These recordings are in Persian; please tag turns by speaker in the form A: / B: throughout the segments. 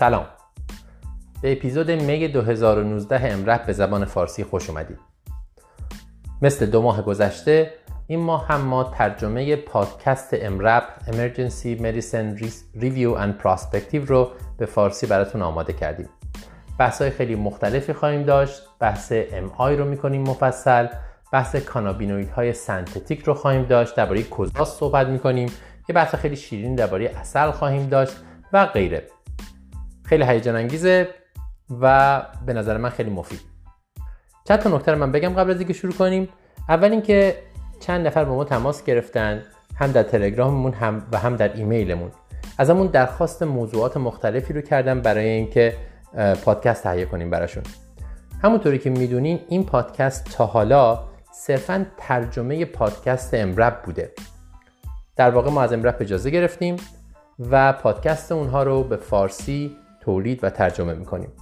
A: سلام. به اپیزود می 2019 امرپ به زبان فارسی خوش اومدید. مثل دو ماه گذشته این ماه هم ما ترجمه پادکست امرپ Emergency Medicine Review and Prospective رو به فارسی براتون آماده کردیم. بحث های خیلی مختلفی خواهیم داشت. بحث MI رو می‌کنیم مفصل. بحث کانابینوید های سنتتیک رو خواهیم داشت. درباره کوزاس صحبت می‌کنیم؟ یه بحث خیلی شیرین درباره اصل خواهیم داشت و غیره. خیلی هیجان انگیزه و به نظر من خیلی مفید. چند تا نکته من بگم قبل از اینکه شروع کنیم. اول اینکه چند نفر با ما تماس گرفتن هم در تلگراممون هم و هم در ایمیلمون. ازمون درخواست موضوعات مختلفی رو کردم برای اینکه پادکست تهیه کنیم براشون. همونطوری که می‌دونین این پادکست تا حالا صرفا ترجمه پادکست امرب بوده. در واقع ما از امرب اجازه گرفتیم و پادکست اونها رو به فارسی تولید و ترجمه می‌کنیم.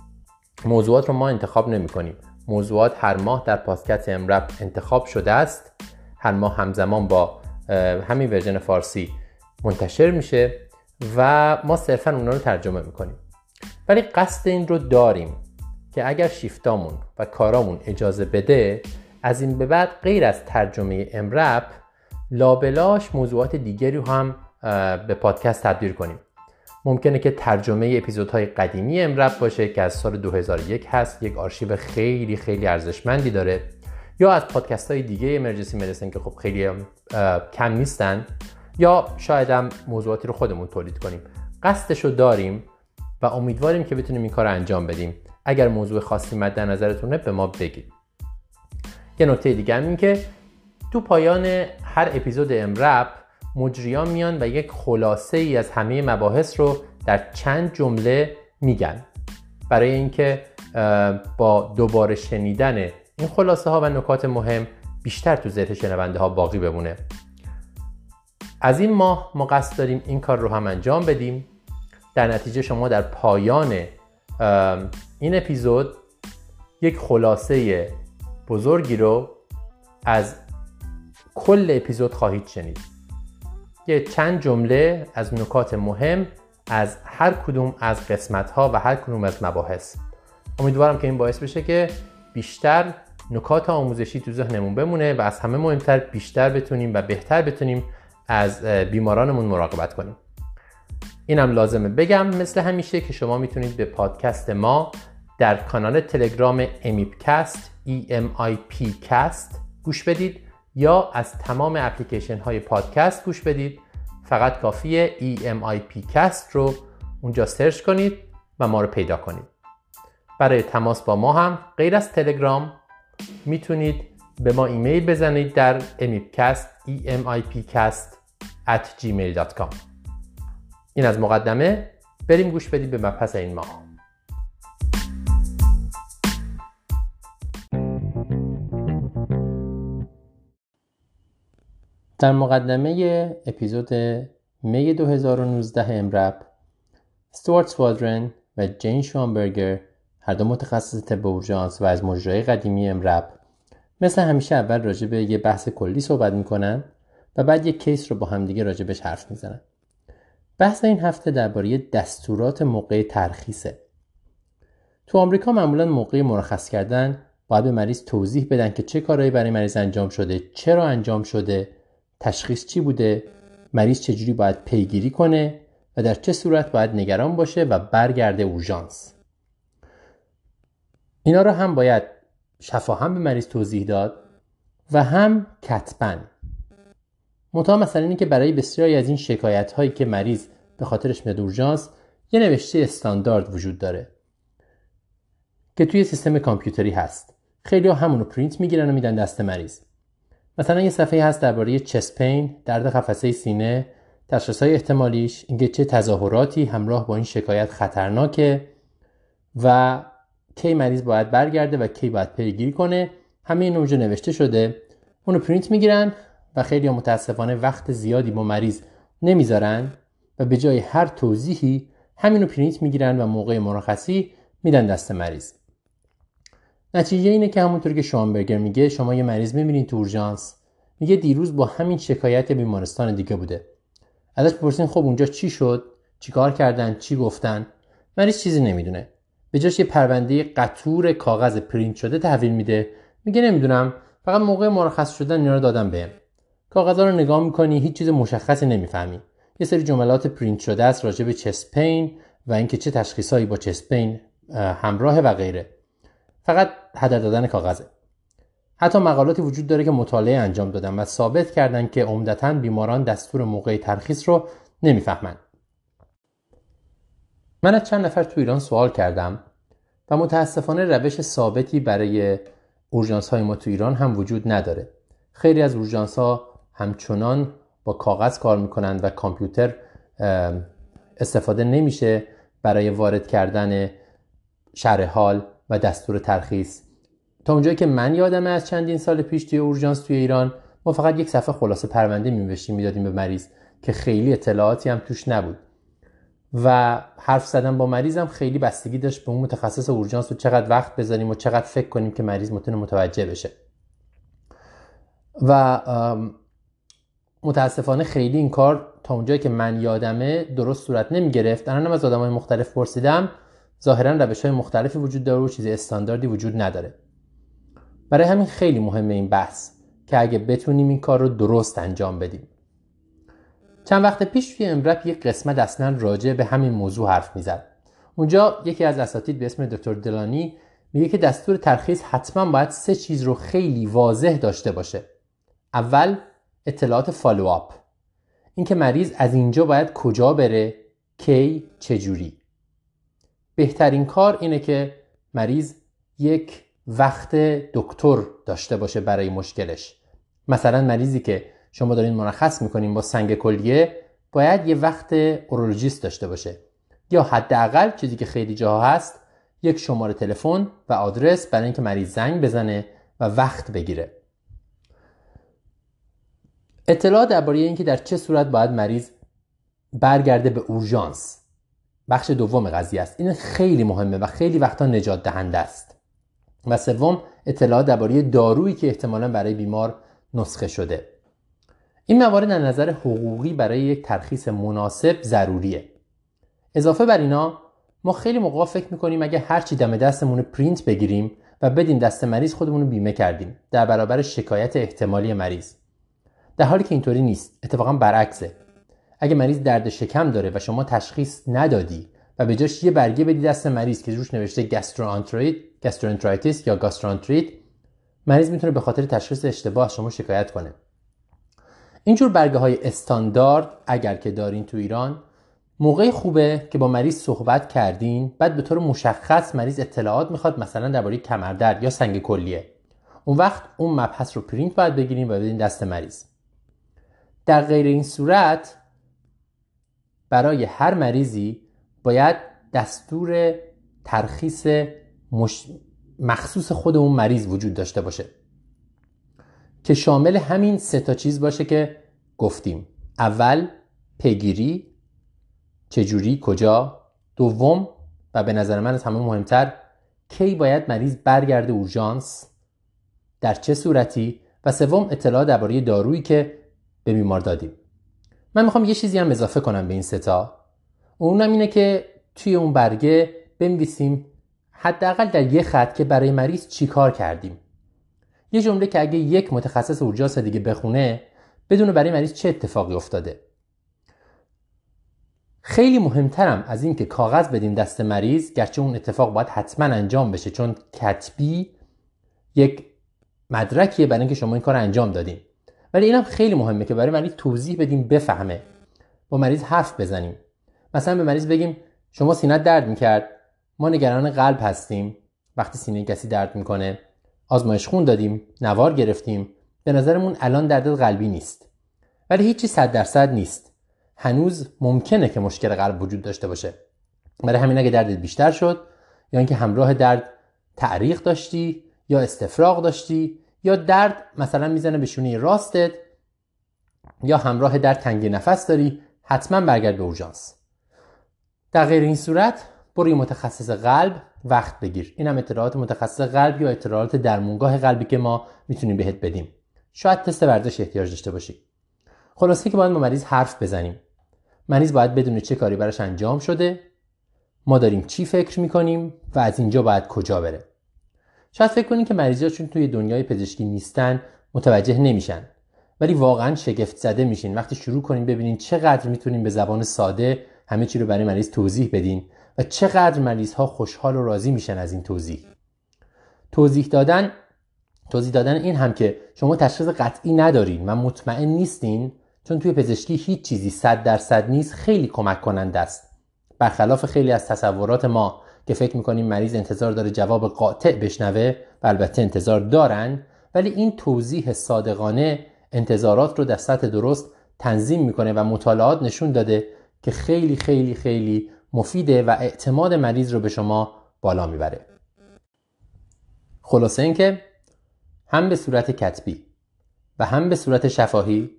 A: موضوعات رو ما انتخاب نمی کنیم موضوعات هر ماه در پادکست امرب انتخاب شده است. هر ماه همزمان با همین ورژن فارسی منتشر میشه و ما صرفا اونا رو ترجمه می‌کنیم. ولی قصد این رو داریم که اگر شیفتامون و کارامون اجازه بده از این به بعد غیر از ترجمه امرب لابلاش موضوعات دیگری رو هم به پادکست تبدیل کنیم. ممکنه که ترجمه اپیزودهای قدیمی امرب باشه که از سال 2001 هست. یک آرشیو خیلی خیلی ارزشمندی داره. یا از پادکست های دیگه امرجنسی مدیسن که خب خیلی کم نیستن یا شاید هم موضوعاتی رو خودمون تولید کنیم. قصدش رو داریم و امیدواریم که بتونیم این کار رو انجام بدیم. اگر موضوع خاصی مد نظرتونه به ما بگید. یه نکته دیگه هم این که تو پایان هر اپیزود امرب مجریان میان و یک خلاصه ای از همه مباحث رو در چند جمله میگن. برای اینکه با دوباره شنیدن این خلاصه ها و نکات مهم بیشتر تو ذهن شنونده ها باقی بمونه. از این ماه ما قصد داریم این کار رو هم انجام بدیم. در نتیجه شما در پایان این اپیزود یک خلاصه بزرگی رو از کل اپیزود خواهید شنید. یه چند جمله از نکات مهم از هر کدوم از قسمت ها و هر کدوم از مباحث. امیدوارم که این باعث بشه که بیشتر نکات آموزشی تو ذهنمون بمونه و از همه مهمتر بیشتر بتونیم و بهتر بتونیم از بیمارانمون مراقبت کنیم. اینم لازمه بگم مثل همیشه که شما می‌تونید به پادکست ما در کانال تلگرام امیپکست EMIPcast گوش بدید. یا از تمام اپلیکیشن های پادکست گوش بدید. فقط کافیه EMIPcast رو اونجا search کنید و ما رو پیدا کنید. برای تماس با ما هم غیر از تلگرام می‌تونید به ما ایمیل بزنید در emipcast emipcast at gmail.com این از مقدمه. بریم گوش بدید به مبحث این ماه. در مقدمه اپیزود می 2019 امرب ستوارت سوادرن و جین شوانبرگر هر دو متخصص طب اورژانس و از مجرای قدیمی امرب مثل همیشه اول راجع به یه بحث کلی صحبت می‌کنن و بعد یک کیس رو با همدیگه راجع بهش حرف می‌زنن. بحث این هفته درباره دستورات موقع ترخیصه. تو آمریکا معمولا موقع مرخص کردن باید به مریض توضیح بدن که چه کارهایی برای مریض انجام شده چرا انجام شده تشخیص چی بوده؟ مریض چجوری باید پیگیری کنه؟ و در چه صورت باید نگران باشه و برگرده اورژانس؟ اینا رو هم باید شفاهم به مریض توضیح داد و هم کتبا. منتها مثلا اینه که برای بسیاری از این شکایت هایی که مریض به خاطرش میاد اورژانس یه نوشته استاندارد وجود داره که توی سیستم کامپیوتری هست. خیلی ها همونو پرینت می‌گیرن و میدن دست مریض. مثلا یه صفحه هست درباره chest pain درد قفسه سینه تشخیص های احتمالیش اینکه چه تظاهراتی همراه با این شکایت خطرناکه و کی مریض باید برگرده و کی باید پیگیری کنه. همه این اونجا نوشته شده. اونو پرینت می‌گیرن و خیلی متاسفانه وقت زیادی با مریض نمی‌ذارن و به جای هر توضیحی همینو پرینت می‌گیرن و موقع مرخصی میدن دست مریض. نتیجه اینه که همونطور که شامبرگر میگه شما یه مریض می‌بینید تو اورژانس. میگه دیروز با همین شکایت بیمارستان دیگه بوده. ازش پرسین خب اونجا چی شد؟ چیکار کردن؟ چی گفتن؟ مریض چیزی نمی‌دونه. به جاش یه پرونده قطور کاغذ پرینت شده تحویل میده. میگه نمی‌دونم. فقط موقع مرخص شدن اینا رو دادن بهم. کاغذها رو نگاه می‌کنی هیچ چیز مشخصی نمی‌فهمی. یه سری جملات پرینت شده است راجع به چسپین و اینکه چه تشخیصهایی با چسپین همراه و غیره. فقط هدر دادن کاغذه. حتی مقالاتی وجود داره که مطالعه انجام دادن و ثابت کردن که عمدتا بیماران دستور موقع ترخیص رو نمی‌فهمند من از چند نفر تو ایران سوال کردم و متاسفانه روش ثابتی برای اورژانس های ما تو ایران هم وجود نداره. خیلی از اورژانس ها همچنان با کاغذ کار می‌کنند و کامپیوتر استفاده نمیشه برای وارد کردن شرح حال. و دستور ترخیص. تا اونجایی که من یادم از چندین سال پیش توی اورژانس توی ایران ما فقط یک صفحه خلاصه پرونده می‌نوشتیم می‌دادیم به مریض که خیلی اطلاعاتی هم توش نبود. و حرف زدن با مریضم خیلی بستگی داشت به اون متخصص اورژانس و چقدر وقت بذاریم و چقدر فکر کنیم که مریض متونه متوجه بشه. و متاسفانه خیلی این کار تا اونجایی که من یادمه درست صورت نمی گرفت الانم از آدمای مختلف پرسیدم ظاهرا روش های مختلفی وجود داره و چیز استانداردی وجود نداره. برای همین خیلی مهمه این بحث که اگه بتونیم این کار رو درست انجام بدیم. چند وقت پیش توی امرپ یک قسمت اصلا راجع به همین موضوع حرف می‌زد. اونجا یکی از اساتید به اسم دکتر دلانی میگه که دستور ترخیص حتما باید سه چیز رو خیلی واضح داشته باشه. اول اطلاعات follow-up اینکه مریض از اینجا باید کجا بره کی چجوری. بهترین کار اینه که مریض یک وقت دکتر داشته باشه برای مشکلش. مثلا مریضی که شما دارین مرخص می‌کنین با سنگ کلیه باید یه وقت اورولوژیست داشته باشه. یا حداقل چیزی که خیلی جاها هست یک شماره تلفن و آدرس برای اینکه مریض زنگ بزنه و وقت بگیره. اطلاع درباره اینکه در چه صورت باید مریض برگرده به اورژانس. بخش دوم قضیه است. این خیلی مهمه و خیلی وقتا نجات دهنده است. و سوم اطلاع درباره دارویی که احتمالا برای بیمار نسخه شده. این موارد از نظر حقوقی برای یک ترخیص مناسب ضروریه. اضافه بر اینا ما خیلی موقع فکر می‌کنیم اگه هرچی دم دستمون پرینت بگیریم و بدیم دست مریض خودمون رو بیمه کردیم در برابر شکایت احتمالی مریض. در حالی که اینطوری نیست. اتفاقا برعکسه. اگه مریض درد شکم داره و شما تشخیص ندادی و به جاش یه برگه بدی دست مریض که روش نوشته گاستروانتریت gastroenteritis یا گاسترانتریت مریض می‌تونه به خاطر تشخیص اشتباه شما شکایت کنه. اینجور برگه های استاندارد اگر که دارین تو ایران موقع خوبه که با مریض صحبت کردین بعد به طور مشخص مریض اطلاعات می‌خواد مثلا درباره کمردرد یا سنگ کلیه. اون وقت اون مبحث رو پرینت باید بگیریم و بدین دست مریض. در غیر این صورت برای هر مریضی باید دستور ترخیص مخصوص خود اون مریض وجود داشته باشه. که شامل همین سه تا چیز باشه که گفتیم. اول پیگیری چجوری کجا. دوم و به نظر من از همه مهمتر کی باید مریض برگرده اورژانس در چه صورتی. و سوم اطلاع درباره دارویی که به بیمار دادیم. من می‌خوام یه چیزی هم اضافه کنم به این ستا اونم اینه که توی اون برگه بنویسیم حداقل در یه خط که برای مریض چی کار کردیم. یه جمله که اگه یک متخصص اورژانس دیگه بخونه بدون برای مریض چه اتفاقی افتاده؟ خیلی مهمترم از اینکه کاغذ بدیم دست مریض گرچه اون اتفاق باید حتما انجام بشه چون کتبی یک مدرکیه برای اینکه شما این کار انجام دادیم ولی اینم خیلی مهمه که برای مریض توضیح بدیم بفهمه. با مریض حرف بزنیم. مثلا به مریض بگیم شما سینه درد می‌کرد. ما نگران قلب هستیم. وقتی سینه کسی درد می‌کنه آزمایش خون دادیم نوار گرفتیم. به نظرمون الان دردت قلبی نیست. ولی هیچی صد درصد نیست. هنوز ممکنه که مشکل قلب وجود داشته باشه. برای همین اگه دردت بیشتر شد یا اینکه همراه درد تعریق داشتی یا استفراغ داشتی یا درد مثلا می‌زنه به شونه راستت یا همراه درد تنگ نفس داری حتما برگرد به اورژانس. در غیر این صورت برو متخصص قلب وقت بگیر. این هم اطلاعات متخصص قلب یا اطلاعات درمونگاه قلبی که ما می‌تونیم بهت بدیم. شاید تست ورزش احتیاج داشته باشی. خلاصه که باید با مریض حرف بزنیم. مریض باید بدون چه کاری براش انجام شده. ما داریم چی فکر می‌کنیم و از اینجا باید کجا بره. شاید فکر کنیم که مریضا چون توی دنیای پزشکی نیستن متوجه نمیشن. ولی واقعا شگفت زده میشین. وقتی شروع کنیم ببینین چقدر می‌تونیم به زبان ساده همه چی رو برای مریض توضیح بدین و چقدر مریض ها خوشحال و راضی میشن از این توضیح. توضیح دادن توضیح دادن این هم که شما تشخیص قطعی ندارین و مطمئن نیستین چون توی پزشکی هیچ چیزی صد درصد نیست خیلی کمک کننده است. برخلاف خیلی از تصورات ما که فکر می‌کنیم مریض انتظار داره جواب قاطع بشنوه و البته انتظار دارن ولی این توضیح صادقانه انتظارات رو در سطح درست تنظیم می‌کنه و مطالعات نشون داده که خیلی خیلی خیلی مفیده و اعتماد مریض رو به شما بالا می‌بره. خلاصه اینکه هم به صورت کتبی و هم به صورت شفاهی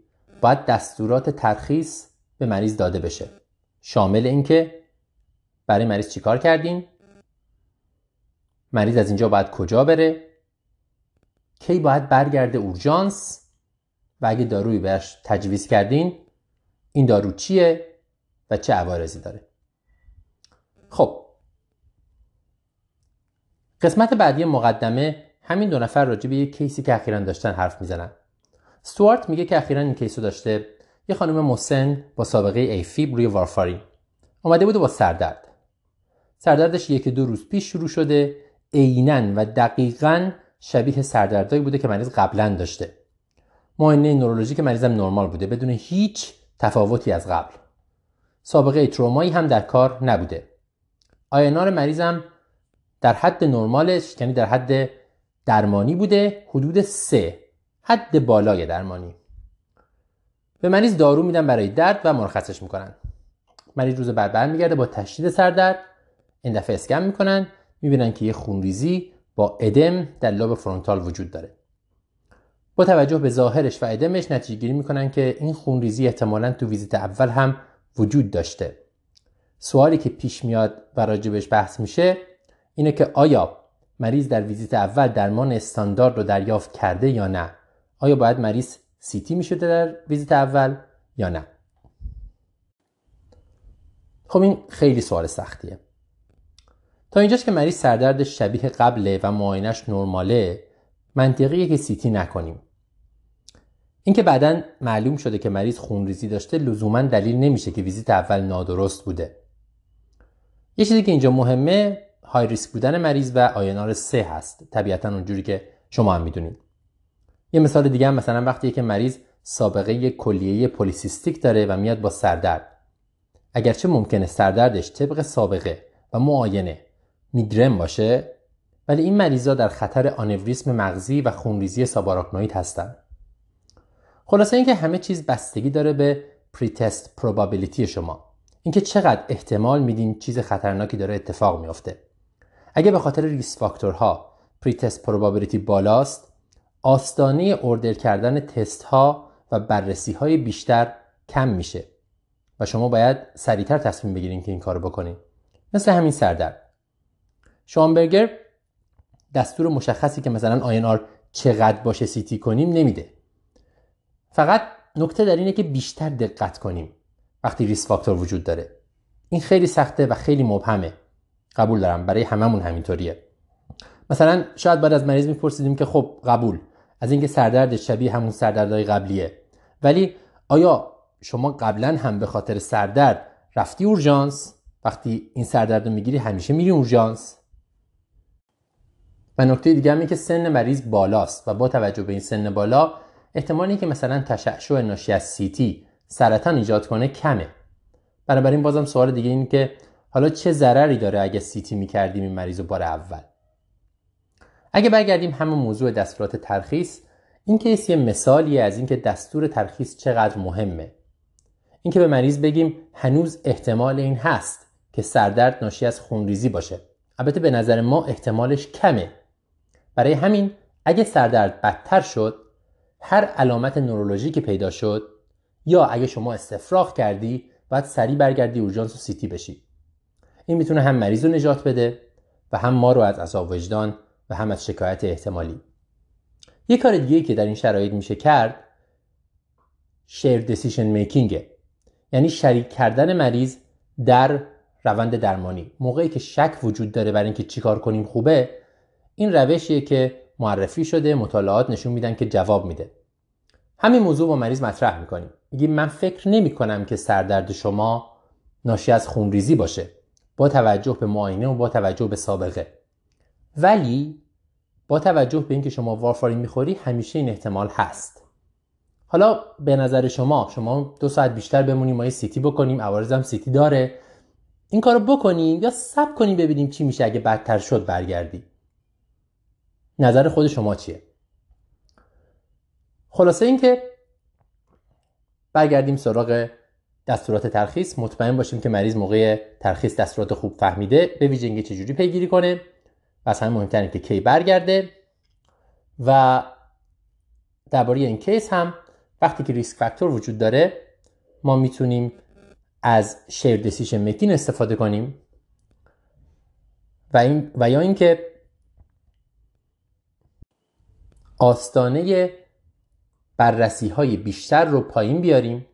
A: باید دستورات ترخیص به مریض داده بشه. شامل اینکه برای مریض چیکار کردین؟ مریض از اینجا باید کجا بره؟ کی باید برگرده اورژانس؟ و اگه دارویی بهش تجویز کردین این دارو چیه و چه عوارضی داره؟ خب. قسمت بعدی مقدمه همین دو نفر راجع به یک کیسی که اخیرا داشتن حرف می‌زنن. استوارت میگه که اخیرا این کیسو داشته یه خانم مسن با سابقه ایفیب روی وارفارین. اومده بوده با سردرد. سردردش یک دو روز پیش شروع شده. عینا و دقیقا شبیه سردردهایی بوده که مریض قبلا داشته. معاینه نورولوژیک مریضم نرمال بوده بدون هیچ تفاوتی از قبل. سابقه ترومایی هم در کار نبوده. آینار مریضم در حد نرمالش یعنی در حد درمانی بوده حدود سه. حد بالای درمانی. به مریض دارو میدن برای درد و مرخصش می‌کنن. مریض روز بعد برمیگرده با تشدید سردرد. این دفعه اسکن می‌کنن. می‌بینن که یه خونریزی با ادم در لاب فرونتال وجود داره. با توجه به ظاهرش و ادمش نتیجه گیری می‌کنن که این خونریزی احتمالا تو ویزیت اول هم وجود داشته. سوالی که پیش میاد و راجبش بحث میشه اینه که آیا مریض در ویزیت اول درمان استاندارد رو دریافت کرده یا نه؟ آیا باید مریض سیتی می‌شده در ویزیت اول یا نه؟ خب این خیلی سوال سختیه. تا اینجاست که مریض سردردش شبیه قبله و معاینش نرماله منطقیه که سیتی نکنیم. اینکه بعدا معلوم شده که مریض خونریزی داشته لزوما دلیل نمیشه که ویزیت اول نادرست بوده. یه چیزی که اینجا مهمه های ریسک بودن مریض و آینار سه هست. طبیعتا اونجوری که شما هم می‌دونید. یه مثال دیگه هم مثلا وقتی که مریض سابقه کلیه پلی‌کیستیک داره و میاد با سردرد. اگرچه ممکنه سردردش طبق سابقه و معاینه میگرن باشه ولی این مریضا در خطر آنوریسم مغزی و خونریزی ساباراکنوید هستند. خلاصه اینکه همه چیز بستگی داره به pretest probability شما. اینکه چقدر احتمال میدین چیز خطرناکی داره اتفاق میافته. اگه به خاطر risk factor ها pretest probability بالاست آستانه order کردن تست ها و بررسی های بیشتر کم میشه. و شما باید سریعتر تصمیم بگیرین که این کارو بکنین. مثل همین سردرد. شانبرگر دستور مشخصی که مثلا آر چقدر باشه سیتی کنیم نمیده. فقط نکته در اینه که بیشتر دقت کنیم وقتی risk factor وجود داره. این خیلی سخته و خیلی مبهمه. قبول دارم برای هممون همینطوریه. مثلا شاید بعد از مریض میپرسیدیم که خب قبول از اینکه سردرد شبیه همون سردردهای قبلیه. ولی آیا شما قبلا هم به خاطر سردرد رفتی اورژانس؟ وقتی این سردرد رو می‌گیری همیشه میری اورژانس. و نکته دیگه هم که سن مریض بالاست و با توجه به این سن بالا احتمالی که مثلا تشعشع ناشی از سیتی سرطان ایجاد کنه کمه. بنابراین بازم سوال دیگه این که حالا چه ضرری داره اگه سیتی می‌کردیم این مریض رو بار اول؟ اگه برگردیم همون موضوع دستورات ترخیص این کیس یه مثالی از اینکه دستور ترخیص چقدر مهمه. اینکه به مریض بگیم هنوز احتمال این هست که سردرد ناشی از خونریزی باشه. البته به نظر ما احتمالش کمه. برای همین اگه سردرد بدتر شد هر علامت نورولوژی که پیدا شد یا اگه شما استفراغ کردی باید سریع برگردی اورژانس و سیتی بشی. این می‌تونه هم مریض رو نجات بده و هم ما رو از عذاب وجدان و هم از شکایت احتمالی. یه کار دیگه که در این شرایط میشه کرد shared decision making ه یعنی شریک کردن مریض در روند درمانی. موقعی که شک وجود داره برای اینکه چیکار کنیم خوبه این روشیه که معرفی شده مطالعات نشون میدن که جواب میده. همین موضوع با مریض مطرح می‌کنیم. میگیم من فکر نمی کنم که سردرد شما ناشی از خونریزی باشه. با توجه به معاینه و با توجه به سابقه. ولی با توجه به اینکه شما وارفارین می‌خوری همیشه این احتمال هست. حالا به نظر شما شما دو ساعت بیشتر بمونیم ما یه سیتی بکنیم عوارضم سیتی داره. این کارو بکنیم یا سب کنیم ببینیم چی میشه اگه بدتر شد برگردی. نظر خود شما چیه؟ خلاصه اینکه برگردیم سراغ دستورات ترخیص. مطمئن باشیم که مریض موقع ترخیص دستورات خوب فهمیده. به ویژه اینکه چجوری پیگیری کنه. و از همه مهمتر که کی برگرده. و درباره این case هم وقتی که risk factor وجود داره ما می‌تونیم از shared decision making استفاده کنیم. و, این و یا اینکه آستانه بررسی های بیشتر رو پایین بیاریم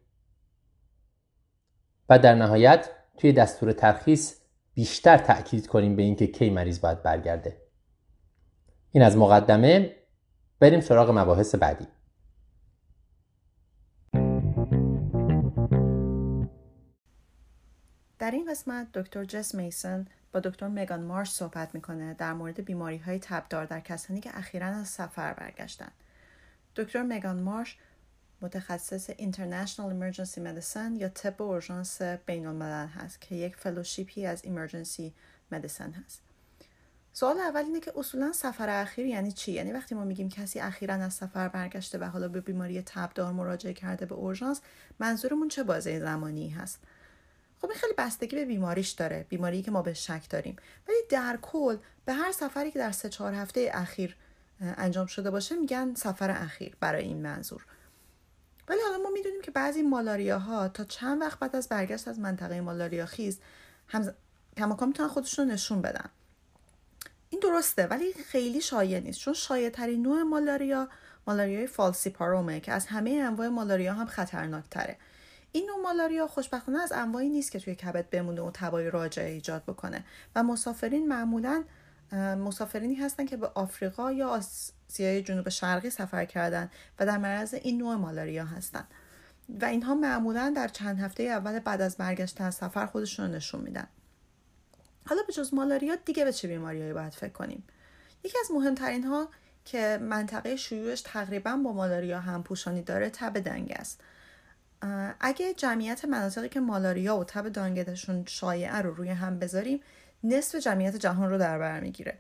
A: و در نهایت توی دستور ترخیص بیشتر تأکید کنیم به اینکه کی مریض باید برگرده. این از مقدمه. بریم سراغ مباحث بعدی.
B: در این قسمت دکتر جس میسن با دکتر مگان مارش صحبت می‌کنه در مورد بیماری های تبدار در کسانی که اخیرا از سفر برگشتن. دکتر مگان مارش متخصص International Emergency Medicine یا طب اورژانس بین الملل هست که یک فلوشیپی از Emergency Medicine هست. سوال اول اینه که اصولا سفر اخیر یعنی چی؟ یعنی وقتی ما میگیم کسی اخیرا از سفر برگشته و حالا به بیماری تبدار مراجعه کرده به اورژانس منظورمون چه بازه زمانی هست؟ خب این خیلی بستگی به بیماریش داره بیماری که ما به شک داریم. ولی در کل به هر سفری که در سه چهار هفته اخیر انجام شده باشه میگن سفر اخیر برای این منظور. ولی حالا ما می‌دونیم که بعضی مالاریاها تا چند وقت بعد از برگشت از منطقه مالاریا خیز هم کماکان می‌تونن خودشون نشون بدن. این درسته ولی خیلی شایع نیست. چون شایع ترین نوع مالاریا مالاریای فالسی پارومه که از همه انواع مالاریا هم خطرناک تره این نوع مالاریا خوشبختانه از انواعی نیست که توی کبد بمونه و تبای راجعه ایجاد بکنه. و مسافرین معمولا مسافرینی هستن که به آفریقا یا آسیای جنوب شرقی سفر کردن و در معرض این نوع مالاریا هستن. و اینها معمولا در چند هفته اول بعد از برگشت از سفر خودشون رو نشون میدن. حالا به جز مالاریا دیگه به چه بیماریایی باید فکر کنیم؟ یکی از مهمترین ها که منطقه شیوعش تقریبا با مالاریا هم پوشانی داره تب دنگ است. اگه جمعیت مناطقی که مالاریا و تب دانگتشون شایعه رو روی هم بذاریم نصف جمعیت جهان رو در بر می‌گیره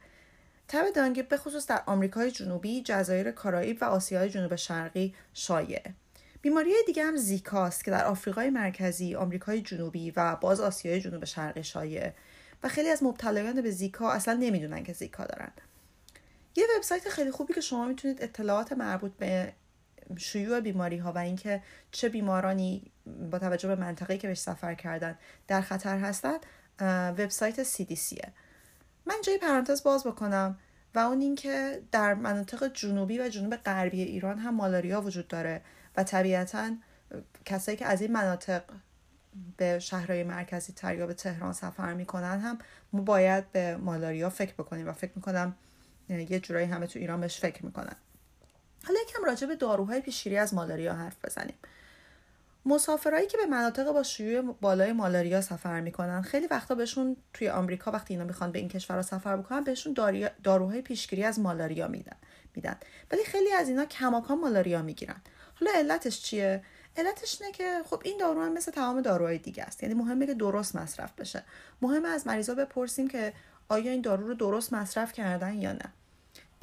B: تب دانگه به خصوص در آمریکای جنوبی، جزایر کارائیب و آسیای جنوب شرقی شایعه. بیماری دیگه هم زیکاست که در آفریقای مرکزی، آمریکای جنوبی و باز آسیای جنوب شرقی شایعه و خیلی از مبتلایان به زیکا اصلا نمی‌دونن که زیکا دارن. یه وبسایت خیلی خوبی که شما می‌تونید اطلاعات مربوط به شیوع بیماری ها و اینکه چه بیمارانی با توجه به منطقه‌ای که بهش سفر کردن در خطر هستند وبسایت CDCه من جای پرانتز باز بکنم و اون اینکه در مناطق جنوبی و جنوب غربی ایران هم مالاریا وجود داره و طبیعتا کسایی که از این مناطق به شهرهای مرکزی تر یا به تهران سفر می‌کنن هم ما باید به مالاریا فکر بکنیم و فکر می‌کنم یه جورایی همه تو ایران بهش فکر می‌کنن. حالا یکم راجع به داروهای پیشگیری از مالاریا حرف بزنیم. مسافرایی که به مناطق با شیوع بالای مالاریا سفر می‌کنن خیلی وقتا بهشون توی آمریکا وقتی اینا می‌خوان به این کشورها سفر بکنن بهشون داروهای پیشگیری از مالاریا میدن میدن. ولی خیلی از اینا کماکان مالاریا می‌گیرن. حالا علتش چیه؟ علتش اینه که خب این دارو هم مثل تمام داروهای دیگه است. یعنی مهمه که درست مصرف بشه. مهمه از مریضا بپرسیم که آیا این دارو رو درست مصرف کردن یا نه.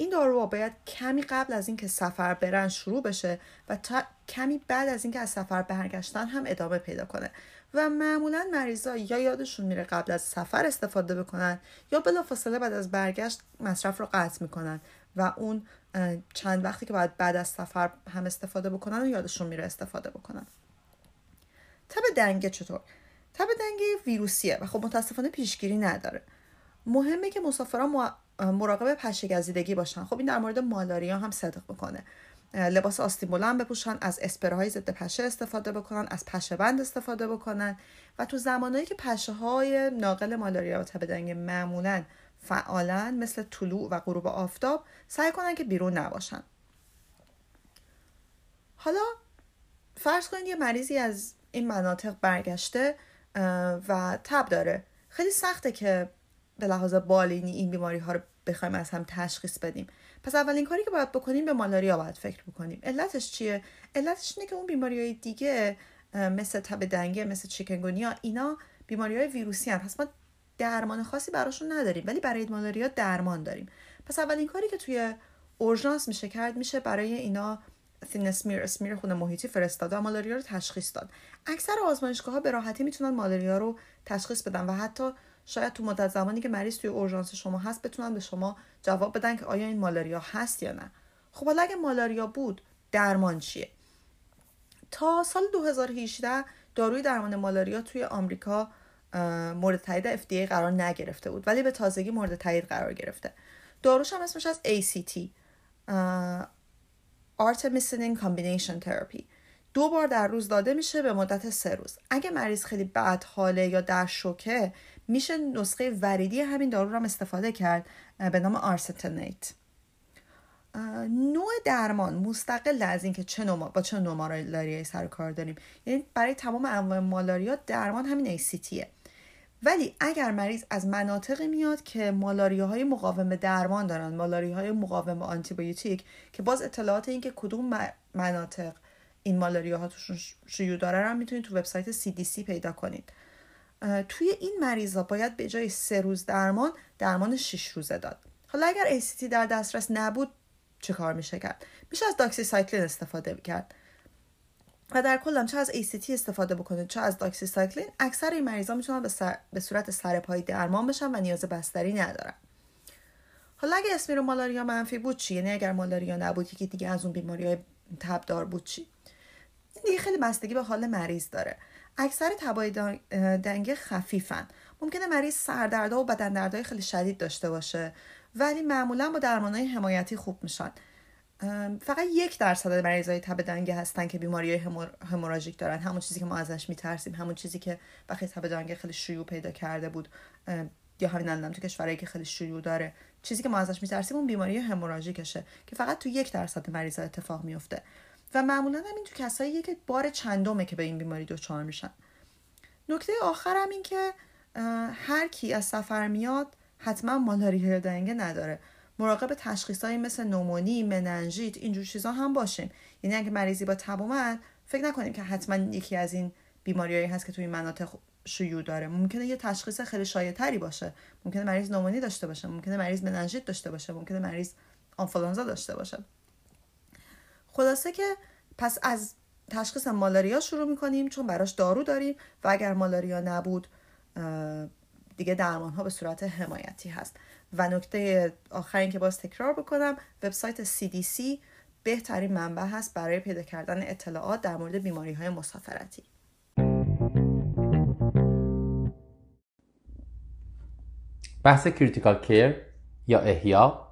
B: این دارو باید کمی قبل از اینکه سفر برن شروع بشه و تا کمی بعد از اینکه از سفر برگشتن هم ادامه پیدا کنه. و معمولا مریضا یا یادشون میره قبل از سفر استفاده بکنن یا بلافاصله بعد از برگشت مصرف رو قطع می‌کنن و اون چند وقتی که باید بعد از سفر هم استفاده بکنن و یادشون میره استفاده بکنن. تب دنگه چطور؟ تب دنگه ویروسیه و خب متاسفانه پیشگیری نداره. مهمه که مسافران مراقب پشه گزیدگی باشن. خب این در مورد مالاریا هم صدق بکنه. لباس آستین بلند بپوشن از اسپرهای ضد پشه استفاده بکنن از پشه بند استفاده بکنن. و تو زمانهایی که پشه های ناقل مالاریا و تب دنگ معمولا فعالن مثل طلوع و غروب آفتاب سعی کنن که بیرون نباشن. حالا فرض کنید یه مریضی از این مناطق برگشته و تب داره. خیلی سخته که به لحاظ بالینی این بیماری ها رو بخوایم از هم تشخیص بدیم. پس اولین کاری که باید بکنیم به مالاریا باید فکر بکنیم. علتش چیه؟ علتش اینه که اون بیماری های دیگه مثل تب دنگه مثل چیکنگونیا اینا بیماری های ویروسی هم پس ما درمان خاصی براشون نداریم ولی برای مالاریا درمان داریم. پس اولین کاری که توی اورژانس میشه کرد میشه برای اینا تین اسمیر اسمیر خون محیطی فرستاد و مالاریا رو تشخیص داد. اکثر آزمایشگاه ها به راحتی می‌تونن مالاریا رو تشخیص بدن و حتی شاید تو مدت زمانی که مریض توی اورژانس شما هست بتونن به شما جواب بدن که آیا این مالاریا هست یا نه. خب حالا اگه مالاریا بود درمان چیه؟ تا سال 2018 داروی درمان مالاریا توی آمریکا مورد تایید FDA قرار نگرفته بود ولی به تازگی مورد تایید قرار گرفته. داروش هم اسمش از ACT Artemisinin Combination Therapy. دو بار در روز داده میشه به مدت سه روز. اگه مریض خیلی بد حاله یا در شوکه میشه نسخه وریدی همین دارو رو هم استفاده کرد به نام آرستنیت نوع درمان مستقل از اینکه چه نوع با چه نوع مالاریایی سر کار داریم. یعنی برای تمام انواع مالاریا درمان همین ACTه ولی اگر مریض از مناطقی میاد که مالاریاهای مقاوم درمان دارن مالاریاهای مقاوم آنتیبیوتیک که باز اطلاعات این که کدوم مناطق این مالاریاها توشون شیوع داره رو می‌تونید تو وبسایت CDC پیدا کنید. توی این مریضا باید به جای سه روز درمان درمان شش روزه داد. حالا اگر ACT در دسترس نبود چه کار میشه کرد؟ میشه از داکسی سایکلین استفاده کرد. و در کل چه از ACT استفاده بکنید چه از داکسی سایکلین اکثر این مریضا می‌تونن به, سر... به صورت سرپایی درمان بشن و نیاز بستری ندارن. حالا اگه اسمیرو مالاریا منفی بود چی؟ یعنی اگر مالاریا نبود یکی دیگه از اون بیماری های تبدار بود چی؟ دیگه خیلی بستگی به حال مریض داره. اکثر تبای دنگ خفیفن. ممکنه مریض سردردها و بدن دردهای خیلی شدید داشته باشه ولی معمولا با درمانهای حمایتی خوب میشن. فقط یک درصد مریضای تب دنگه هستن که بیماری هموراژیک دارن. همون چیزی که ما ازش میترسیم همون چیزی که وقتی تب دنگه خیلی شیوع پیدا کرده بود یا همین الان تو کشورهایی که خیلی شیوع داره. چیزی که ما ازش میترسیم اون بیماری هموراژیکشه که فقط تو یک درصد مریضا اتفاق میفته و معمولا همین تو کسایی که بار چندمه که به این بیماری دچار میشن. نکته آخرم این که هر کی از سفر میاد حتما مالاریا دنگه نداره. مراقب تشخیصهایی مثل نومونی مننژیت اینجور چیزا هم باشیم. یعنی اگه مریضی با تب اومد فکر نکنیم که حتما یکی از این بیماریایی هست که توی مناطق شیوع داره. ممکنه یه تشخیص خیلی شایع باشه. ممکنه مریض نومونی داشته باشه. ممکنه مریض مننژیت داشته باشه. ممکنه مریض آنفولانزا داشته باشه. خلاصه که پس از تشخیص مالاریا شروع می‌کنیم چون براش دارو داریم و اگر مالاریا نبود دیگه درمان ها به صورت حمایتی هست. و نکته آخرین که باز تکرار بکنم وبسایت CDC بهترین منبع هست برای پیدا کردن اطلاعات در مورد بیماری های مسافرتی.
A: بحث کریتیکال کیر یا احیا؟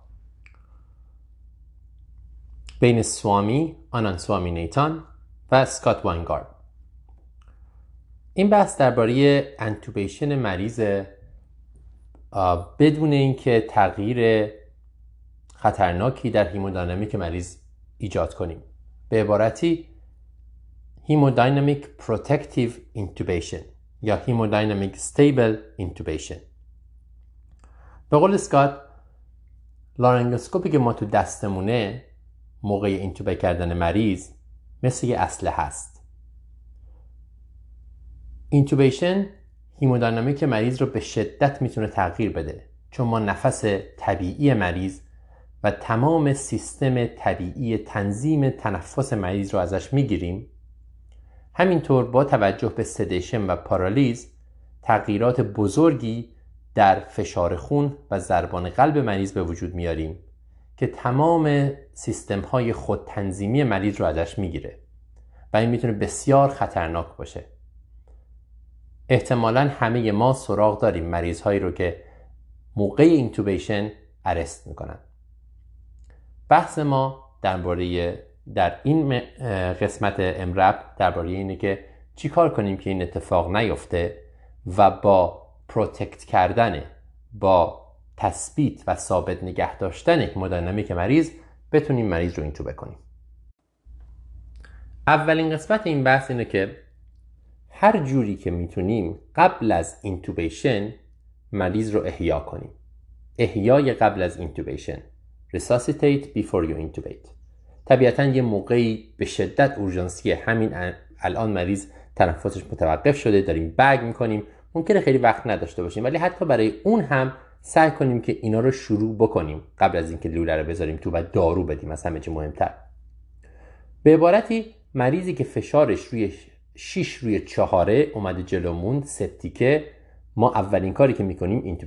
A: بین سوامی آناند سوامیناتان و اسکات واینگارد. این بحث درباره intubation مریض بدون اینکه تغییر خطرناکی در hemodynamic مریض ایجاد کنیم. به عبارتی hemodynamic protective intubation یا hemodynamic stable intubation به قول اسکات لارنگوسکوپی که ما تو دستمونه موقع intubate کردن مریض مثل یه اسلحه هست. intubation hemodynamic مریض رو به شدت می‌تونه تغییر بده چون ما نفس طبیعی مریض و تمام سیستم طبیعی تنظیم تنفس مریض رو ازش می‌گیریم. همینطور با توجه به sedation و paralyze تغییرات بزرگی در فشار خون و ضربان قلب مریض به وجود میاریم. که تمام سیستم های خود تنظیمی مریض رو ازش می‌گیره و این می‌تونه بسیار خطرناک باشه. احتمالا همه ما سراغ داریم مریض هایی رو که موقع اینتوبیشن ارست می‌کنن. بحث ما درباره در این قسمت امرب درباره اینه که چیکار کنیم که این اتفاق نیفته و با protect کردن با تثبیت و ثابت نگه داشتن hemodynamic مریض بتونیم مریض رو intubate بکنیم. اولین قسمت این بحث اینه که هر جوری که می‌تونیم قبل از intubation مریض رو احیا کنیم. احیای قبل از intubation resuscitate before you intubate. طبیعتا یه موقعی به شدت اورژانسی همین الان مریض تنفسش متوقف شده داریم بگ می‌کنیم. ممکنه خیلی وقت نداشته باشیم ولی حتی برای اون هم سعی کنیم که اینا رو شروع بکنیم قبل از اینکه لوله رو بذاریم تو و دارو بدیم از همه چی مهمتر. به عبارتی مریضی که فشارش روی 6 روی چهاره اومده جلومون سپتیکه ما اولین کاری که می‌کنیم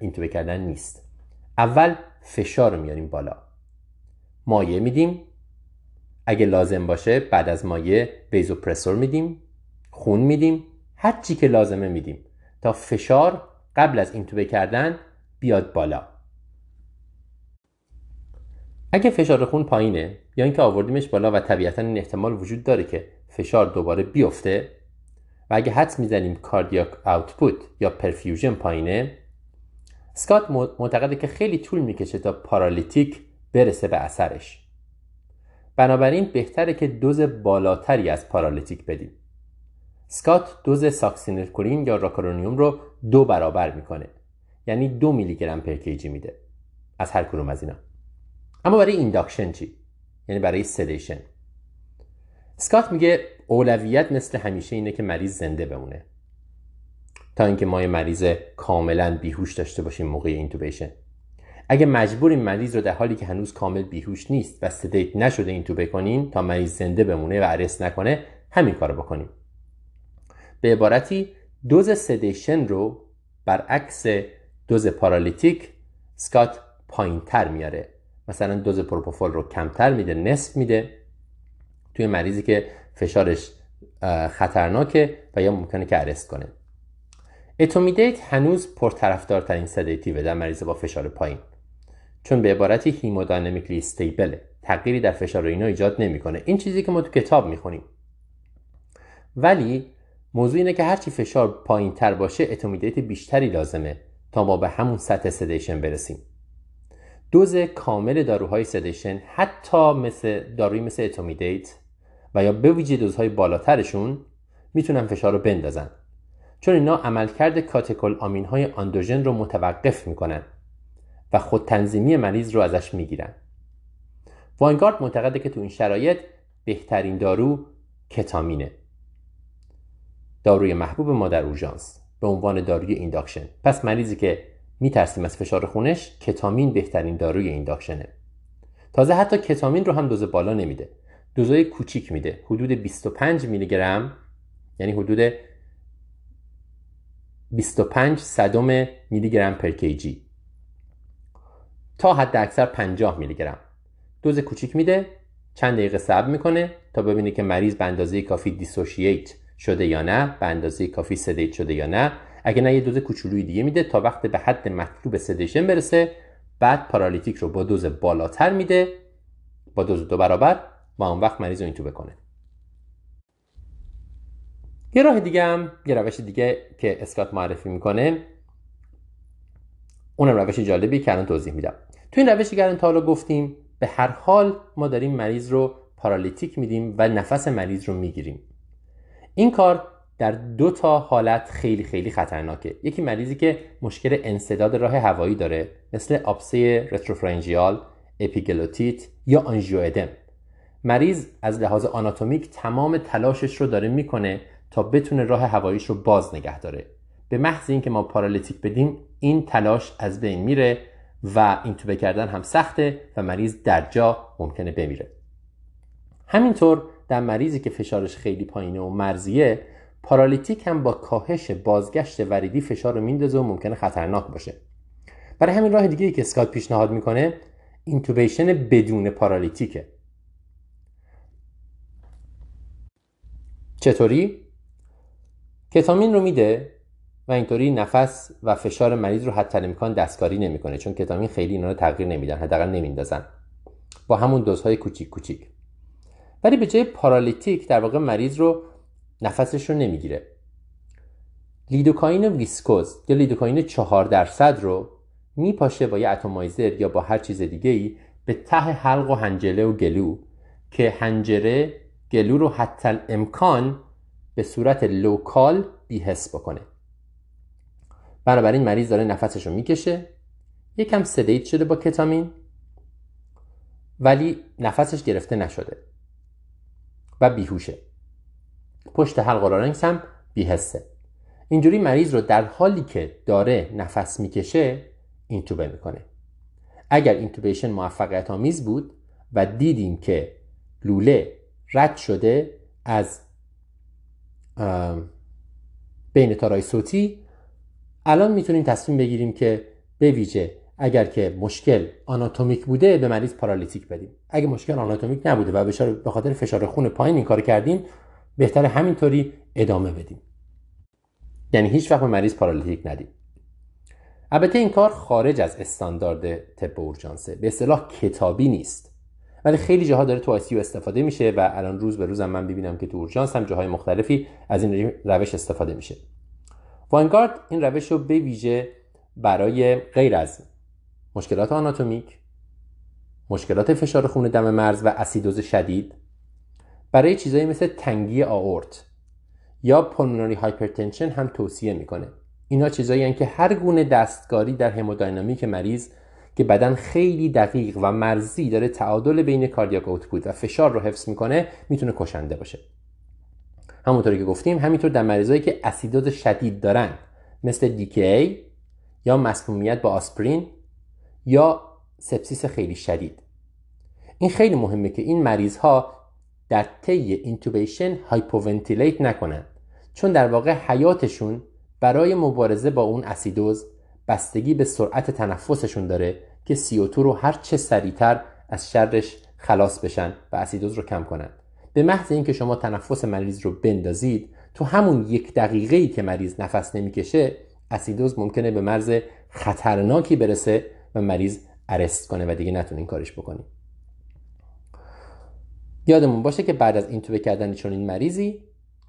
A: اینتوبه کردن نیست. اول فشار رو میاریم بالا. مایه میدیم. اگه لازم باشه بعد از مایه ویزوپرسور میدیم. خون میدیم. هر چی که لازمه میدیم. تا فشار قبل از اینتوبه کردن بیاد بالا. اگه فشار خون پایینه یا اینکه آوردیمش بالا و طبیعتا این احتمال وجود داره که فشار دوباره بیفته و اگه حدس می‌زنیم کاردیاک آوتپوت یا perfusion پایینه اسکات معتقده که خیلی طول می‌کشه تا paralytic برسه به اثرش. بنابراین بهتره که دوز بالاتری از paralytic بدیم. اسکات دوز ساکسینیل‌کولین یا راکورونیوم رو دو برابر می‌کنه. یعنی دو میلی گرم per kg میده. از هر کدوم از اینا. اما برای induction چی؟ یعنی برای sedation اسکات میگه اولویت مثل همیشه اینه که مریض زنده بمونه. تا اینکه ما یه مریض کاملا بیهوش داشته باشیم موقع intubation. اگه مجبوریم مریض رو در حالی که هنوز کامل بیهوش نیست و sedate نشده intubate کنیم تا مریض زنده بمونه و arrest نکنه همین کارو بکنیم. به عبارتی دوز sedation رو برعکس دوز paralytic اسکات پایین تر میاره. مثلا دوز پروپوفول رو کمتر میده نصف میده توی مریضی که فشارش خطرناکه و یا ممکنه که arrest کنه. etomidate هنوز پرطرفدارترین sedative در مریض با فشار پایین. چون به عبارتی hemodynamically stable ه تغییری در فشار اینا ایجاد نمی‌کنه. این چیزی که ما تو کتاب می‌خونیم. ولی موضوع اینه که هرچی فشار پایین تر باشه etomidate بیشتری لازمه تا ما به همون سطح sedation برسیم. دوز کامل داروهای sedation حتی مثل داروی مثل etomidate و یا به ویژه دوزهای بالاترشون می‌تونن فشار رو بندازن. چون اینا عملکرد کاتکول آمین های آندوژن رو متوقف می‌کنن و خود تنظیمی مریض رو ازش می‌گیرن. واینگارد معتقده که تو این شرایط بهترین دارو کتامینه. داروی محبوب ما در اورژانس به عنوان داروی induction. پس مریضی که میترسیم از فشار خونش کتامین بهترین داروی induction ه. تازه حتی کتامین رو هم دوز بالا نمیده. دوزای کوچیک میده. حدود 25 میلی گرم یعنی حدود 25 صدم میلی گرم per kg. تا حد اکثر 50 میلی گرم دوز کوچیک میده چند دقیقه صبر می‌کنه تا ببینه که مریض به اندازه کافی dissociate شده یا نه به اندازه کافی sedate شده یا نه. اگه نه یه دوز کوچولوی دیگه میده تا وقتی به حد مطلوب sedation برسه. بعد paralytic رو با دوز بالاتر میده. با دوز دو برابر. و اون وقت مریض رو اینتوبه کنه. یه راه دیگه هم یه روش دیگه که اسکات معرفی می‌کنه. اونم روش جالبیه که الان توضیح میدم. تو این روشی که الان تا حالا گفتیم به هر حال ما داریم مریض رو paralytic میدیم و نفس مریض رو می‌گیریم. این کار در دو تا حالت خیلی خیلی خطرناکه. یکی مریضی که مشکل انسداد راه هوایی داره مثل آبسه retropharyngeal اپیگلوتیت یا آنژیوادم مریض از لحاظ آناتومیک تمام تلاشش رو داره می‌کنه تا بتونه راه هواییش رو باز نگه داره. به محض اینکه ما paralytic بدیم این تلاش از بین میره و اینتوبه کردن هم سخته و مریض در جا ممکنه بمیره. همینطور در مریضی که فشارش خیلی پایینه و مرزیه پارالیتیک هم با کاهش بازگشت وریدی فشار رو میندازه و ممکنه خطرناک باشه. برای همین راه دیگه ای که اسکات پیشنهاد می‌کنه اینتوبیشن بدون پارالیتیکه. چطوری؟ کتامین رو میده و اینطوری نفس و فشار مریض رو حتی امکان دستکاری نمی‌کنه چون کتامین خیلی اینا رو تغییر نمیدن حداقل نمیندازن. با همون دوزهای کوچیک کوچیک. ولی به جای paralytic در واقع مریض رو نفسش رو نمی‌گیره. لیدوکاین ویسکوز یا لیدوکاین چهار درصد رو میپاشه با یه atomizer یا با هر چیز دیگه ای به ته حلق و حنجره و گلو که حنجره گلو رو حتی‌الامکان به صورت local بی‌حس بکنه. بنابراین مریض داره نفسش رو می‌کشه. یکم sedate شده با کتامین ولی نفسش گرفته نشده. و به هوشه. پشت حلق و larynx هم بی‌حسه. اینجوری مریض رو در حالی که داره نفس می‌کشه اینتوبه می‌کنه. اگر intubation موفقیت آمیز بود و دیدیم که لوله رد شده از بین تارای صوتی الان می‌تونیم تصمیم بگیریم که به ویژه اگر که مشکل آناتومیک بوده به مریض paralytic بدیم. اگه مشکل آناتومیک نبوده و به خاطر فشار خون پایین این کار کردیم بهتر همینطوری ادامه بدیم. یعنی هیچ وقت به مریض paralytic ندیم. البته این کار خارج از استاندارد طب اورژانسه. به اصطلاح کتابی نیست. ولی خیلی جاها داره تو ICU استفاده میشه و الان روز به روزم من می‌بینم که تو اورژانس هم جاهای مختلفی از این روش استفاده میشه. واینگارت این روش رو به ویژه برای غیر از مشکلات آناتومیک مشکلات فشار خون دم مرز و اسیدوز شدید برای چیزایی مثل تنگی آئورت یا pulmonary hypertension هم توصیه می‌کنه. اینا چیزایی که هر گونه دستکاری در همودینامیک مریض که بدن خیلی دقیق و مرزی داره تعادل بین cardiac output و فشار رو حفظ می‌کنه می‌تونه کشنده باشه. همونطوری که گفتیم همینطور در مریضایی که اسیدوز شدید دارن مثل DKA یا مسمومیت با آسپرین یا سپسیس خیلی شدید. این خیلی مهمه که این مریض ها در طی intubation hypoventilate نکنن چون در واقع حیاتشون برای مبارزه با اون اسیدوز بستگی به سرعت تنفسشون داره که CO2 رو هر چه سریعتر از شرش خلاص بشن و اسیدوز رو کم کنن. به محض اینکه شما تنفس مریض رو بندازید تو همون یک دقیقه ای که مریض نفس نمی‌کشه اسیدوز ممکنه به مرز خطرناکی برسه و مریض ارست کنه و دیگه نتونین کارش بکنیم یادمون باشه که بعد از اینتوبه کردن چون این مریضی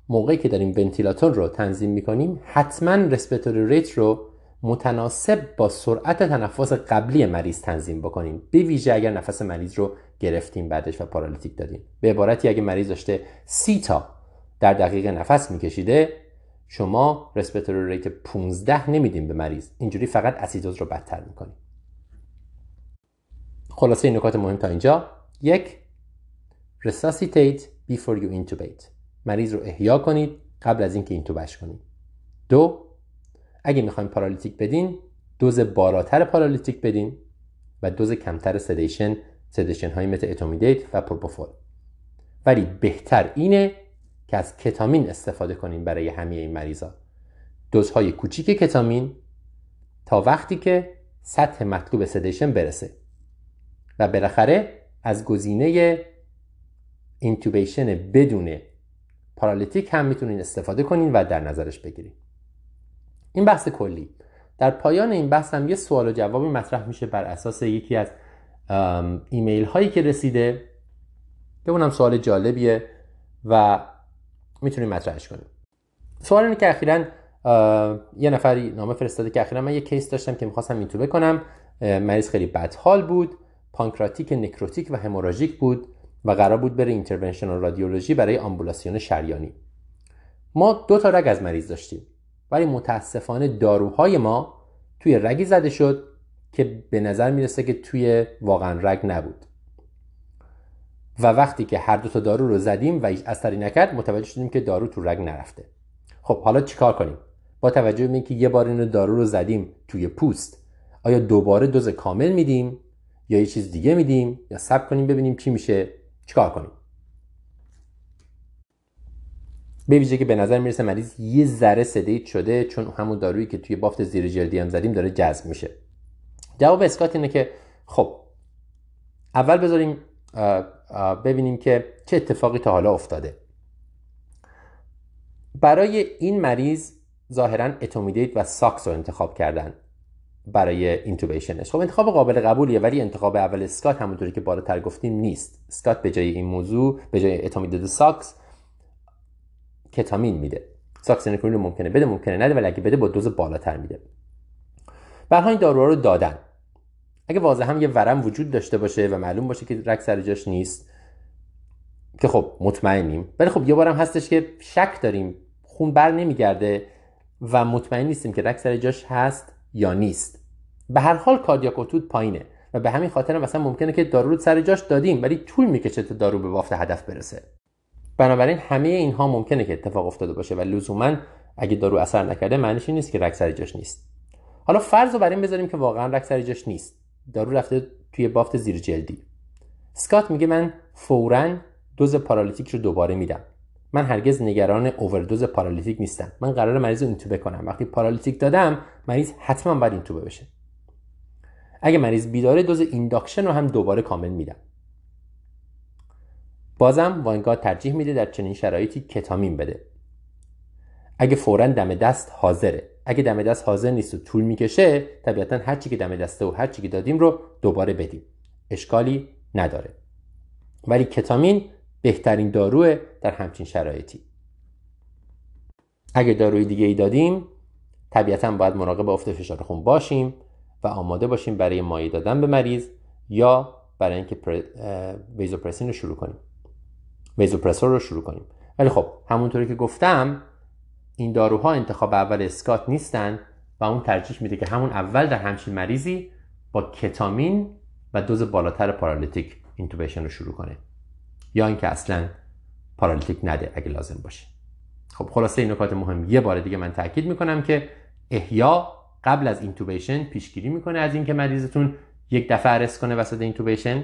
A: موقعی که داریم ونتیلاتور رو تنظیم می‌کنیم حتما رسپیتوری ریت رو متناسب با سرعت تنفس قبلی مریض تنظیم بکنیم. به ویژه اگر نفس مریض رو گرفتیم بعدش و paralytic دادیم. به عبارتی اگر مریض داشته سی تا در دقیقه نفس میکشیده شما respiratory rate 15 نمیدیم به مریض. اینجوری فقط اسیدوز رو بدتر می‌کنیم. خلاصه این نکات مهم تا اینجا. یک resuscitate before you intubate. مریض رو احیا کنید قبل از اینکه اینتوبه‌ش کنید. دو اگه می‌خوایم paralytic بدین دوز بالاتر paralytic بدین و دوز کمتر sedation sedation های مثل etomidate و پروپوفول. ولی بهتر اینه که از کتامین استفاده کنیم برای همه این مریضا. دوزهای کوچیک کتامین تا وقتی که سطح مطلوب sedation برسه. و بالاخره از گزینه intubation بدون paralytic هم می‌تونین استفاده کنین و در نظرش بگیرید این بحث کلی. در پایان این بحث هم یه سوال و جوابی مطرح میشه بر اساس یکی از ایمیل هایی که رسیده. که اونم سوال جالبیه و می‌تونیم مطرحش کنیم. سوال اینه که اخیرا یه نفری نامه فرستاده که اخیرا من یه case داشتم که می‌خواستم اینتوبه کنم. مریض خیلی بدحال بود. پانکراتیت نکروتیک و هموراژیک بود و قرار بود بره interventional radiology برای آمبولیزاسیون شریانی. ما دو تا رگ از مریض داشتیم ولی متاسفانه داروهای ما توی رگی زده شد که به نظر می‌رسه که توی واقعا رگ نبود. و وقتی که هر دو تا دارو رو زدیم و هیچ اثری نکرد متوجه شدیم که دارو تو رگ نرفته. خب حالا چیکار کنیم؟ با توجه به اینکه یه بار اینو دارو رو زدیم توی پوست آیا دوباره دوز کامل میدیم؟ یا یه چیز دیگه میدیم یا سب کنیم ببینیم چی میشه چیکار کنیم. به ویژه که به نظر می‌رسه مریض یه ذره sedate شده چون همون دارویی که توی بافت زیر جلدی هم زدیم داره جذب میشه. جواب اسکات اینه که خب اول بذاریم ببینیم که چه اتفاقی تا حالا افتاده. برای این مریض ظاهرا etomidate و ساکس رو انتخاب کردن. برای intubation ش خب انتخاب قابل قبولیه ولی انتخاب اول اسکات همونطوری که بالاتر گفتیم نیست. اسکات به جای این موضوع به جای etomidate sux کتامین میده. ساکسینکلین رو ممکنه بده ممکنه نده ولی اگه بده با دوز بالاتر میده. برها این داروها رو دادن. اگه واضح هم یه ورم وجود داشته باشه و معلوم باشه که رگ سر جاش نیست که خب مطمئنیم. ولی خب یه بارم هستش که شک داریم. خون بر نمیگرده و مطمئن نیستیم که رگ سر جاش هست. یا نیست. به هر حال کاردیاکوتود پایینه و به همین خاطر مثلا ممکنه که دارو رو سر جاش دادیم ولی طول می‌کشه تا دارو به بافت هدف برسه. بنابراین همه اینها ممکنه که اتفاق افتاده باشه و لزوما اگه دارو اثر نکرده معنیش این نیست که رگ سر جاش نیست. حالا فرض رو بر این بذاریم که واقعا رگ سر جاش نیست. دارو رفته توی بافت زیر جلدی. اسکات میگه من فورا دوز paralytic رو دوباره میدم. من هرگز نگران overdose paralytic نیستم. من قرار مریض رو intubate کنم. وقتی paralytic دادم مریض حتما باید intubate بشه. اگه مریض بیداره دوز induction رو هم دوباره کامل میدم. بازم واینگارد ترجیح میده در چنین شرایطی کتامین بده. اگه فورا دم دست حاضره. اگه دم دست حاضر نیست و طول می‌کشه طبیعتا هر چی که دم دسته و هر چی که دادیم رو دوباره بدیم. اشکالی نداره. ولی کتامین بهترین داروه در همچین شرایطی. اگه داروی دیگه ای دادیم طبیعتا باید مراقب افت فشار خون باشیم و آماده باشیم برای مایع دادن به مریض یا برای اینکه پر... vasopressin رو شروع کنیم. vasopressor رو شروع کنیم. ولی خب همونطوری که گفتم این داروها انتخاب اول اسکات نیستن و اون ترجیح میده که همون اول در همچین مریضی با کتامین و دوز بالاتر paralytic intubation رو شروع کنه. یا اینکه اصلا paralytic نده اگه لازم باشه. خب خلاصه این نکات مهم. یه بار دیگه من تاکید می‌کنم که احیا قبل از intubation پیشگیری می‌کنه از اینکه مریضتون یک دفعه arrest کنه وسط intubation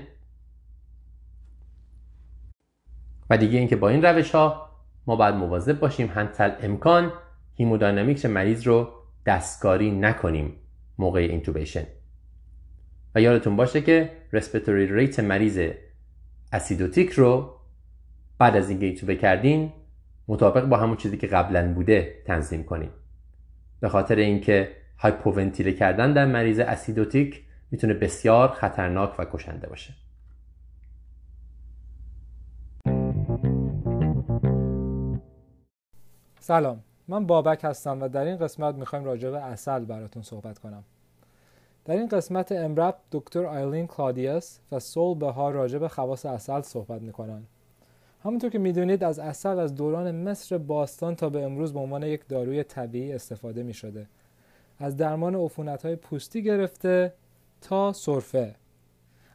A: و دیگه اینکه با این روش ها ما باید مواظب باشیم. حتی‌الامکان hemodynamics مریض رو دستکاری نکنیم موقع intubation و یادتون باشه که respiratory rate مریض acidotic رو بعد از اینکه intubate کردین مطابق با همون چیزی که قبلا بوده تنظیم کنیم به خاطر اینکه hypoventilate کردن در مریض acidotic می‌تونه بسیار خطرناک و کشنده باشه.
C: سلام من بابک هستم و در این قسمت می‌خوایم راجع به عسل براتون صحبت کنم. در این قسمت EM:RAP دکتر آیلین کلادیاس و سول بهار راجع به خواص عسل صحبت می‌کنن. همونطور که می‌دونید از اصل از دوران مصر باستان تا به امروز به عنوان یک داروی طبیعی استفاده می شده. از درمان عفونت های پوستی گرفته تا سرفه.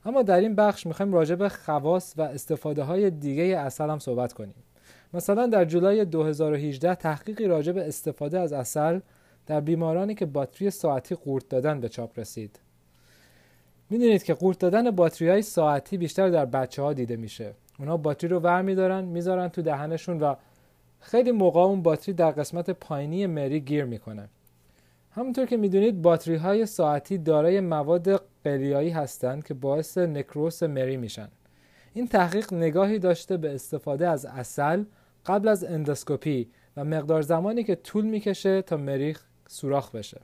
C: اما در این بخش می‌خوایم راجع به خواص و استفاده های دیگه اصل هم صحبت کنیم. مثلا در جولای 2018 تحقیقی راجع به استفاده از اصل در بیمارانی که باتری ساعتی قورت دادن به چاپ رسید. می‌دونید که قورت دادن باتری های ساعتی بیشتر در بچه ها دیده میشه. اونا باتری رو ور میدارن می‌ذارن تو دهنشون و خیلی موقع اون باتری در قسمت پایینی مری گیر می‌کنه. همونطور که می‌دونید باتری های ساعتی دارای مواد قلیایی هستند که باعث نکروس مری میشن. این تحقیق نگاهی داشته به استفاده از اصل قبل از اندوسکوپی و مقدار زمانی که طول می‌کشه تا مریخ سوراخ بشه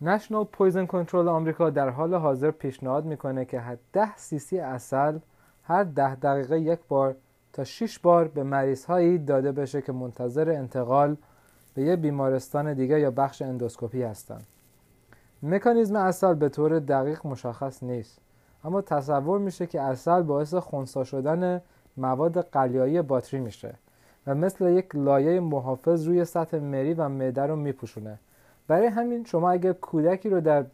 C: National Poison Control آمریکا در حال حاضر پیشنهاد می‌کنه که 10 سی سی عسل هر ده دقیقه یک بار تا 6 بار به مریض هایی داده بشه که منتظر انتقال به یه بیمارستان دیگه یا بخش اندوسکوپی هستند. مکانیزم عسل به طور دقیق مشخص نیست اما تصور میشه که عسل باعث خونسا شدن مواد قلیایی باتری میشه و مثل یک لایه محافظ روی سطح مری و معده رو میپوشونه. برای همین شما اگر کودکی رو در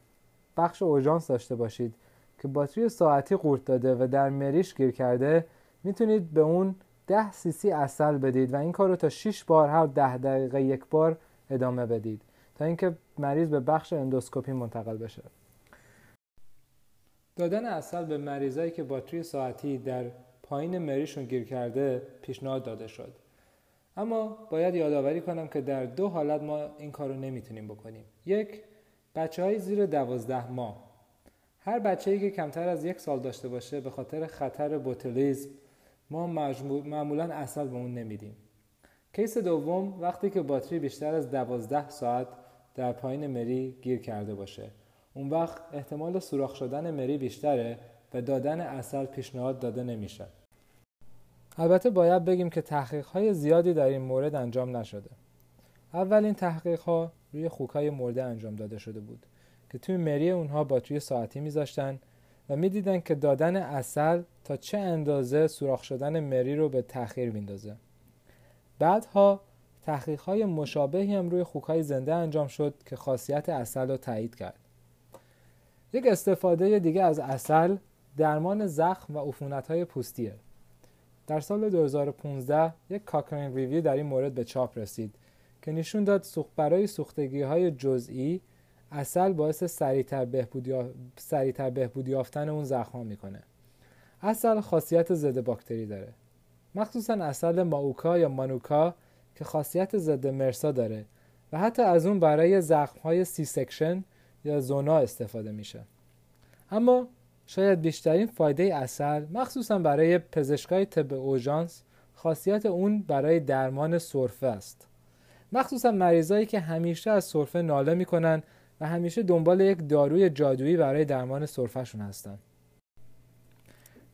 C: بخش اوژانس داشته باشید که باتری ساعتی قورت داده و در مریش گیر کرده می‌تونید به اون 10 سی سی اصل بدید و این کار رو تا 6 بار هر 10 دقیقه یک بار ادامه بدید تا اینکه مریض به بخش اندوسکوپی منتقل بشه. دادن اصل به مریضایی که باتری ساعتی در پایین مریشون گیر کرده پیشنهاد داده شد. اما باید یادآوری کنم که در دو حالت ما این کار رو نمی‌تونیم بکنیم. یک بچه های زیر دوازده ماه. هر بچه ای که کمتر از یک سال داشته باشه به خاطر خطر بوتلیزم ما معمولا اصل به اون نمیدیم. کیس دوم وقتی که باتری بیشتر از دوازده ساعت در پایین مری گیر کرده باشه. اون وقت احتمال سوراخ شدن مری بیشتره و دادن اصل پیشنهاد داده نمیشه. البته باید بگیم که تحقیق های زیادی در این مورد انجام نشده. اولین تحقیق ها روی خوک های مرده انجام داده شده بود که توی مری اونها باتری ساعتی میذاشتن و می‌دیدن که دادن اصل تا چه اندازه سوراخ شدن مری رو به تاخیر میندازه. بعدها تحقیق های مشابهی هم روی خوک های زنده انجام شد که خاصیت اصل رو تایید کرد. یک استفاده دیگه از اصل درمان زخم و عفونت های پوستیه. در سال 2015 یک Cochrane review در این مورد به چاپ رسید که نشون داد سوخت برای سوختگی های جزئی عسل باعث سریعتر بهبود, بهبود یافتن اون زخم می‌کنه. عسل خاصیت ضد باکتری داره. مخصوصا عسل ماوکا یا مانوکا که خاصیت ضد MRSA داره و حتی از اون برای زخم های C-section یا زونا استفاده میشه. اما شاید بیشترین فایده اصل مخصوصا برای پزشکای طب اوژانس خاصیت اون برای درمان سرفه است. مخصوصا مریضایی که همیشه از سرفه ناله می‌کنن و همیشه دنبال یک داروی جادویی برای درمان سرفهشون هستن.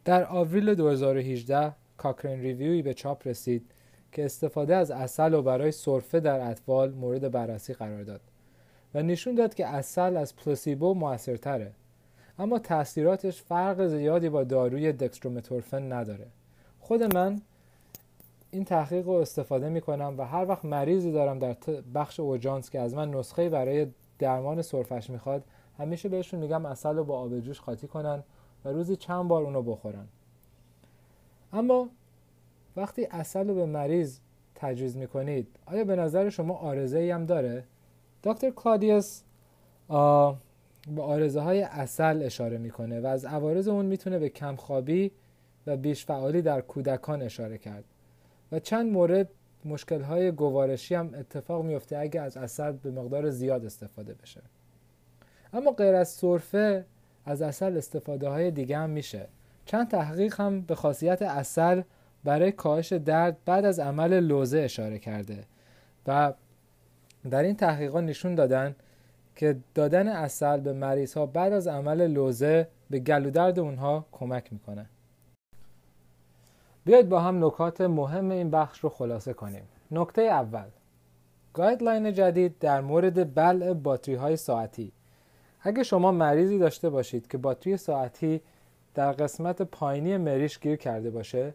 C: در آوریل 2018 کاکرین ریویوی به چاپ رسید که استفاده از اصل و برای سرفه در اطفال مورد بررسی قرار داد و نشون داد که اصل از پلاسیبو موثرتره. اما تاثیراتش فرق زیادی با داروی دکسترومتورفن نداره خود من این تحقیق رو استفاده می کنم و هر وقت مریضی دارم در بخش اوجانس که از من نسخه برای درمان سرفش می‌خواد همیشه بهشون میگم اصل رو با آب جوش خاطی کنن و روزی چند بار اونو بخورن اما وقتی اصل رو به مریض تجویز می‌کنید آیا به نظر شما آرزه هم داره؟ دکتر کلادیوس به آرزه های اصل اشاره می‌کنه و از عوارض اون می‌تونه به کمخوابی و بیش فعالی در کودکان اشاره کرد. و چند مورد مشکل های گوارشی هم اتفاق میفته اگه از اصل به مقدار زیاد استفاده بشه. اما غیر از سرفه از اصل استفاده های دیگه هم میشه. چند تحقیق هم به خاصیت اصل برای کاهش درد بعد از عمل لوزه اشاره کرده و در این تحقیقات نشون دادن که دادن اصل به مریض ها بعد از عمل لوزه به گلو درد اونها کمک می‌کنه. بیاید با هم نکات مهم این بخش رو خلاصه کنیم. نکته اول گایدلاین جدید در مورد بلع باتری های ساعتی. اگه شما مریضی داشته باشید که باتری ساعتی در قسمت پایینی مریش گیر کرده باشه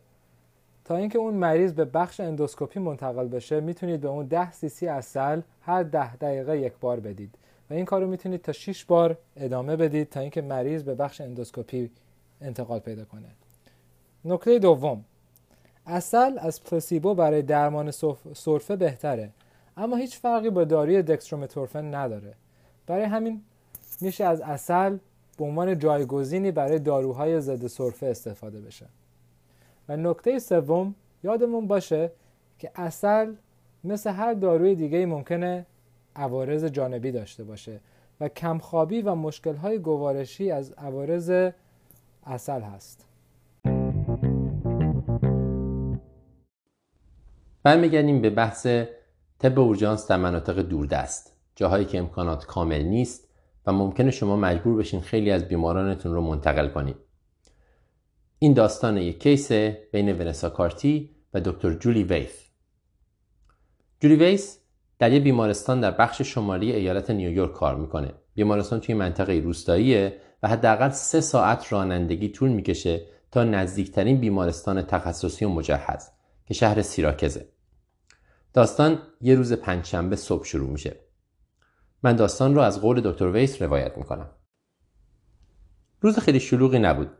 C: تا اینکه اون مریض به بخش اندوسکوپی منتقل بشه می‌تونید به اون 10 سی سی عسل هر ده دقیقه یک بار بدید. و این کار رو می‌تونید تا 6 بار ادامه بدید تا اینکه مریض به بخش اندوسکوپی انتقال پیدا کنه. نکته دوم عسل از placebo برای درمان سرفه بهتره اما هیچ فرقی با داروی دکسترومتورفن نداره. برای همین میشه از اصل به عنوان جایگزینی برای داروهای ضد سرفه استفاده بشه. و نکته سوم یادمون باشه که اصل مثل هر داروی دیگه ممکنه عوارض جانبی داشته باشه و کمخوابی و مشکلهای گوارشی از عوارض اصل هست.
A: برمیگردیم به بحث طب اورژانس در مناطق دوردست جاهایی که امکانات کامل نیست و ممکنه شما مجبور بشین خیلی از بیمارانتون رو منتقل کنید این داستان یک case بین ونسا کاردی و دکتر جولی ویف. جولی ویس در یه بیمارستان در بخش شمالی ایالت نیویورک کار می‌کنه. بیمارستان توی منطقه روستاییه و حداقل سه ساعت رانندگی طول می‌کشه تا نزدیکترین بیمارستان تخصصی و مجهز که شهر سیراکزه. داستان یه روز پنجشنبه صبح شروع میشه. من داستان رو از قول دکتر ویس روایت می‌کنم. روز خیلی شلوغی نبود.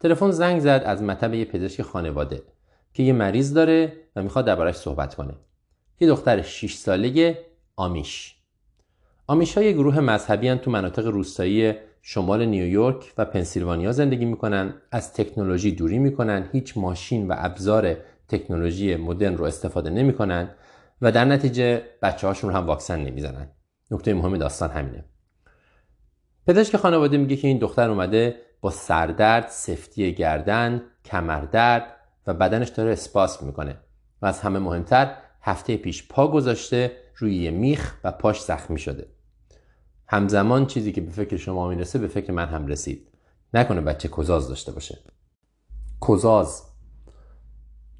A: تلفن زنگ زد از مطب یه پزشک خانواده که یه مریض داره و می‌خواد دربارش صحبت کنه. یه دختر 6 ساله آمیش. آمیش های گروه مذهبی تو مناطق روستایی شمال نیویورک و پنسیلوانیا زندگی می‌کنن از تکنولوژی دوری می‌کنن هیچ ماشین و ابزار تکنولوژی مدرن رو استفاده نمی‌کنن و در نتیجه بچه هاشون رو هم واکسن نمی‌زنن. نکته مهم داستان همینه. پزشک خانواده میگه که این دختر اومده با سردرد، سفتی گردن، کمردرد و بدنش داره اسپاس می‌کنه و از همه مهمتر هفته پیش پا گذاشته روی یه میخ و پاش زخمی شده. همزمان چیزی که به فکر شما می‌رسه به فکر من هم رسید. نکنه بچه کزاز داشته باشه. کزاز.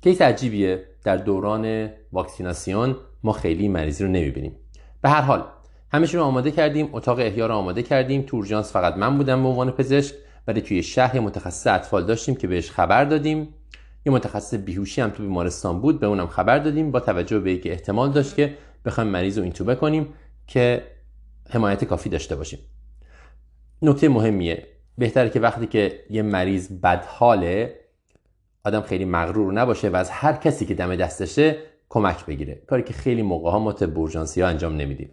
A: کیس عجیبیه. در دوران واکسیناسیون ما خیلی مریضی رو نمی‌بینیم. به هر حال همه رو آماده کردیم اتاق احیا رو آماده کردیم. تورجانس فقط من بودم به عنوان پزشک. ولی توی شهر متخصص اطفال داشتیم که بهش خبر دادیم. یه متخصص بیهوشی هم تو بیمارستان بود به اونم خبر دادیم با توجه به اینکه احتمال داشت که بخوایم مریض رو اینتوبه کنیم که حمایت کافی داشته باشیم. نکته مهمیه بهتره که وقتی که یه مریض بدحاله آدم خیلی مغرور نباشه و از هر کسی که دم دستشه کمک بگیره. کاری که خیلی موقع ها ما بورژانسی ها انجام نمیدیم.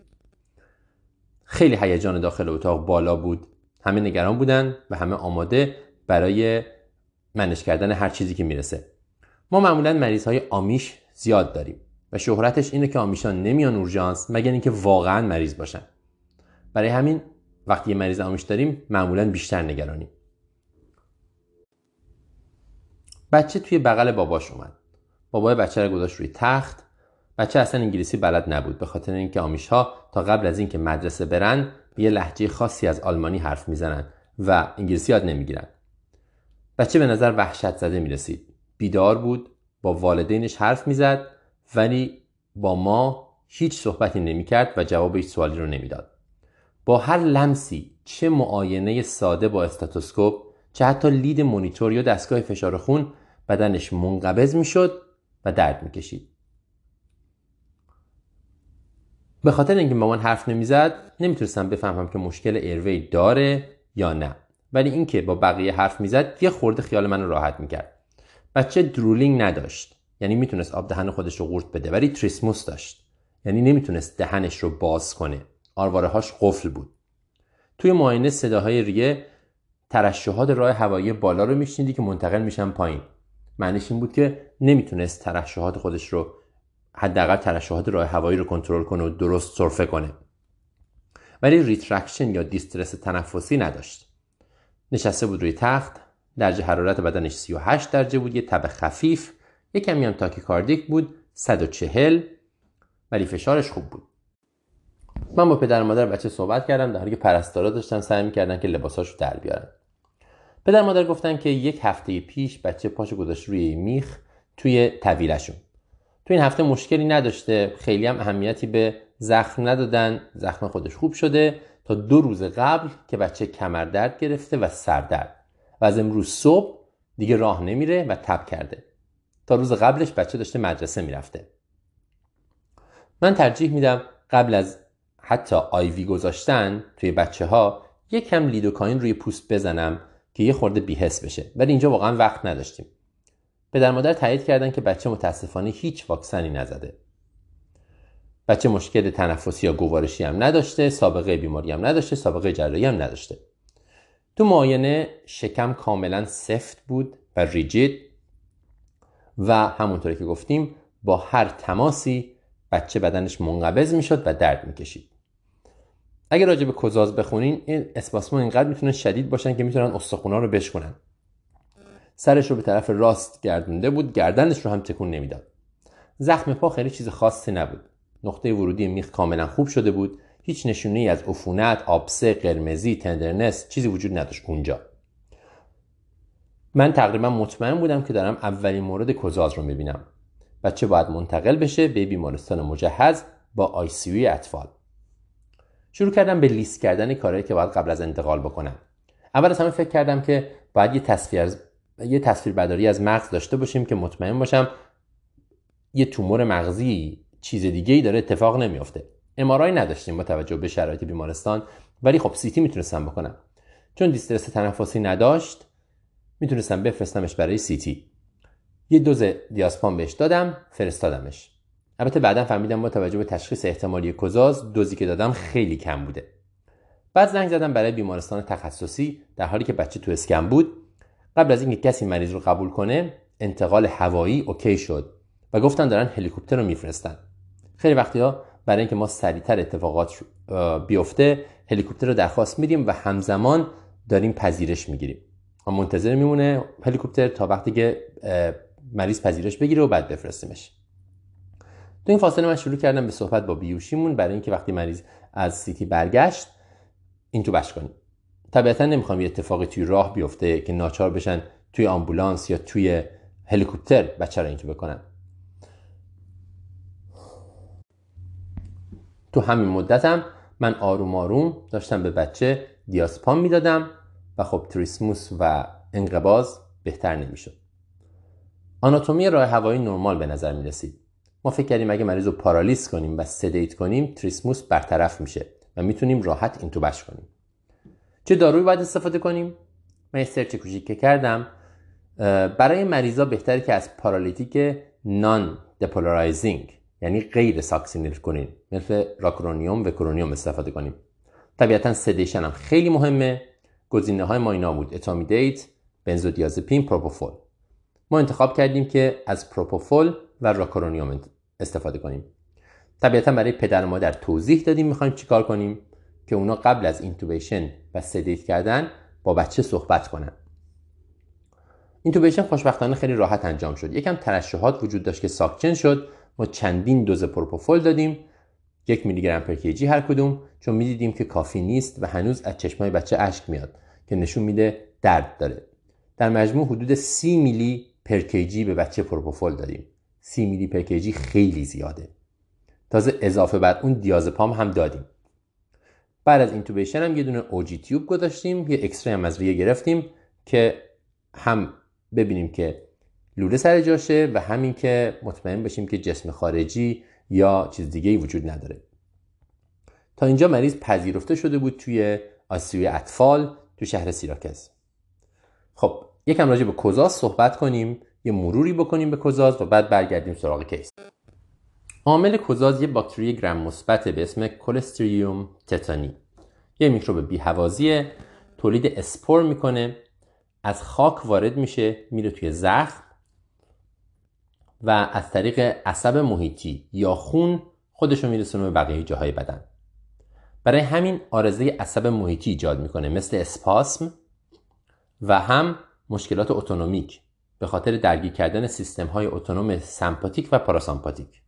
A: خیلی هیجان داخل اتاق بالا بود. همه نگران بودن و همه آماده برای منش کردن هر چیزی که می‌رسه. ما معمولا مریض های آمیش زیاد داریم و شهرتش اینه که آمیشان نمیان اورژانس مگر اینکه واقعا مریض باشن. برای همین وقتی یه مریض آمیش داریم معمولا بیشتر نگرانیم. بچه توی بغل باباش اومد. بابای بچه رو گذاشت روی تخت. بچه اصلا انگلیسی بلد نبود به خاطر اینکه آمیش ها تا قبل از اینکه مدرسه برن به یه لحجه خاصی از آلمانی حرف می‌زنن و انگلیسی یاد نمی‌گیرن. بچه به نظر وحشت زده می رسید بیدار بود با والدینش حرف می‌زد ولی با ما هیچ صحبتی نمی‌کرد و جواب هیچ سوالی رو نمی‌داد. با هر لمسی چه معاینه ساده با استاتوسکوپ چه حتی لید مونیتور یا دستگاه فشار خون بدنش منقبض می‌شد و درد می‌کشید. به خاطر اینکه مامان حرف نمی‌زد نمی‌تونستم بفهمم که مشکل ایروی داره یا نه. ولی اینکه با بقیه حرف می‌زد یه خورده خیال منو راحت می‌کرد. بچه درولینگ نداشت. یعنی می‌تونست آب دهن خودش رو قورت بده ولی تریسموس داشت. یعنی نمی‌تونست دهنش رو باز کنه. آرواره هاش قفل بود. توی معاینه صداهای ریه ترشحات راه هوایی بالا رو میشنیدی که منتقل میشن پایین. معنیش این بود که نمی‌تونست ترشحات خودش رو حداقل ترشحات راه هوایی رو کنترل کنه و درست سرفه کنه. ولی retraction یا distress تنفسی نداشت. نشسته بود روی تخت. درجه حرارت بدنش 38 درجه بود یه تب خفیف. یه کمی هم tachycardic بود 140 ولی فشارش خوب بود. من با پدر و مادر بچه صحبت کردم در حالی که پرستارا داشتن سعی می‌کردن که لباساشو در بیارن. پدر مادر گفتن که یک هفته پیش بچه پاشو گذاشت روی میخ توی طویلشون. تو این هفته مشکلی نداشته خیلی هم اهمیتی به زخم ندادن. زخم خودش خوب شده. تا دو روز قبل که بچه کمردرد گرفته و سردرد و از امروز صبح دیگه راه نمیره و تب کرده. تا روز قبلش بچه داشته مدرسه می‌رفته. من ترجیح میدم قبل از حتی آیوی گذاشتن توی بچه ها یک کم لیدوکاین روی پوست بزنم که یه خورده بیهس بشه. ولی اینجا واقعا وقت نداشتیم. پدر مادر تایید کردن که بچه متاسفانه هیچ واکسنی نزده. بچه مشکل تنفسی یا گوارشی هم نداشته سابقه بیماری هم نداشته سابقه جراحی هم نداشته. تو معاینه شکم کاملا سفت بود و ریجید و همونطوری که گفتیم با هر تماسی بچه بدنش منقبض می‌شد و درد می‌کشید. اگر راجع به کزاز بخونین این اسپاسمون اینقدر می‌تونه شدید باشن که می‌تونن استخونا رو بشکنن. سرش رو به طرف راست گردونده بود گردنش رو هم تکون نمی‌داد. زخم پا خیلی چیز خاصی نبود. نقطه ورودی میخ کاملا خوب شده بود. هیچ نشونه ای از عفونت آبسه قرمزی تندرنس چیزی وجود نداشت اونجا. من تقریبا مطمئن بودم که دارم اولین مورد کزاز رو می‌بینم. بچه باید منتقل بشه به بیمارستان مجهز با آی سی اطفال. شروع کردم به لیست کردن کارهایی که باید قبل از انتقال بکنم. اول از همه فکر کردم که باید یه تصویر یه تصویر برداری از مغز داشته باشیم که مطمئن باشم یه تومور مغزی چیز دیگه ای داره اتفاق نمیافته. امارای نداشتیم با توجه به شرایط بیمارستان ولی خب سیتی می‌تونستم بکنم. چون دیسترس تنفسی نداشت می‌تونستم بفرستمش برای سیتی یه دوز دیاسپان بهش دادم فرستادمش. البته بعدا فهمیدم با توجه به تشخیص احتمالی کزاز دوزی که دادم خیلی کم بوده. بعد زنگ زدم برای بیمارستان تخصصی در حالی که بچه تو اسکن بود. قبل از اینکه کسی مریض رو قبول کنه انتقال هوایی اوکی شد و گفتن دارن هلیکوپتر رو میفرستن. خیلی وقتی ها برای اینکه ما سریعتر اتفاقات بیفته هلیکوپتر رو درخواست میدیم و همزمان داریم پذیرش می‌گیریم. منتظر میمونه هلیکوپتر تا وقتی که مریض پذیرش بگیره و بعد بفرستیمش. تو این فاصله من شروع کردم به صحبت با بیوشیمون برای اینکه وقتی مریض از سیتی برگشت این تو بش کنیم. طبیعتا نمی‌خوام یه اتفاقی توی راه بیفته که ناچار بشن توی آمبولانس یا توی هلیکوپتر بچه رو اینتو بکنن. تو همین مدتم من آروم آروم داشتم به بچه دیاسپام می‌دادم و خب تریسموس و انقباز بهتر نمی‌شد. آناتومی راه هوایی نرمال به نظر می رسید ما فکر کردیم اگه مریض رو paralyze کنیم و sedate کنیم trismus برطرف میشه و می‌تونیم راحت intubate ش کنیم. چه دارویی باید استفاده کنیم؟ من یه search کوچیک که کردم برای مریضا بهتره که از paralytic non-depolarizing یعنی غیر succinylcholine. مثل rocuronium vecuronium استفاده کنیم. طبیعتا sedation هم خیلی مهمه. گزینه های ما اینا بود. etomidate benzodiazepine propofol. ما انتخاب کردیم که از propofol و rocuronium استفاده کنیم. طبیعتا برای پدر و مادر توضیح دادیم می‌خوایم چیکار کنیم که اونا قبل از intubation و sedate کردن با بچه صحبت کنن. intubation خوشبختانه خیلی راحت انجام شد. یکم ترشحات وجود داشت که suction شد. ما چندین دوز propofol دادیم. یک میلی گرم per هر کدوم چون می‌دیدیم که کافی نیست و هنوز از چشمای بچه اشک میاد که نشون میده درد داره. در مجموع حدود سی میلی پر کیجی به بچه پروپوفول دادیم. سی میلی پر خیلی زیاده. تازه اضافه بر اون دیازپام هم دادیم. بعد از اینتوبیشن هم یه دونه اوجی تیوب گذاشتیم یه اکسری هم از ریه گرفتیم که هم ببینیم که لوله سر جاشه و همین که مطمئن بشیم که جسم خارجی یا چیز دیگه ای وجود نداره. تا اینجا مریض پذیرفته شده بود توی آسیوی اطفال تو شهر سیراکز. خب یکم راجع به کوزاز صحبت کنیم یه مروری بکنیم به کوزاز و بعد برگردیم سراغ کیس. عامل کوزاز یه باکتری گرم مثبت به اسم کلستریوم تتانی. یه میکروب بیهوازیه تولید اسپور می‌کنه از خاک وارد میشه میره توی زخم و از طریق عصب محیطی یا خون خودشو میرسونه به بقیه جاهای بدن. برای همین آرزه عصب محیطی ایجاد می‌کنه مثل اسپاسم و هم مشکلات اتونومیک به خاطر درگیر کردن سیستم های اتونوم سمپاتیک و پاراسامپاتیک.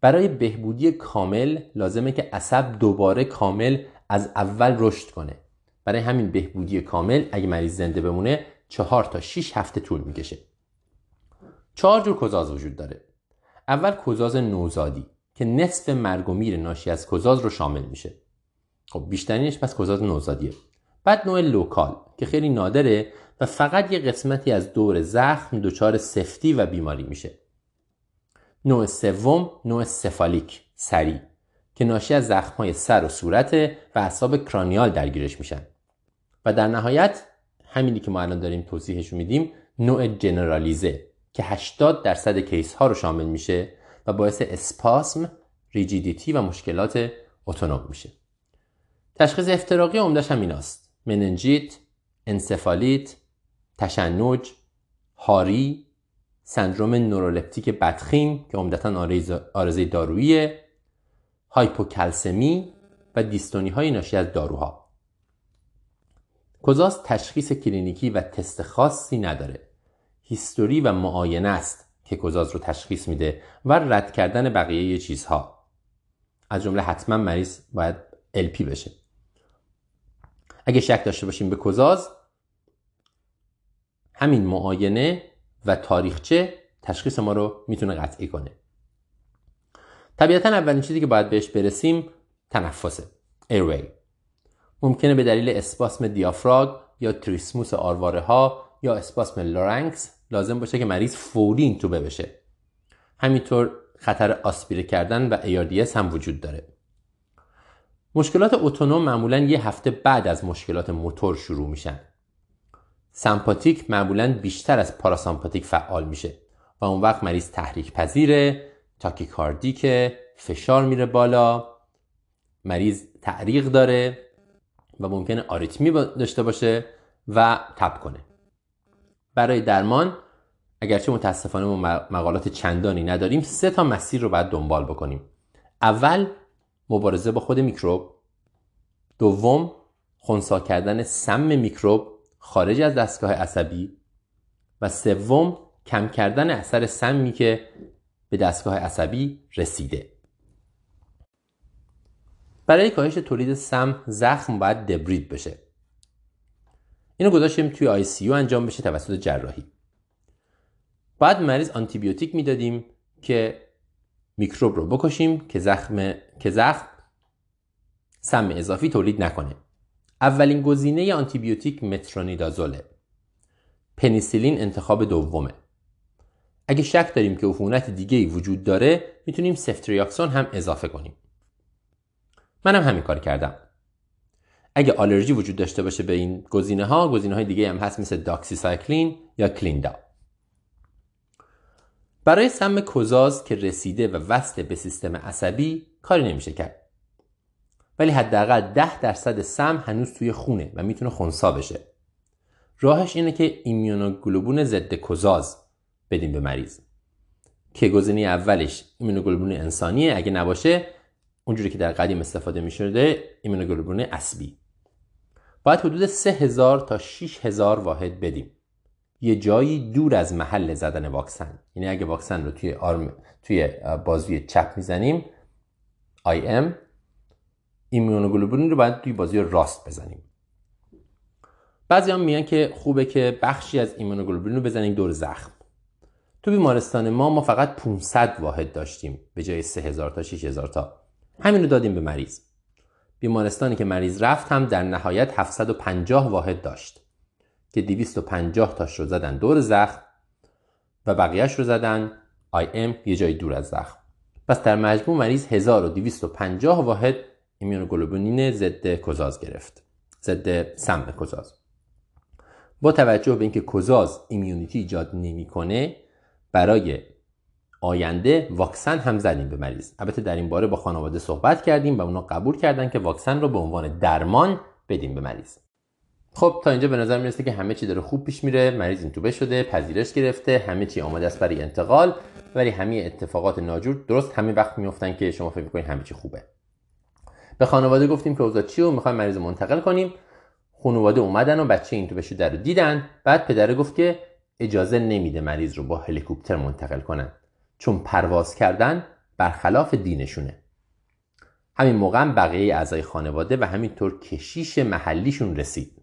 A: برای بهبودی کامل لازمه که عصب دوباره کامل از اول رشد کنه. برای همین بهبودی کامل اگه مریض زنده بمونه چهار تا 6 هفته طول می‌کشه. چهار جور کزاز وجود داره. اول کزاز نوزادی که نصف مرگ و میر ناشی از کزاز رو شامل میشه. خب بیشترینش پس کزاز نوزادیه. بعد نوع local که خیلی نادره و فقط یه قسمتی از دور زخم دچار سفتی و بیماری میشه. نوع سوم نوع cephalic سری که ناشی از زخمهای سر و صورت و اعصاب cranial درگیرش میشن. و در نهایت همینی که ما الان داریم توضیحش میدیم نوع جنرالیزه. که 80 درصد case ها رو شامل میشه و باعث اسپاسم، rigidity و مشکلات اتونوم میشه. تشخیص افتراقی عمدش هم ایناست. مننژیت، انسفالیت، تشنج، هاری، سندروم نورولپتیک بدخیم که عمدتا عارضه داروییه، هایپوکلسمی و دیستونی های ناشی از داروها. کزاس تشخیص کلینیکی و تست خاصی نداره. هیستوری و معاینه است که گزاز رو تشخیص میده و رد کردن بقیه چیزها. از جمله حتما مریض باید LP بشه. اگه شک داشته باشیم به کزاز همین معاینه و تاریخچه تشخیص ما رو می‌تونه قطعی کنه. طبیعتا اولین چیزی که باید بهش برسیم تنفسه airway ممکنه به دلیل اسپاسم دیافراگم یا trismus آرواره ها یا اسپاسم larynx لازم باشه که مریض فوری اینتوبه بشه. همینطور خطر آسپیره کردن و ARDS هم وجود داره. مشکلات اتونوم معمولا یه هفته بعد از مشکلات موتور شروع میشن. سمپاتیک معمولا بیشتر از پاراسامپاتیک فعال میشه و اون وقت مریض تحریک پذیره تاکیکاردی که فشار میره بالا مریض تعریق داره و ممکنه آریتمی داشته باشه و تب کنه. برای درمان اگرچه متاسفانه ما مقالات چندانی نداریم سه تا مسیر رو باید دنبال بکنیم. اول مبارزه با خود میکروب. دوم خونسا کردن سم میکروب خارج از دستگاه عصبی. و سوم کم کردن اثر سمی که به دستگاه عصبی رسیده. برای کاهش تولید سم زخم باید دبرید بشه. اینو گذاشتیم توی آی سی انجام بشه توسط جراحی. بعد مریض آنتیبیوتیک می‌دادیم که میکروب رو بکشیم که زخم که زخم سم اضافی تولید نکنه. اولین گزینه آنتیبیوتیک مترونیدازوله. پنیسیلین انتخاب دومه. اگه شک داریم که عفونت دیگه ای وجود داره می‌تونیم سفتریاکسون هم اضافه کنیم. منم همین کار کردم. اگه آلرژی وجود داشته باشه به این گزینه ها گزینه های دیگه هم هست مثل داکسیسایکلین یا کلیندا. برای سم کزاز که رسیده و وصل به سیستم عصبی کاری نمیشه کرد. ولی حداقل 10 درصد سم هنوز توی خونه و می‌تونه خونسا بشه. راهش اینه که ایمونوگلوبولین ضد کزاز بدیم به مریض. که گزینه اولش ایمونوگلوبولین انسانیه اگه نباشه اونجوری که در قدیم استفاده می شده اسبی باید حدود 3000 تا 6000 واحد بدیم. یه جایی دور از محل زدن واکسن. یعنی اگه واکسن رو توی arm توی بازوی چپ می‌زنیم ام ایمونوگلوبولین رو باید توی بازوی راست بزنیم. بعضی هم میگن که خوبه که بخشی از ایمونوگلوبولین رو بزنیم دور زخم. تو بیمارستان ما ما فقط 500 واحد داشتیم. به جای 3000 تا 6000 تا. همین رو دادیم به مریض. بیمارستانی که مریض رفت هم در نهایت 750 واحد داشت که 250 تاش رو زدن دور زخم و بقیهش رو زدن ام یه جای دور از زخم. پس در مجموع مریض 1250 واحد ایمونوگلوبولین ضد کزاز گرفت. ضد سم کزاز با توجه به اینکه کزاز immunity ایجاد نمی‌کنه برای آینده واکسن هم زدیم به مریض. البته در این باره با خانواده صحبت کردیم و اونا قبول کردن که واکسن رو به عنوان درمان بدیم به مریض. خب تا اینجا به نظر می‌رسه که همه چی داره خوب پیش میره مریض اینتوبه شده پذیرش گرفته همه چی آماده است برای انتقال ولی همه اتفاقات ناجور درست همین وقت میفتن که شما فکر می‌کنید همه چی خوبه. به خانواده گفتیم که اوضاع چی و می‌خوایم مریض منتقل کنیم. خانواده اومدن و بچه اینتوبه شده رو دیدن. بعد پدره گفت که اجازه نمیده مریض رو با هلیکوپتر منتقل کنن. چون پرواز کردن برخلاف دینشونه. همین موقع بقیه اعضای خانواده و همینطور کشیش محلیشون رسید.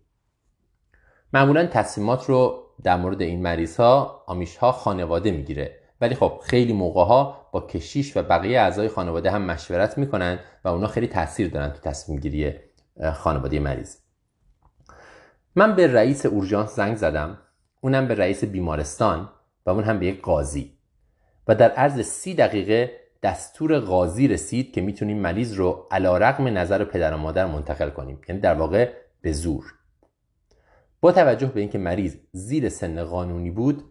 A: معمولا تصمیمات رو در مورد این مریض ها آمیش ها خانواده می‌گیره. ولی خب خیلی موقع ها با کشیش و بقیه اعضای خانواده هم مشورت می‌کنن و اونا خیلی تاثیر دارن تو تصمیم گیری خانواده مریض. من به رئیس اورژانس زنگ زدم اونم به رئیس بیمارستان و اون هم به یک قاضی. و در عرض سی دقیقه دستور قاضی رسید که می‌تونیم مریض رو علا رقم نظر پدر و مادر منتقل کنیم. یعنی در واقع به زور. با توجه به اینکه مریض زیر سن قانونی بود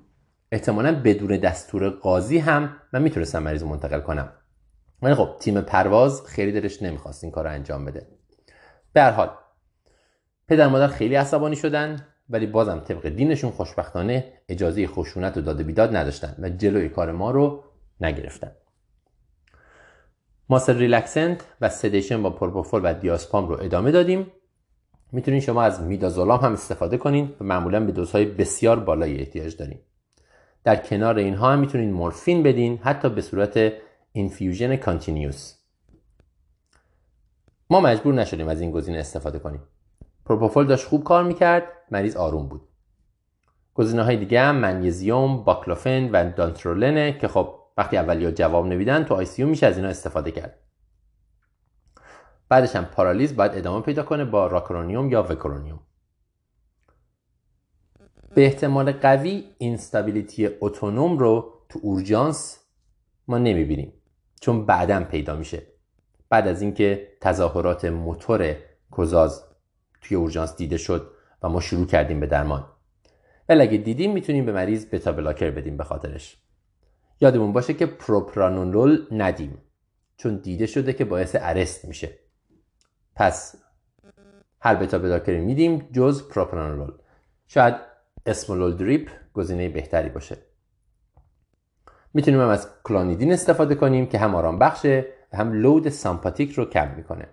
A: احتمالا بدون دستور قاضی هم من می‌تونستم مریض رو منتقل کنم. ولی خب تیم پرواز خیلی دلش نمی‌خواست این کار رو انجام بده. به حال پدر مادر خیلی عصبانی شدن. ولی بازم طبق دینشون خوشبختانه اجازه خشونت و داده بیداد نداشتن و جلوی کار ما رو نگرفتن. muscle relaxant و sedation با پروپوفول و دیازپام رو ادامه دادیم. می‌تونین شما از میدازولام هم استفاده کنین و معمولا به دوزهای بسیار بالایی احتیاج داریم در کنار اینها هم می‌تونین مورفین بدین حتی به صورت infusion continuous. ما مجبور نشدیم از این گزینه استفاده کنیم. پروپوفول داشت خوب کار می‌کرد مریض آروم بود. گزینه های دیگه هم منیزیوم باکلوفن و دانترولنه که خب وقتی اولیا جواب نمیدن تو ICU میشه از اینا استفاده کرد. بعدش هم پارالیز باید ادامه پیدا کنه با راکرونیوم یا وکرونیوم. به احتمال قوی instability اتونوم رو تو اورژانس ما نمی‌بینیم چون بعدا پیدا میشه. بعد از اینکه تظاهرات موتور کزاز توی اورژانس دیده شد و ما شروع کردیم به درمان. ولی اگه دیدیم می‌تونیم به مریض بتا بلاکر بدیم به خاطرش. یادمون باشه که پروپرانولول ندیم چون دیده شده که باعث ارست میشه. پس هر بتا بداکری میدیم جز پروپرانولول. شاید اسمولول دریپ گزینه بهتری باشه. می‌تونیم هم از کلانیدین استفاده کنیم که هم آرام بخشه و هم load سامپاتیک رو کم می‌کنه.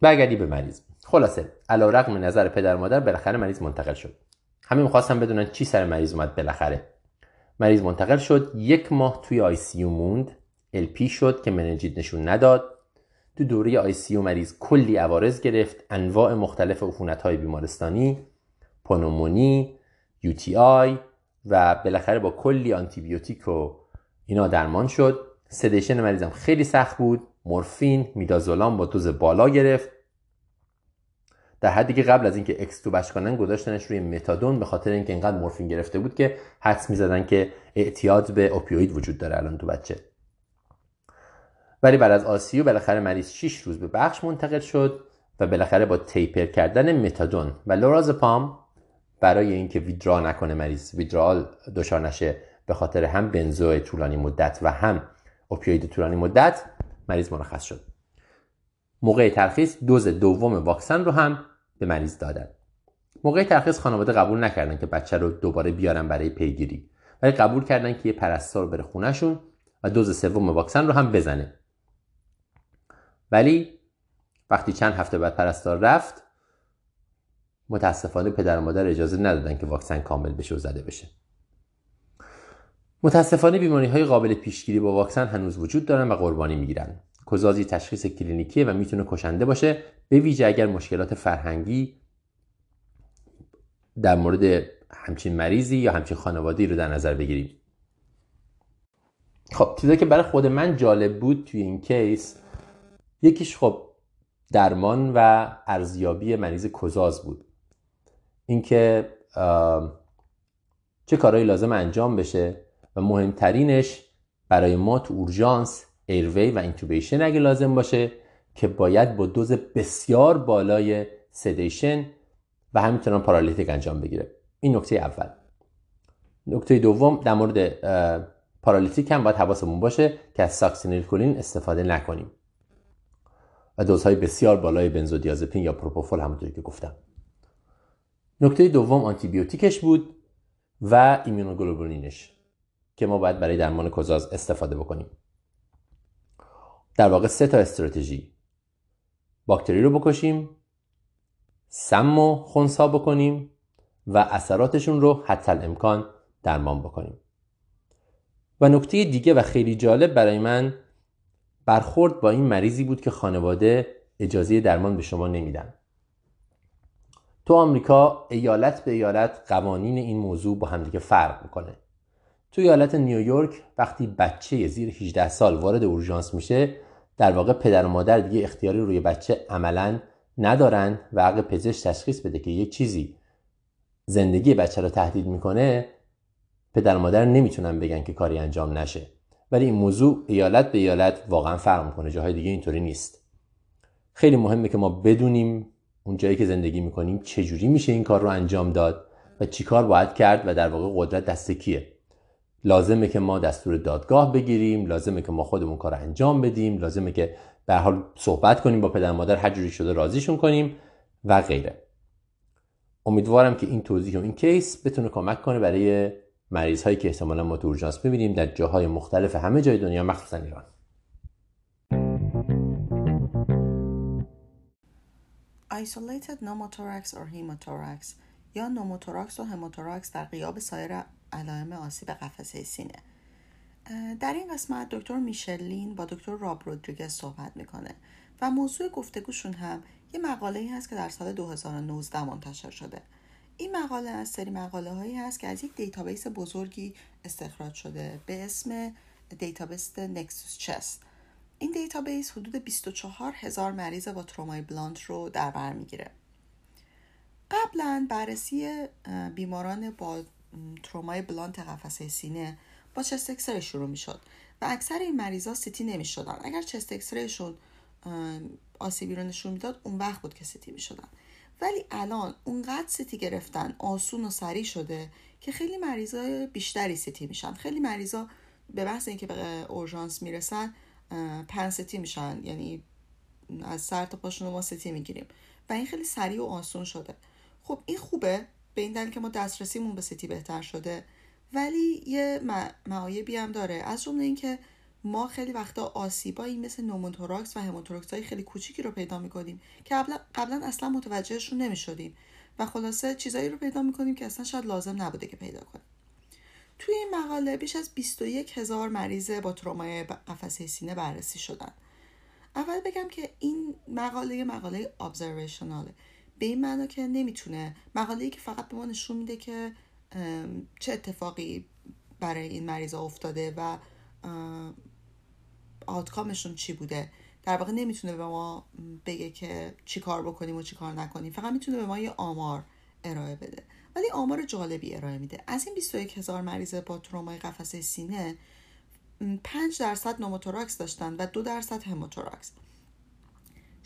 A: برگردیم به مریض. خلاصه علی رغم نظر پدر مادر بالاخره مریض منتقل شد. همه می‌خواستم بدونن چی سر مریض اومد بالاخره. مریض منتقل شد یک ماه توی ICU موند LP شد که مننژیت نشون نداد. تو دوره ICU مریض کلی عوارض گرفت انواع مختلف عفونت های بیمارستانی پنومونی UTI و بالاخره با کلی آنتیبیوتیک و اینا درمان شد. سدیشن مریضم خیلی سخت بود مورفین میدازولام با دوز بالا گرفت. در حدی که قبل از اینکه اکستوبش کنن گذاشتنش روی متادون به خاطر اینکه اینقدر مورفین گرفته بود که حدس می‌زدن که اعتیاد به اوپیوید وجود داره الان تو بچه. ولی بعد از آسیو بالاخره مریض 6 روز به بخش منتقل شد و بالاخره با تیپر کردن متادون و لورازپام برای اینکه ویدرا نکنه مریض ویدرال دچار نشه به خاطر هم بنزو طولانی مدت و هم اوپیوید طولانی مدت مریض مرخص شد. موقع ترخیص دوز دوم واکسن رو هم به مریض دادن. موقع ترخیص خانواده قبول نکردن که بچه رو دوباره بیارن برای پیگیری. ولی قبول کردن که یه پرستار بره خونهشون و دوز سوم واکسن رو هم بزنه. ولی وقتی چند هفته بعد پرستار رفت متاسفانه پدر و مادر اجازه ندادن که واکسن کامل بشه و زده بشه. متاسفانه بیماری های قابل پیشگیری با واکسن هنوز وجود دارن و قربانی می‌گیرن. کزازی تشخیص کلینیکیه و می‌تونه کشنده باشه به ویژه اگر مشکلات فرهنگی در مورد همچین مریضی یا همچین خانوادی رو در نظر بگیریم. خب چیزی که برای خود من جالب بود توی این case یکیش خب درمان و ارزیابی مریض کزاز بود. اینکه چه کارهایی لازم انجام بشه و مهمترینش برای ما تو اورژانس airway و intubation اگه لازم باشه که باید با دوز بسیار بالای sedation و همینطور paralytic انجام بگیره. این نکته اول. نکته دوم در مورد paralytic هم باید حواسمون باشه که از ساکسینیلکولین استفاده نکنیم. و دوزهای بسیار بالای بنزودیازپین یا پروپوفول همونطوری که گفتم. نکته دوم آنتیبیوتیکش بود و ایمونوگلوبولینش که ما باید برای درمان کزاز استفاده بکنیم. در واقع سه تا استراتژی. باکتری رو بکشیم سم و خونسا بکنیم و اثراتشون رو حتی امکان درمان بکنیم. و نکته دیگه و خیلی جالب برای من برخورد با این مریضی بود که خانواده اجازه درمان به شما نمیدن. تو آمریکا ایالت به ایالت قوانین این موضوع با همدیگه فرق می‌کنه. تو ایالت نیویورک وقتی بچه زیر 18 سال وارد اورژانس میشه در واقع پدر و مادر دیگه اختیاری روی بچه عملا ندارن و حق پزشک تشخیص بده که یک چیزی زندگی بچه رو تهدید می‌کنه پدر و مادر نمی‌تونن بگن که کاری انجام نشه. ولی این موضوع ایالت به ایالت واقعا فرق می‌کنه جاهای دیگه اینطوری نیست. خیلی مهمه که ما بدونیم اون جایی که زندگی می‌کنیم چجوری میشه این کار رو انجام داد و چی کار باید کرد و در واقع قدرت دست کیه. لازمه که ما دستور دادگاه بگیریم لازمه که ما خودمون کار انجام بدیم لازمه که به حال صحبت کنیم با پدر مادر هر شده راضیشون کنیم و غیره. امیدوارم که این توضیح و این کیس بتونه کمک کنه برای مریض هایی که احتمالا ما تو اورژانس ببینیم در جاهای مختلف همه جای دنیا مخصوصا ایران.
B: Isolated pneumothorax or hemothorax یا نوموتوراکس و هموتوراکس در غیاب سایر علائم آسیب قفسه سینه در این قسمت دکتر میشلین با دکتر راب رودریگز صحبت می‌کنه و موضوع گفتگوشون هم یه مقاله ای هست که در سال 2019 منتشر شده. این مقاله از سری مقاله هایی هست که از یک database بزرگی استخراج شده به اسم database NEXUS Chest این database حدود 24 هزار مریض با ترومای blunt رو در بر می‌گیره. قبلا بررسی بیماران با ترومای blunt قفسه سینه با chest X-ray شروع می شد و اکثر این مریضا سیتی نمی شدن اگر chest X-ray شون آسیبی رو نشون می‌داد اون وقت بود که سیتی می شدن ولی الان اونقدر سیتی گرفتن آسون و سریع شده که خیلی مریضای بیشتری سیتی میشن. خیلی مریضا به محض اینکه به اورژانس می‌رسن pan-CT میشن. یعنی از سر تا پاشون ما سیتی می‌گیریم. و این خیلی سریع و آسون شده. خب این خوبه. به این دلیل که ما دسترسیمون به سیتی بهتر شده. ولی یه معایبی هم داره. از جمله اینکه ما خیلی وقتا آسیبایی مثل pneumothorax و hemothorax های خیلی کوچیکی رو پیدا می‌کنیم که قبلا اصلا متوجهشون نمی‌شدیم و خلاصه چیزایی رو پیدا می‌کنیم که اصلا شاید لازم نبوده که پیدا کنیم. توی این مقاله بیش از 21 هزار مریض با ترومای قفسه سینه بررسی شدن. اول بگم که این مقاله مقاله ابزرویشناله به این معنا که نمی‌تونه. مقاله که فقط به ما نشون میده که چه اتفاقی برای این مریض افتاده و آتکامشون چی بوده. در واقع نمی‌تونه به ما بگه که چی کار بکنیم و چی کار نکنیم. فقط می‌تونه به ما یه آمار ارائه بده. ولی آمار جالبی ارائه میده. از این 21 هزار مریض با ترومای قفسه سینه 5 درصد pneumothorax داشتن و 2 درصد hemothorax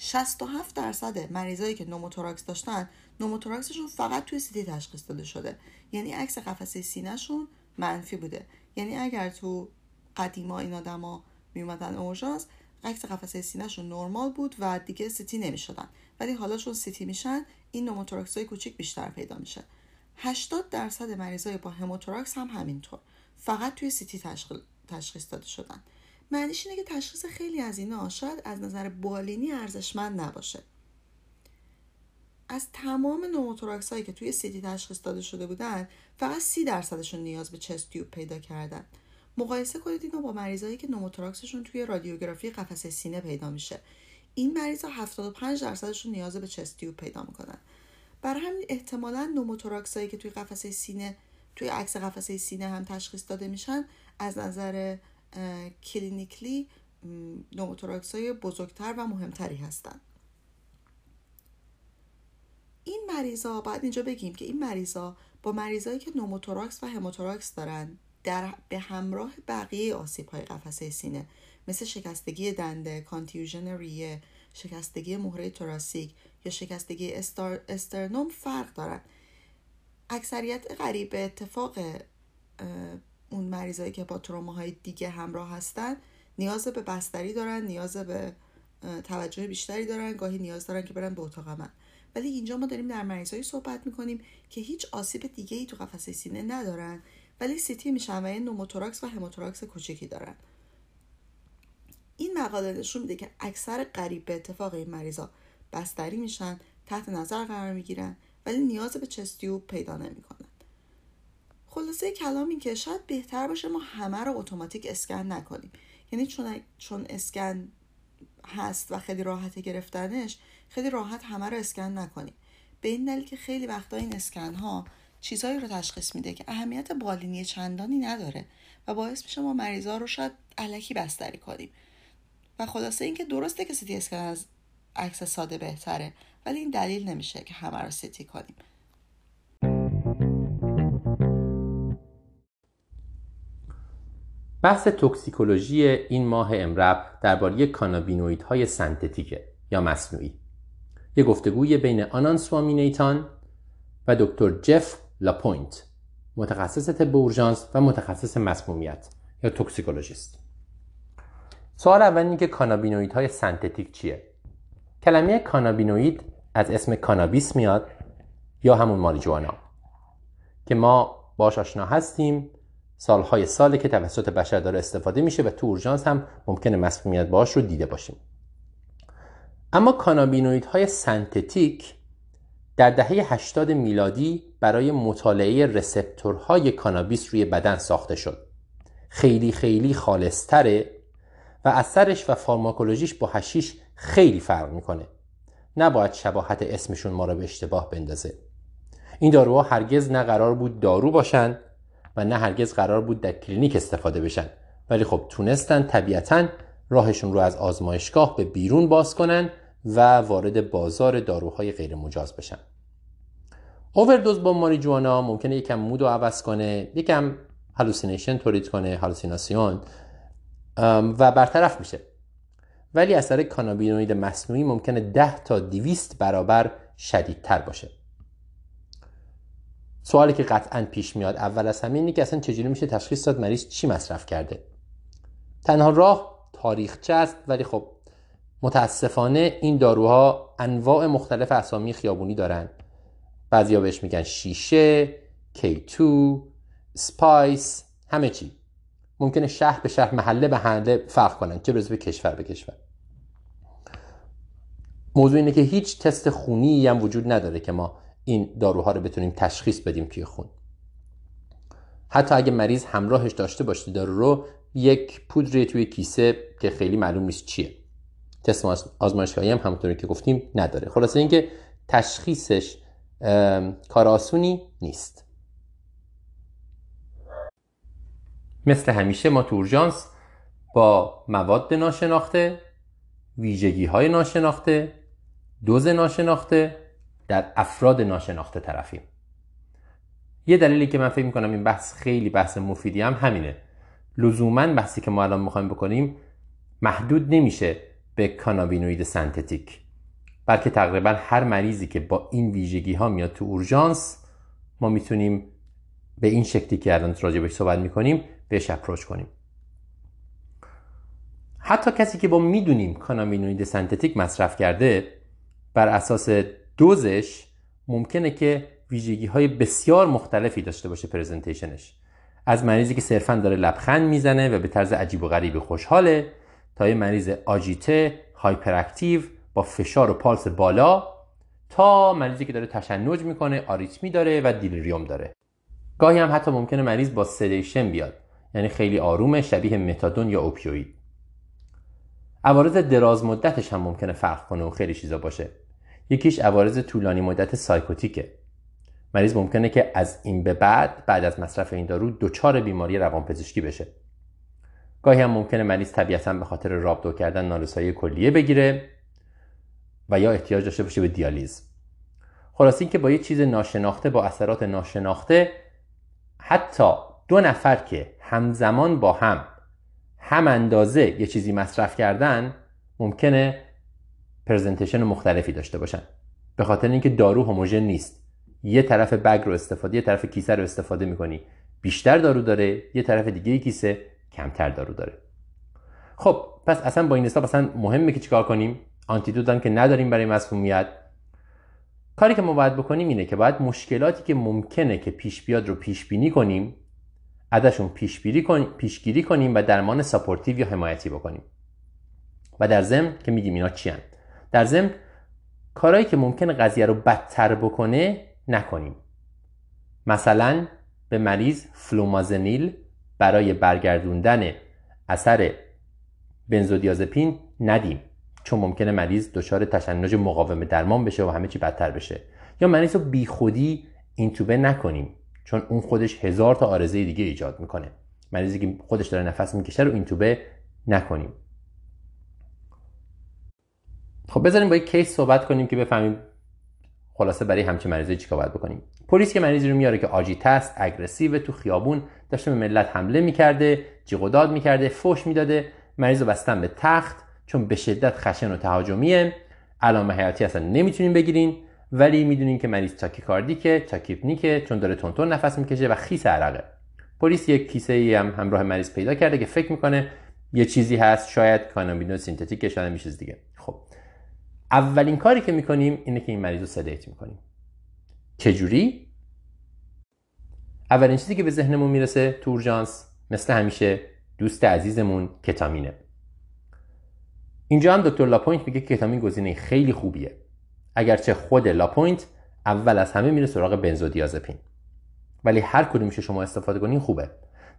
B: 67 درصد مریضایی که pneumothorax داشتن pneumothorax شون فقط توی سیتی تشخیص داده شده. یعنی عکس قفسه سینهشون منفی بوده. یعنی اگر تو قدیما این آدما میومدن اورژانس عکس قفسه سینهشون نرمال بود و دیگه سیتی نمی‌شدن. ولی حالا چون سیتی میشن این pneumothorax های کوچیک بیشتر پیدا میشه. 80 درصد مریضای با hemothorax هم همینطور. فقط توی سیتی تشخیص داده شدن. معنیش اینه که تشخیص خیلی از اینا شاید از نظر بالینی ارزشمند نباشه. از تمام pneumothorax هایی که توی سیتی تشخیص داده شده بودن فقط سی درصدشون نیاز به chest tube پیدا کردن. مقایسه کنید اینو با مریضایی که pneumothorax شون توی رادیوگرافی قفسه سینه پیدا میشه. این مریضا 75 درصدشون نیاز به chest tube پیدا می‌کنن. برای همین احتمالا pneumothorax که توی قفسه سینه توی عکس قفسه سینه هم تشخیص داده میشن از نظر clinically pneumothorax های بزرگتر و مهمتری هستند. این مریضا باید اینجا بگیم که این مریضا با مریضایی که pneumothorax و hemothorax دارن در به همراه بقیه آسیب های قفسه سینه مثل شکستگی دنده، contusion ریه، شکستگی مهره thoracic یا شکستگی ster... sternum فرق دارن. اکثریت قریب به اتفاق مریضایی که با تروماهای دیگه همراه هستن نیاز به بستری دارن نیاز به توجه بیشتری دارن گاهی نیاز دارن که برن به اتاق عمل ولی اینجا ما داریم در مریضایی صحبت می‌کنیم که هیچ آسیب دیگه ای تو قفسه سینه ندارن ولی سیتی میشن و یه pneumothorax و hemothorax کوچکی دارن. این مقاله نشون میده که اکثر قریب به اتفاق این مریضا بستری میشن تحت نظر قرار می‌گیرن ولی نیاز به چستیوب پیدا نمی‌کنن. خلاصه کلام این که شاید بهتر باشه ما همه رو اتوماتیک اسکن نکنیم. یعنی چون چون اسکن هست و خیلی راحت گرفتنش خیلی راحت همه رو اسکن نکنیم. به این دلیل که خیلی وقتا این اسکن ها چیزهایی رو تشخیص میده که اهمیت بالینی چندانی نداره و باعث میشه ما مریضا رو شاید علکی بستری کنیم. و خلاصه اینکه درسته که سیتی اسکن از عکس ساده بهتره ولی این دلیل نمیشه که همه رو سیتی کنیم.
A: بحث توکسیکولوژی این ماه EM:RAP درباره کانابینویدهای سنتتیکه یا مصنوعی. یه گفتگوی بین آنان سوامینیتان و دکتر جف لاپوینت متخصص طب اورژانس و متخصص مسمومیت یا toxicologist. سوال اول اینه که کانابینوید های سنتتیک چیه؟ کلمه کانابینوید از اسم کانابیس میاد یا همون ماریجوانا؟ که ما باش آشنا هستیم سالهای ساله که توسط بشر داره استفاده میشه و تو اورژانس هم ممکنه مسمومیت باش رو دیده باشیم اما های سنتتیک در دهه 80 میلادی برای مطالعه receptor های کانابیس روی بدن ساخته شد. خیلی خیلی خالصتره و اثرش و فارماکولوژیش با هشیش خیلی فرق می‌کنه. نباید شباهت اسمشون ما را به اشتباه بندازه. این داروها هرگز نه قرار بود دارو باشن و نه هرگز قرار بود در کلینیک استفاده بشن. ولی خب تونستن طبیعتا راهشون رو از آزمایشگاه به بیرون باز کنن و وارد بازار داروهای غیر مجاز بشن. اووردوز با ماریجوانا ممکنه یکم mood رو عوض کنه یکم هلوسینیشن تولید کنه هلوسیناسیون و برطرف میشه. ولی اثر کانابینوید مصنوعی ممکنه 10 تا 200 برابر شدیدتر باشه. سوالی که قطعا پیش میاد اول از همه اینه که اصلا چجوری میشه تشخیص داد مریض چی مصرف کرده. تنها راه تاریخچه است ولی خب متاسفانه این داروها انواع مختلف اسامی خیابونی دارن. بعضیا بهش میگن شیشه K2 سپایس همه چی. ممکنه شهر به شهر محله به محله فرق کنن چه برسه به کشور به کشور. موضوع اینه که هیچ تست خونی هم وجود نداره که ما این داروها رو بتونیم تشخیص بدیم توی خون. حتی اگه مریض همراهش داشته باشه دارو رو یک پودری توی کیسه که خیلی معلوم نیست چیه. تست آزمایشگاهی هم همونطوری که گفتیم نداره. خلاصه اینکه تشخیصش کار آسونی نیست. مثل همیشه ما تو با مواد ناشناخته ویژگی های ناشناخته دوز ناشناخته در افراد ناشناخته طرفیم. یه دلیلی که من فکر می‌کنم این بحث خیلی بحث مفیدی هم همینه. لزوما بحثی که ما الان می‌خوایم بکنیم محدود نمیشه به کانابینوید سنتتیک بلکه تقریبا هر مریضی که با این ویژگی ها میاد تو اورژانس ما می‌تونیم به این شکلی که الان راجع بهش صحبت می‌کنیم بهش اپروچ کنیم. حتی کسی که با می‌دونیم کانامینوید سنتتیک مصرف کرده بر اساس دوزش ممکنه که ویژگی های بسیار مختلفی داشته باشه پرزنتیشنش از مریضی که صرفا داره لبخند می‌زنه و به طرز عجیب و غریبی خوشحاله تا یه مریض agitated hyperactive با فشار و پالس بالا تا مریضی که داره تشنج می‌کنه آریتمی داره و delirium داره. گاهی هم حتی ممکنه مریض با sedation بیاد یعنی خیلی آرومه شبیه متادون یا opioid. عوارض دراز مدتش هم ممکنه فرق کنه و خیلی چیزا باشه. یکیش عوارض طولانی مدت psychotic ه. مریض ممکنه که از این به بعد بعد از مصرف این دارو دچار بیماری روانپزشکی بشه. گاهی هم ممکنه مریض طبیعتا به خاطر رابطو کردن نارسایی کلیه بگیره و یا احتیاج داشته باشه به دیالیز. خلاص این که با یه چیز ناشناخته با اثرات ناشناخته حتی دو نفر که همزمان با هم هم اندازه یه چیزی مصرف کردن ممکنه presentation مختلفی داشته باشن. به خاطر اینکه دارو هموژن نیست. یه طرف bag رو استفاده یه طرف کیسه رو استفاده می‌کنی. بیشتر دارو داره یه طرف دیگه کیسه کمتر دارو داره. خب پس اصلا با این حساب اصلا مهمه که چیکار کنیم؟ antidote هم که نداریم برای مسمومیت کاری که ما باید بکنیم اینه که باید مشکلاتی که ممکنه که پیش بیاد رو پیش بینی کنیم ازشون پیشگیری کنیم و درمان supportive یا حمایتی بکنیم. و در ضمن که میگیم اینا چی هن؟ در ضمن کارهایی که ممکنه قضیه رو بدتر بکنه نکنیم. مثلا به مریض فلومازنیل برای برگردوندن اثر بنزودیازپین ندیم چون ممکنه مریض دچار تشنج مقاوم درمان بشه و همه چی بدتر بشه. یا مریض رو بیخودی اینتوبه نکنیم چون اون خودش هزار تا آرزه دیگه ایجاد می‌کنه. مریضی که خودش داره نفس می‌کشه رو اینتوبه نکنیم. خب بذاریم با یک case صحبت کنیم که بفهمیم خلاصه برای همچین مریضی چیکار باید بکنیم. پلیس که مریضی رو میاره که agitated است aggressive تو خیابون داشته به ملت حمله می‌کرده جیغ و داد می‌کرده فوش می‌داده مریض رو بستن به تخت چون به شدت خشن و تهاجمیه. علائم حیاتی اصلا نمی‌تونیم بگیرین ولی می‌دونین که مریض tachycardic ه tachypneic ه چون داره تندتند نفس می‌کشه و خیس عرقه. پلیس یک کیسه ای هم همراه مریض پیدا کرده که فکر می‌کنه یه چیزی هست شاید cannabinoid synthetic شاید میشه دیگه. خب. اولین کاری که می‌کنیم اینه که این مریض رو sedate می‌کنیم. چجوری؟ اولین چیزی که به ذهنمون می‌رسه تو اورژانس مثل همیشه دوست عزیزمون ketamine ه. اینجا هم دکتر لاپوینت میگه ketamine گزینه خیلی خوبیه. اگرچه خود لاپوینت اول از همه میره سراغ بنزودیازپین. ولی هر کدومش شما استفاده کنین خوبه.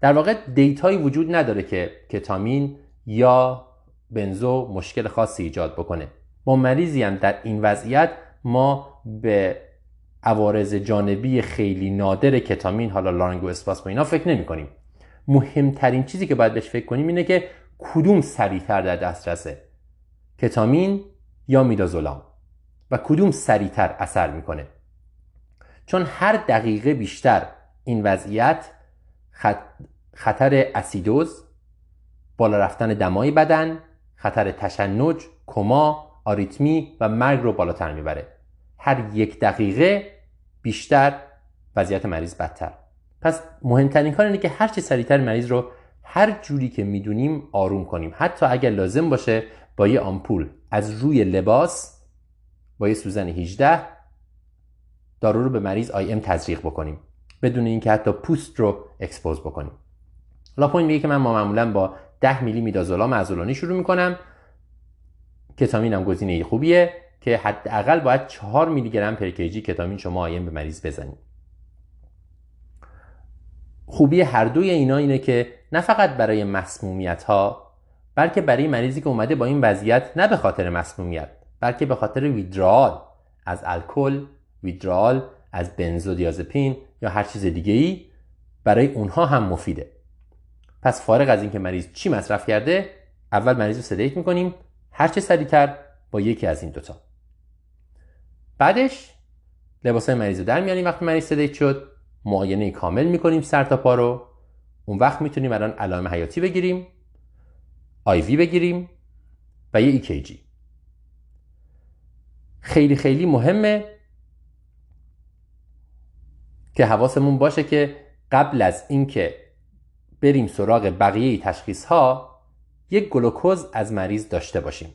A: در واقع دیتایی وجود نداره که کتامین یا بنزو مشکل خاصی ایجاد بکنه. با مریضی هم در این وضعیت ما به عوارض جانبی خیلی نادر کتامین حالا لارنگو اسپاس با اینا فکر نمی کنیم مهمترین چیزی که باید بهش فکر کنیم اینه که کدوم سریعتر در دسترسه کتامین یا میدازولام و کدوم سریعتر اثر می‌کنه. چون هر دقیقه بیشتر این وضعیت خطر اسیدوز بالا رفتن دمای بدن خطر تشنج کما آریتمی و مرگ رو بالاتر می‌بره. هر یک دقیقه بیشتر وضعیت مریض بدتر. پس مهمترین کار اینه که هر چه سریعتر مریض رو هر جوری که می‌دونیم آروم کنیم. حتی اگر لازم باشه با یه آمپول از روی لباس با یه سوزن 18 دارو رو به مریض IM تزریق بکنیم. بدون اینکه حتی پوست رو expose بکنیم. لاپوین میگه که من معمولا با 10 میلی midazolam شروع می‌کنم. ketamine هم گزینه خوبیه که حداقل باید 4 میلی گرم per kg ketamine شما IM به مریض بزنید. خوبی هر دوی اینا اینه که نه فقط برای مسمومیت ها بلکه برای مریضی که اومده با این وضعیت نه به خاطر مسمومیت بلکه به خاطر ویدرال از الکل ویدرال از بنزودیازپین یا هر چیز دیگه ای برای اونها هم مفیده. پس فارغ از اینکه مریض چی مصرف کرده اول مریض رو سدیت می‌کنیم هر چه سریعتر با یکی از این دوتا. بعدش لباسای مریض رو در میاریم. وقتی مریض sedate شد معاینه کامل می‌کنیم سر تا پا رو. اون وقت می‌تونیم الان علائم حیاتی بگیریم IV بگیریم و یه EKG خیلی خیلی مهمه که حواسمون باشه که قبل از اینکه بریم سراغ بقیه تشخیص ها یک گلوکوز از مریض داشته باشیم.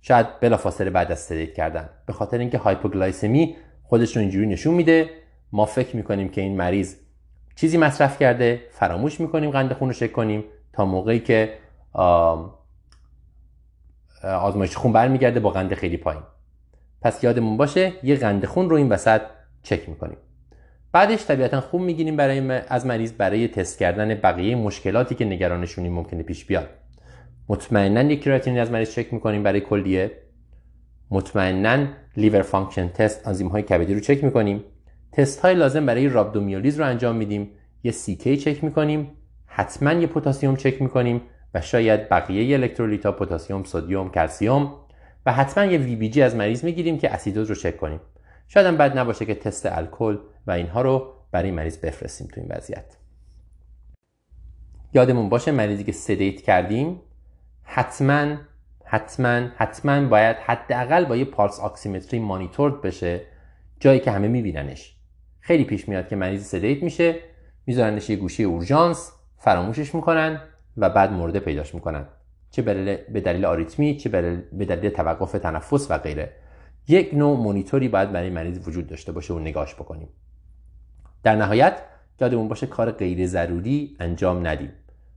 A: شاید بلافاصله بعد از sedate کردن. به خاطر اینکه hypoglycemia خودش رو اینجوری نشون میده ما فکر می‌کنیم که این مریض چیزی مصرف کرده فراموش می‌کنیم قند خون رو چک کنیم تا موقعی که آزمایش خون برمیگرده با قند خیلی پایین. پس یادمون باشه یه قند خون رو این وسط چک می‌کنیم. بعدش طبیعتا خون می‌گیریم برای از مریض برای تست کردن بقیه مشکلاتی که نگرانشونی ممکنه پیش بیاد. مطمئنا یک کراتینین از مریض چک می‌کنیم برای کلیه. مطمئنا liver function test آنزیم های کبدی رو چک می‌کنیم. تست های لازم برای rhabdomyolysis رو انجام میدیم. یه CK چک می‌کنیم. حتما یه پتاسیم چک می‌کنیم و شاید بقیه الکترولیت ها پتاسیم سدیم کلسیم و حتما یه VBG از مریض می‌گیریم که acidosis رو چک کنیم. شاید هم بد نباشه که تست الکل و اینها رو برای مریض بفرستیم تو این وضعیت. یادمون باشه مریضی که sedate کردیم حتما حتما حتما باید حداقل با یه pulse oximetry monitored بشه جایی که همه میبیننش. خیلی پیش میاد که مریض sedate میشه میذارنش یه گوشی اورژانس فراموشش می‌کنن و بعد مرده پیداش می‌کنن. چه به دلیل آریتمی چه به دلیل توقف تنفس و غیره. یک نوع مونیتوری باید برای مریض وجود داشته باشه و نگاش بکنیم. در نهایت یادمون باشه کار غیر ضروری انجام ندیم.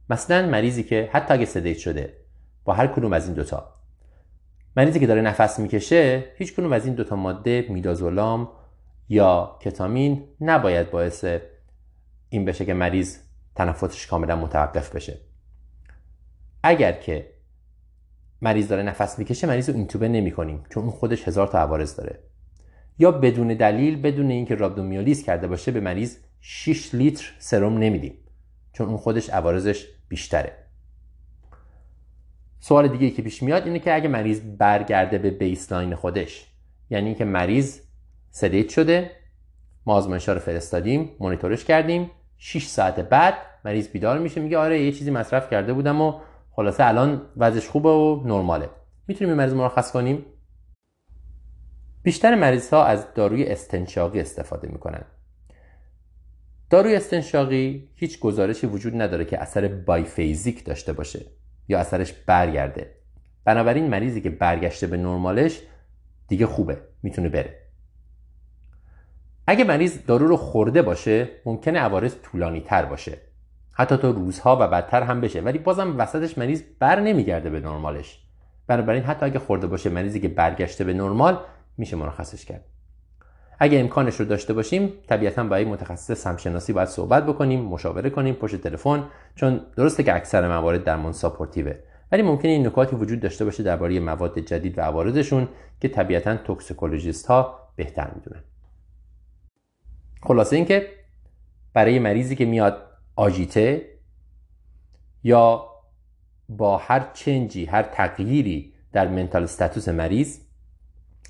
A: مثلا مریضی که حتی اگه سدیت شده با هر کدوم از این دوتا مریضی که داره نفس می‌کشه هیچ کدوم از این دوتا ماده میدازولام یا کتامین نباید باعث این بشه که مریض تنفسش کاملا متوقف بشه. اگر که مریض داره نفس می‌کشه مریض رو اینتوبه نمی کنیم چون اون خودش هزار تا عوارض داره. یا بدون دلیل بدون اینکه رابدومیولیز کرده باشه به مریض 6 لیتر سرم نمیدیم چون اون خودش عوارضش بیشتره. سوال دیگه که پیش میاد اینه که اگه مریض برگرده به بیسلاین خودش یعنی اینکه مریض سدیت شده ما آزمایش رو فرستادیم مونیتورش کردیم 6 ساعت بعد مریض بیدار میشه میگه آره یه چیزی مصرف کرده بودم و خلاصه الان وضعش خوبه و نرماله. می‌تونیم این مریض مرخص کنیم؟ بیشتر مریض ها از داروی استنشاقی استفاده می‌کنن. داروی استنشاقی هیچ گزارشی وجود نداره که اثر بایفیزیک داشته باشه. یا اثرش برگرده. بنابراین مریضی که برگشته به نرمالش دیگه خوبه می‌تونه بره. اگه مریض دارو رو خورده باشه ممکنه عوارض طولانی تر باشه. حتی تا روزها و بدتر هم بشه. ولی بازم وسطش مریض بر نمیگرده به نرمالش. بنابراین حتی اگه خورده باشه مریضی که برگشته به نرمال میشه مرخصش کرد. اگه امکانش رو داشته باشیم طبیعتا با یک متخصص سمشناسی باید صحبت بکنیم مشاوره کنیم پشت تلفن چون درسته که اکثر موارد درمان ساپورتیوه. ولی ممکنه این نکاتی وجود داشته باشه درباره مواد جدید و عوارضشون که طبیعتا توکسیکولوژیست ها بهتر می‌دونن. خلاصه اینکه برای مریضی که میاد آژیته یا با هر چنجی هر تغییری در منتال استاتوس مریض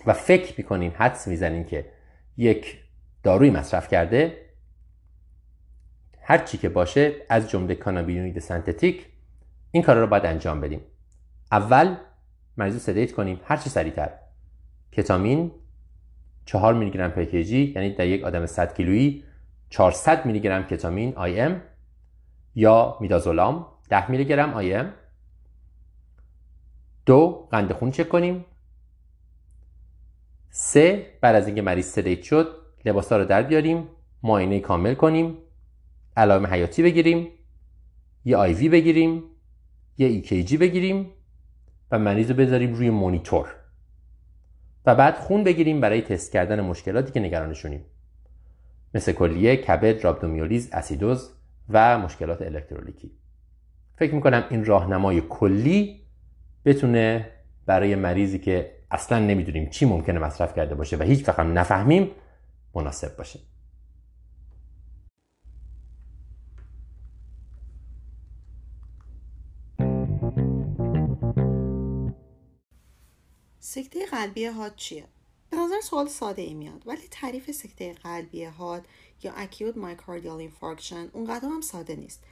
A: و فکر می‌کنین حدس می‌زنین که یک داروی مصرف کرده. هر چی که باشه از جمله کانابینوید سنتتیک این کار رو باید انجام بدیم. اول مریض رو سدیت کنیم. هر چی سریعتر. کتامین 4 میلی گرم پر یعنی در یک آدم 100 کیلویی 400 میلی گرم ketamine IM یا midazolam 10 میلی گرم IM. دو قند خون چک کنیم. سه بعد از اینکه مریض sedate شد لباسا رو در بیاریم معاینه کامل کنیم علائم حیاتی بگیریم یه IV بگیریم یه EKG بگیریم و مریض رو بذاریم روی مونیتور. و بعد خون بگیریم برای تست کردن مشکلاتی که نگرانشونیم. مثل کلیه، کبد، رابدومیولیز، اسیدوز و مشکلات الکترولیکی. فکر می‌کنم این راهنمای کلی بتونه برای مریضی که اصلا نمی‌دونیم چی ممکنه مصرف کرده باشه و هیچ وقت نفهمیم مناسب باشه.
B: سکته قلبی حاد چیه؟ به نظر سوال ساده ای میاد ولی تعریف سکته قلبی حاد یا acute myocardial infarction اونقدر هم ساده نیست.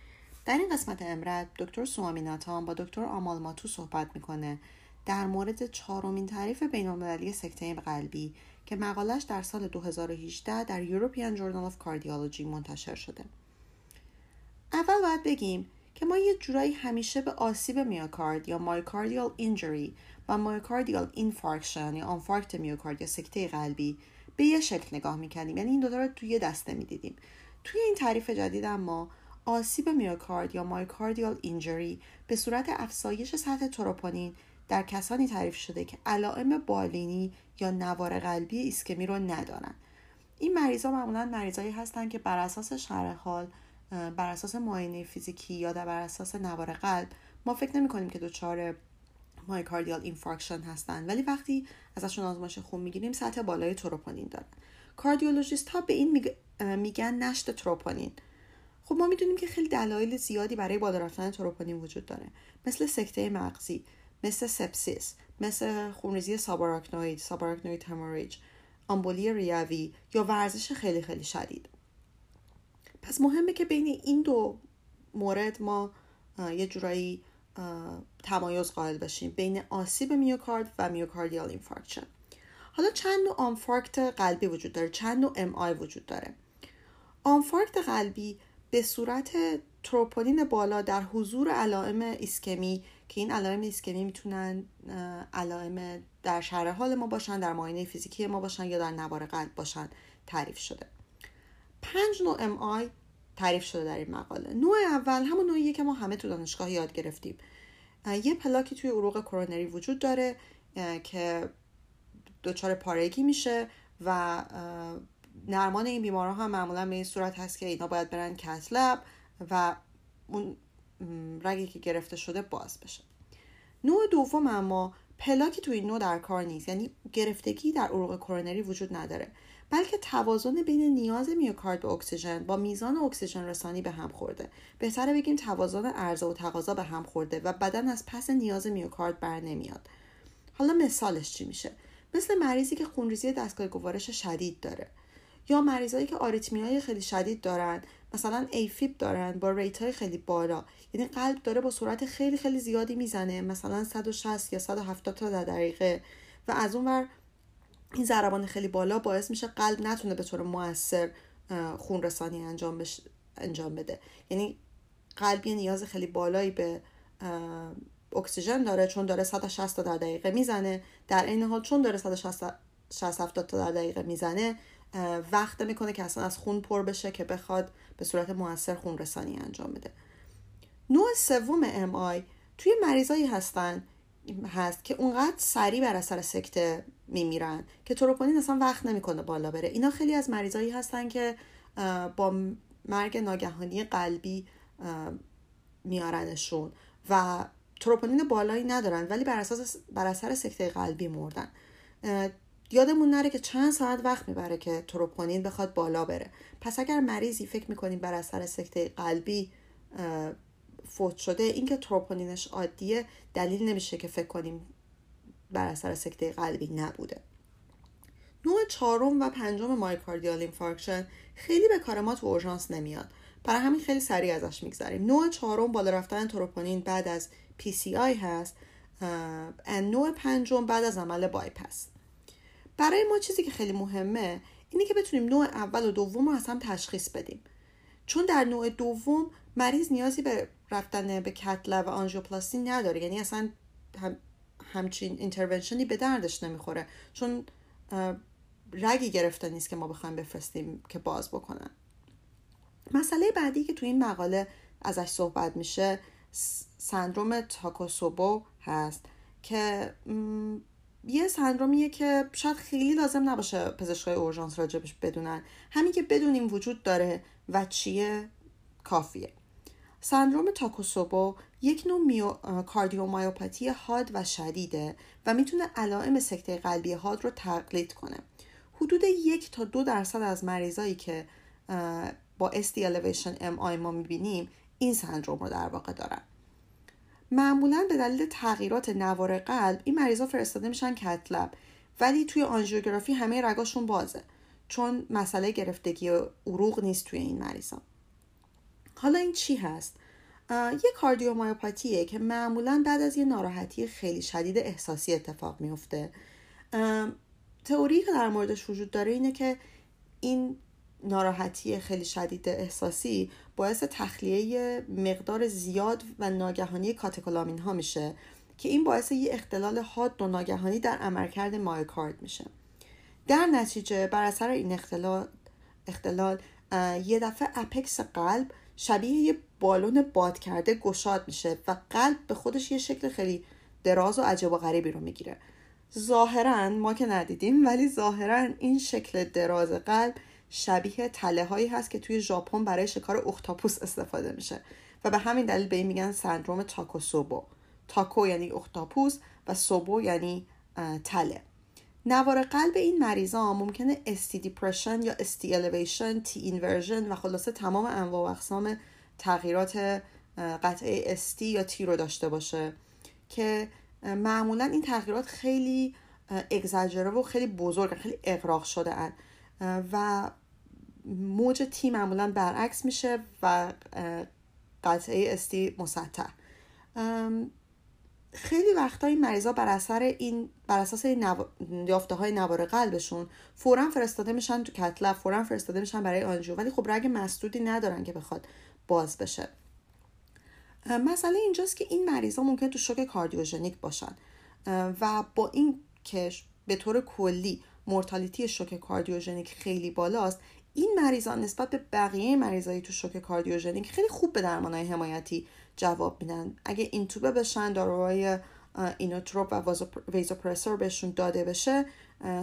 B: در این قسمت EM:RAP دکتر سوامیناتان با دکتر آمال ماتو صحبت می‌کنه. در مورد چهارمین تعریف بینالمللی سکته قلبی که مقالش در سال 2018 در European Journal of Cardiology منتشر شده. اول باید بگیم که ما یه جورایی همیشه به آسیب میوکارد یا myocardial injury و myocardial infarction یا آنفارکت میوکارد یا سکته قلبی به یه شکل نگاه می‌کردیم یعنی این دوتا رو توی یه دسته می‌دیدیم توی این تعریف جدید اما آسیب میوکارد یا myocardial injury به صورت افزایش سطح تروپونین در کسانی تعریف شده که علائم بالینی یا نوار قلبی ایسکمی رو ندارن. این مریض معمولا مریضایی هستن که بر اساس شرح حال بر اساس معاینه فیزیکی یا بر اساس نوار قلب ما فکر نمی کنیم که دچار myocardial infarction هستن. ولی وقتی ازشون آزمایش خون می‌گیریم سطح بالای تروپونین دارن. کاردیولوژیست ها به این میگن نشت تروپونین. خب ما می‌دونیم که خیلی دلایل زیادی برای بالا رفتن تروپونین وجود داره. مثل سکته مغزی. مثل sepsis مثل خونریزی subarachnoid subarachnoid hemorrhage آمبولی ریوی یا ورزش خیلی خیلی شدید. پس مهمه که بین این دو مورد ما یه جورایی تمایز قائل باشیم بین آسیب میوکارد و myocardial infarction. حالا چند نوع آنفارکت قلبی وجود داره؟ چند نوع MI وجود داره؟ آنفارکت قلبی به صورت تروپونین بالا در حضور علائم ایسکمی که این علائم ایسکمی می‌تونن علائم در شرح حال ما باشن در معاینه فیزیکی ما باشن یا در نوار قلب باشن تعریف شده. پنج نوع ام آی تعریف شده در این مقاله. نوع اول همون نوعیه که ما همه تو دانشگاه یاد گرفتیم. یه پلاکی توی عروق کرونری وجود داره که دچار پارگی میشه و نرمان این بیمارا هم معمولا به این صورت هست که اینا باید برن کتلب و اون رگی که گرفته شده باز بشه. نوع دوم اما پلاکی توی این نوع در کار نیست. یعنی گرفتگی در عروق کرونری وجود نداره. بلکه توازن بین نیاز میوکارد به اکسیژن با میزان اکسیژن رسانی به هم خورده. بهتره بگیم توازن عرضه و تقاضا به هم خورده و بدن از پس نیاز میوکارد بر نمیاد. حالا مثالش چی میشه؟ مثل مریضی که خونریزی دستگاه گوارش شدید داره. یا مریضایی که های خیلی شدید دارن مثلا AFib دارن با rate های خیلی بالا. یعنی قلب داره با سرعت خیلی خیلی زیادی می‌زنه مثلا 160 یا 170 تا در دقیقه. و از اون ور این ضربان خیلی بالا باعث میشه قلب نتونه به طور موثر خون رسانی انجام, بش... انجام بده. یعنی قلبی نیاز خیلی بالایی به اکسیژن داره چون داره 160 تا در دقیقه می‌زنه. در این حال چون داره 160 60 تا در دقیقه می‌زنه وقت می‌کنه که اصلا از خون پر بشه که بخواد به صورت موثر خون رسانی انجام بده. نوع سوم ام آی توی مریضایی هستن هست که اونقدر سریع بر اثر سکته میمیرن که تروپونین اصلا وقت نمی‌کنه بالا بره. اینا خیلی از مریضایی هستن که با مرگ ناگهانی قلبی میارنشون و تروپونین بالایی ندارن ولی بر اساس بر اثر سکته قلبی مردن. یادمون نره که چند ساعت وقت می‌بره که تروپونین بخواد بالا بره. پس اگر مریضی فکر می‌کنیم بر اثر سکته قلبی فوت شده اینکه تروپونینش عادیه دلیل نمیشه که فکر کنیم بر اثر سکته قلبی نبوده. نوع چهارم و پنجم myocardial infarction خیلی به کار ما تو اورژانس نمیاد. برای همین خیلی سریع ازش میگذریم. نوع چهارم بالا رفتن تروپونین بعد از PCI هست نوع پنجم بعد از عمل بایپس. برای ما چیزی که خیلی مهمه اینه که بتونیم نوع اول و دوم رو از هم تشخیص بدیم. چون در نوع دوم مریض نیازی به رفتن به کتله و آنژیوپلاستی نداره. یعنی اصلا هم همچین اینترونشنی به دردش نمی‌خوره. چون رگی گرفته نیست که ما بخوایم بفرستیم که باز بکنن. مسئله بعدی که تو این مقاله ازش صحبت میشه سندروم تاکوسوبو هست که یه سندرومیه که شاید خیلی لازم نباشه پزشکای اورژانس راجبش بدونن. همین که بدونیم وجود داره و چیه کافیه. سندروم تاکوسوبو یک نوع میو... کاردیومایوپاتی حاد و شدیده و می‌تونه علائم سکته قلبی حاد رو تقلید کنه. حدود یک تا دو درصد از مریضایی که با ST elevation MI ما می‌بینیم این سندروم رو در واقع دارن. معمولا به دلیل تغییرات نوار قلب این مریضا فرستاده میشن کتلب. ولی توی آنژیوگرافی همه رگاشون بازه چون مسئله گرفتگی عروق نیست توی این مریضا. حالا این چی هست؟ یه کاردیومایوپاتیه که معمولا بعد از یه ناراحتی خیلی شدید احساسی اتفاق میفته. تئوری که در موردش وجود داره اینه که این ناراحتی خیلی شدید احساسی باعث تخلیه مقدار زیاد و ناگهانی کاتکولامین ها میشه که این باعث یه اختلال حاد و ناگهانی در عملکرد مایوکارد میشه. در نتیجه بر اثر این اختلال, اختلال یه دفعه اپکس قلب شبیه یه بالون باد کرده گشاد میشه و قلب به خودش یه شکل خیلی دراز و عجب و غریبی رو می‌گیره. ظاهرا ما که ندیدیم ولی ظاهرا این شکل دراز قلب شبیه تله هایی هست که توی ژاپن برای شکار اختاپوس استفاده میشه. و به همین دلیل به این میگن سندروم takotsubo tako یعنی اختاپوس و tsubo یعنی تله. نوار قلب این مریضا ممکنه ST depression یا ST elevation T inversion و خلاصه تمام انواع و اقسام تغییرات قطعه ST یا T رو داشته باشه که معمولا این تغییرات خیلی اگزاجره و خیلی بزرگ خیلی اغراق شده اند و موج تی معمولا برعکس میشه و قطعه استی مسطح. خیلی وقتا این مریضا بر اثر این بر اساس این نو... یافته های نوار قلبشون فورا فرستاده میشن تو کتلب فورا فرستاده میشن برای آنژیو ولی خب رگ مسدودی ندارن که بخواد باز بشه. مسئله اینجاست که این مریضا ممکن تو شوک کاردیوژنیک باشن. و با این که به طور کلی مورتالیتی شوک کاردیوژنیک خیلی بالاست این مریضان نسبت به بقیه مریضایی تو شوک کاردیوژنیک خیلی خوب به درمانهای حمایتی جواب میدن. اگه این توبه بشن داروهای اینوتروپ و ویزوپرسور بهشون داده بشه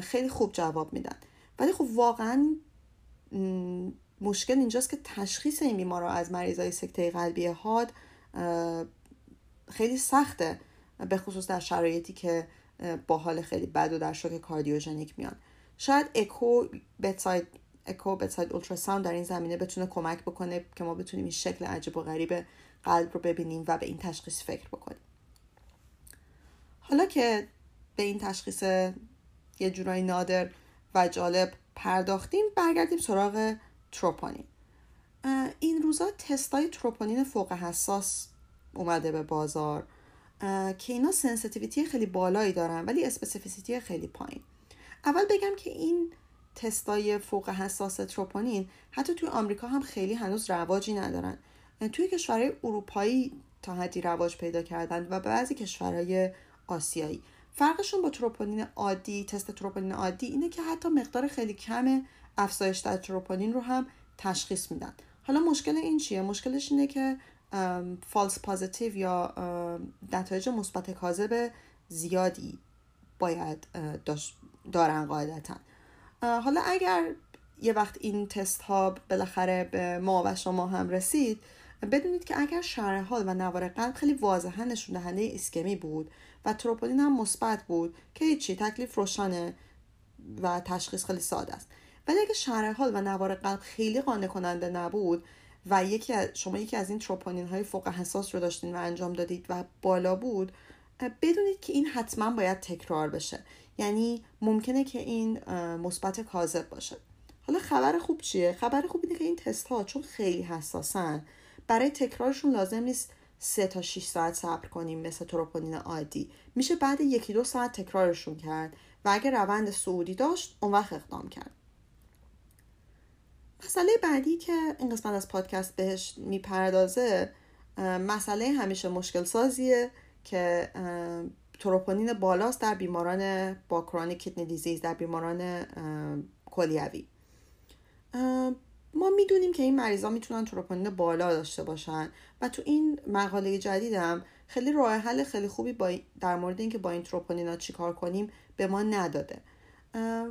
B: خیلی خوب جواب میدن. ولی خب واقعا مشکل اینجاست که تشخیص این بیمار از مریضای سکته قلبی حاد خیلی سخته به خصوص در شرایطی که با حال خیلی بد و در شوک کاردیوژنیک میان. شاید اکو بتساید اکو بتساید اولتراساوند در این زمینه بتونه کمک بکنه که ما بتونیم این شکل عجب و غریب قلب رو ببینیم و به این تشخیص فکر بکنیم. حالا که به این تشخیص یه جورایی نادر و جالب پرداختیم برگردیم سراغ تروپونین. این روزا تستای تروپونین فوق حساس اومده به بازار که اینا sensitivity خیلی بالایی دارن ولی specificity خیلی پایین. اول بگم که این تستای فوق حساس تروپونین حتی توی آمریکا هم خیلی هنوز رواجی ندارن. توی کشورهای اروپایی تا حدی رواج پیدا کردن و بعضی کشورهای آسیایی. فرقشون با تروپونین عادی تست تروپونین عادی اینه که حتی مقدار خیلی کم افزایش در تروپونین رو هم تشخیص میدن. حالا مشکل این چیه؟ مشکلش اینه که فالس پازیتیو یا نتایج مثبت کاذب زیادی باید دارن قاعدتا. حالا اگر یه وقت این تست ها بالاخره به ما و شما هم رسید بدونید که اگر شرح حال و نوار قلب خیلی واضحا نشون دهنده اسکمی بود و تروپولین هم مثبت بود که هیچی تکلیف روشنه و تشخیص خیلی ساده است. ولی اگه شرح حال و نوار قلب خیلی قانع کننده نبود و یکی از شما یکی از این تروپونین های فوق حساس رو داشتین و انجام دادید و بالا بود بدونید که این حتما باید تکرار بشه. یعنی ممکنه که این مثبت کاذب باشه. حالا خبر خوب چیه؟ خبر خوب اینه که این تست ها چون خیلی حساسن برای تکرارشون لازم نیست سه تا 6 ساعت صبر کنیم مثل تروپونین عادی. میشه بعد یکی دو ساعت تکرارشون کرد و اگه روند سعودی داشت اون وقت اقدام کرد. مسئله بعدی که این قسمت از پادکست بهش می‌پردازه مسئله همیشه مشکل سازیه که تروپونین بالاست در بیماران با کرونیک کیدنی دیزیز در بیماران کلیوی. ما می‌دونیم که این مریضا می‌تونن تروپونین بالا داشته باشن. و تو این مقاله جدیدم خیلی راه حل خیلی خوبی با در مورد اینکه با این تروپونینا چیکار کنیم به ما نداده.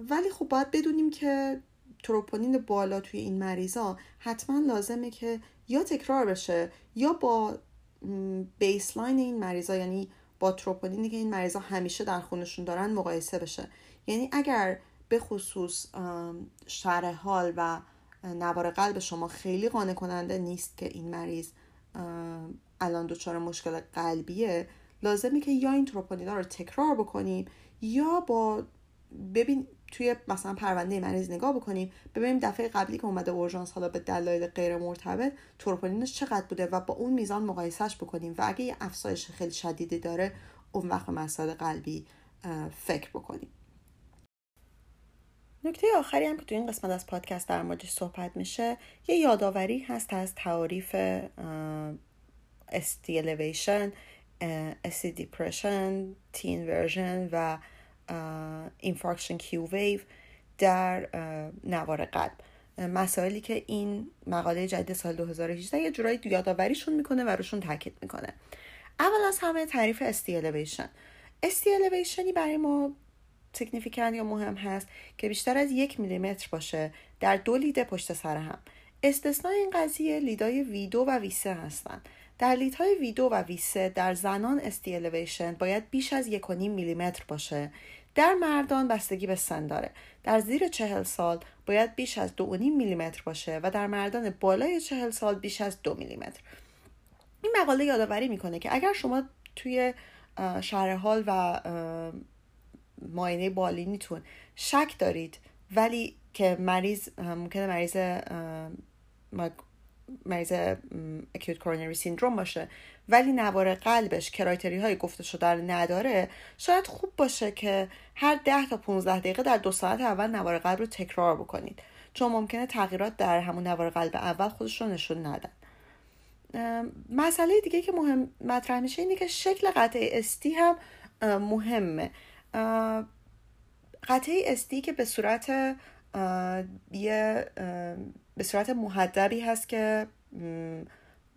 B: ولی خب باید بدونیم که تروپونین بالا توی این مریضا حتما لازمه که یا تکرار بشه یا با بیسلاین این مریضا یعنی با تروپونینی که این مریضا همیشه در خونشون دارن مقایسه بشه. یعنی اگر به خصوص شرح حال و نوار قلب شما خیلی قانع کننده نیست که این مریض الان دچار مشکل قلبیه لازمه که یا این تروپونینا رو تکرار بکنیم یا با ببین توی مثلا پرونده مریض نگاه بکنیم ببینیم دفعه قبلی که اومده اورژانس حالا به دلایل غیر مرتبط تروپونینش چقدر بوده و با اون میزان مقایسهش بکنیم و اگه یه افزایش خیلی شدیدی داره اون وقت به مسائل قلبی فکر بکنیم. نکته آخری هم که تو این قسمت از پادکست در موردش صحبت میشه یه یادآوری هست از تعاریف ST elevation, ST depression, T inversion و infarction Q wave در نوار قلب. مسائلی که این مقاله جدید سال 2018 یه جورایی یادآوریشون می‌کنه و روشون تاکید می‌کنه. اول از همه تعریف ST elevation. ST elevationی برای ما سیگنیفیکانت یا مهم هست که بیشتر از یک میلیمتر باشه در دو لیده پشت سر هم. استثنای این قضیه لیدای ویدو و ویسه هستند در لیدهای ویدو و ویسه در زنان استی الیویشن باید بیش از یک میلیمتر باشه. در مردان بستگی به سن داره. در زیر چهل سال باید بیش از دو میلیمتر باشه و در مردان بالای چهل سال بیش از دو میلیمتر. این مقاله یادآوری می‌کنه که اگر شما توی شهر حال و ماینه بالینیتون شک دارید ولی که مریض ممکنه مریض مریض اکیوت کورونری سیندروم باشه ولی نوار قلبش کرایتری های گفته شده نداره شاید خوب باشه که هر ده تا 15 دقیقه در دو ساعت اول نوار قلب رو تکرار بکنید چون ممکنه تغییرات در همون نوار قلب اول خودش رو نشون ندن. مسئله دیگه که مهم مطرح میشه اینه که شکل قطعه ST هم مهمه. قطعه ST که به صورت یه به صورت محدبی هست که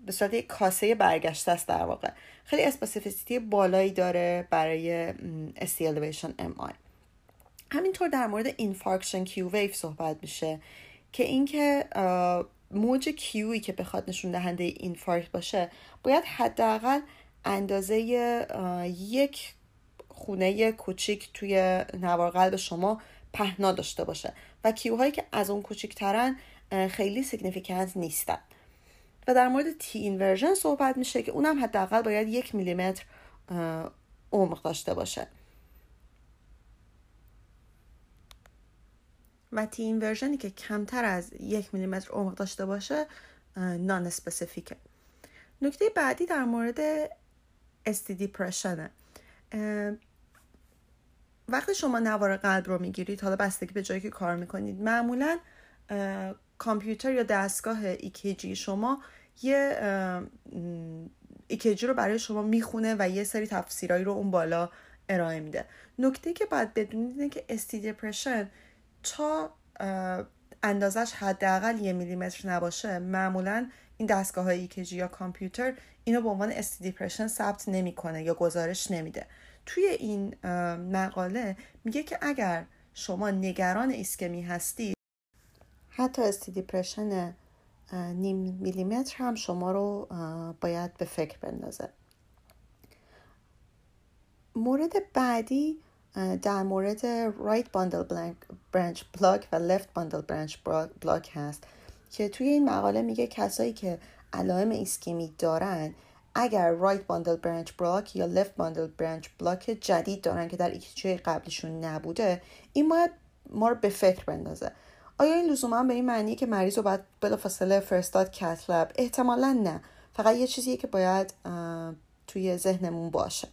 B: به صورت یک کاسه برگشته است در واقع. خیلی specificity بالایی داره برای ST elevation MI همینطور در مورد infarction Q wave صحبت میشه که اینکه موج Q ی که بخواد نشون دهنده infarct باشه باید حداقل اندازه یک خونه کوچیک توی نوار قلب شما پهنا داشته باشه. و Q هایی که از اون کوچیکترن خیلی significant نیستن. و در مورد T inversion صحبت میشه که اونم حداقل باید یک میلیمتر عمق داشته باشه. و T inversion ی که کمتر از یک میلیمتر عمق داشته باشه non-specific ه نکته بعدی در مورد ST depression ه وقتی شما نوار قلب رو می‌گیرید حالا بستگی به جایی که کار می‌کنید معمولا کامپیوتر یا دستگاه EKG شما یه EKG رو برای شما می‌خونه و یه سری تفسیرهایی رو اون بالا ارائه میده. نکته که باید بدونید اینه که ST depression تا اندازش حداقل یه میلیمتر نباشه معمولا این دستگاه های EKG یا کامپیوتر اینو به عنوان ST depression ثبت نمی‌کنه یا گزارش نمیده. توی این مقاله میگه که اگر شما نگران ایسکمی هستید حتی ST depression نیم میلیمتر هم شما رو باید به فکر بندازه. مورد بعدی در مورد right bundle branch block و left bundle branch block هست که توی این مقاله میگه کسایی که علائم ایسکمی دارن اگر right bundle branch block یا left bundle branch block جدید دارن که در EKG ی قبلیشون نبوده این باید ما رو به فکر بندازه. آیا این لزوما به این معنی که مریض رو باید بلافاصله فرستاد cath lab احتمالا نه. فقط یه چیزیه که باید توی ذهنمون باشه.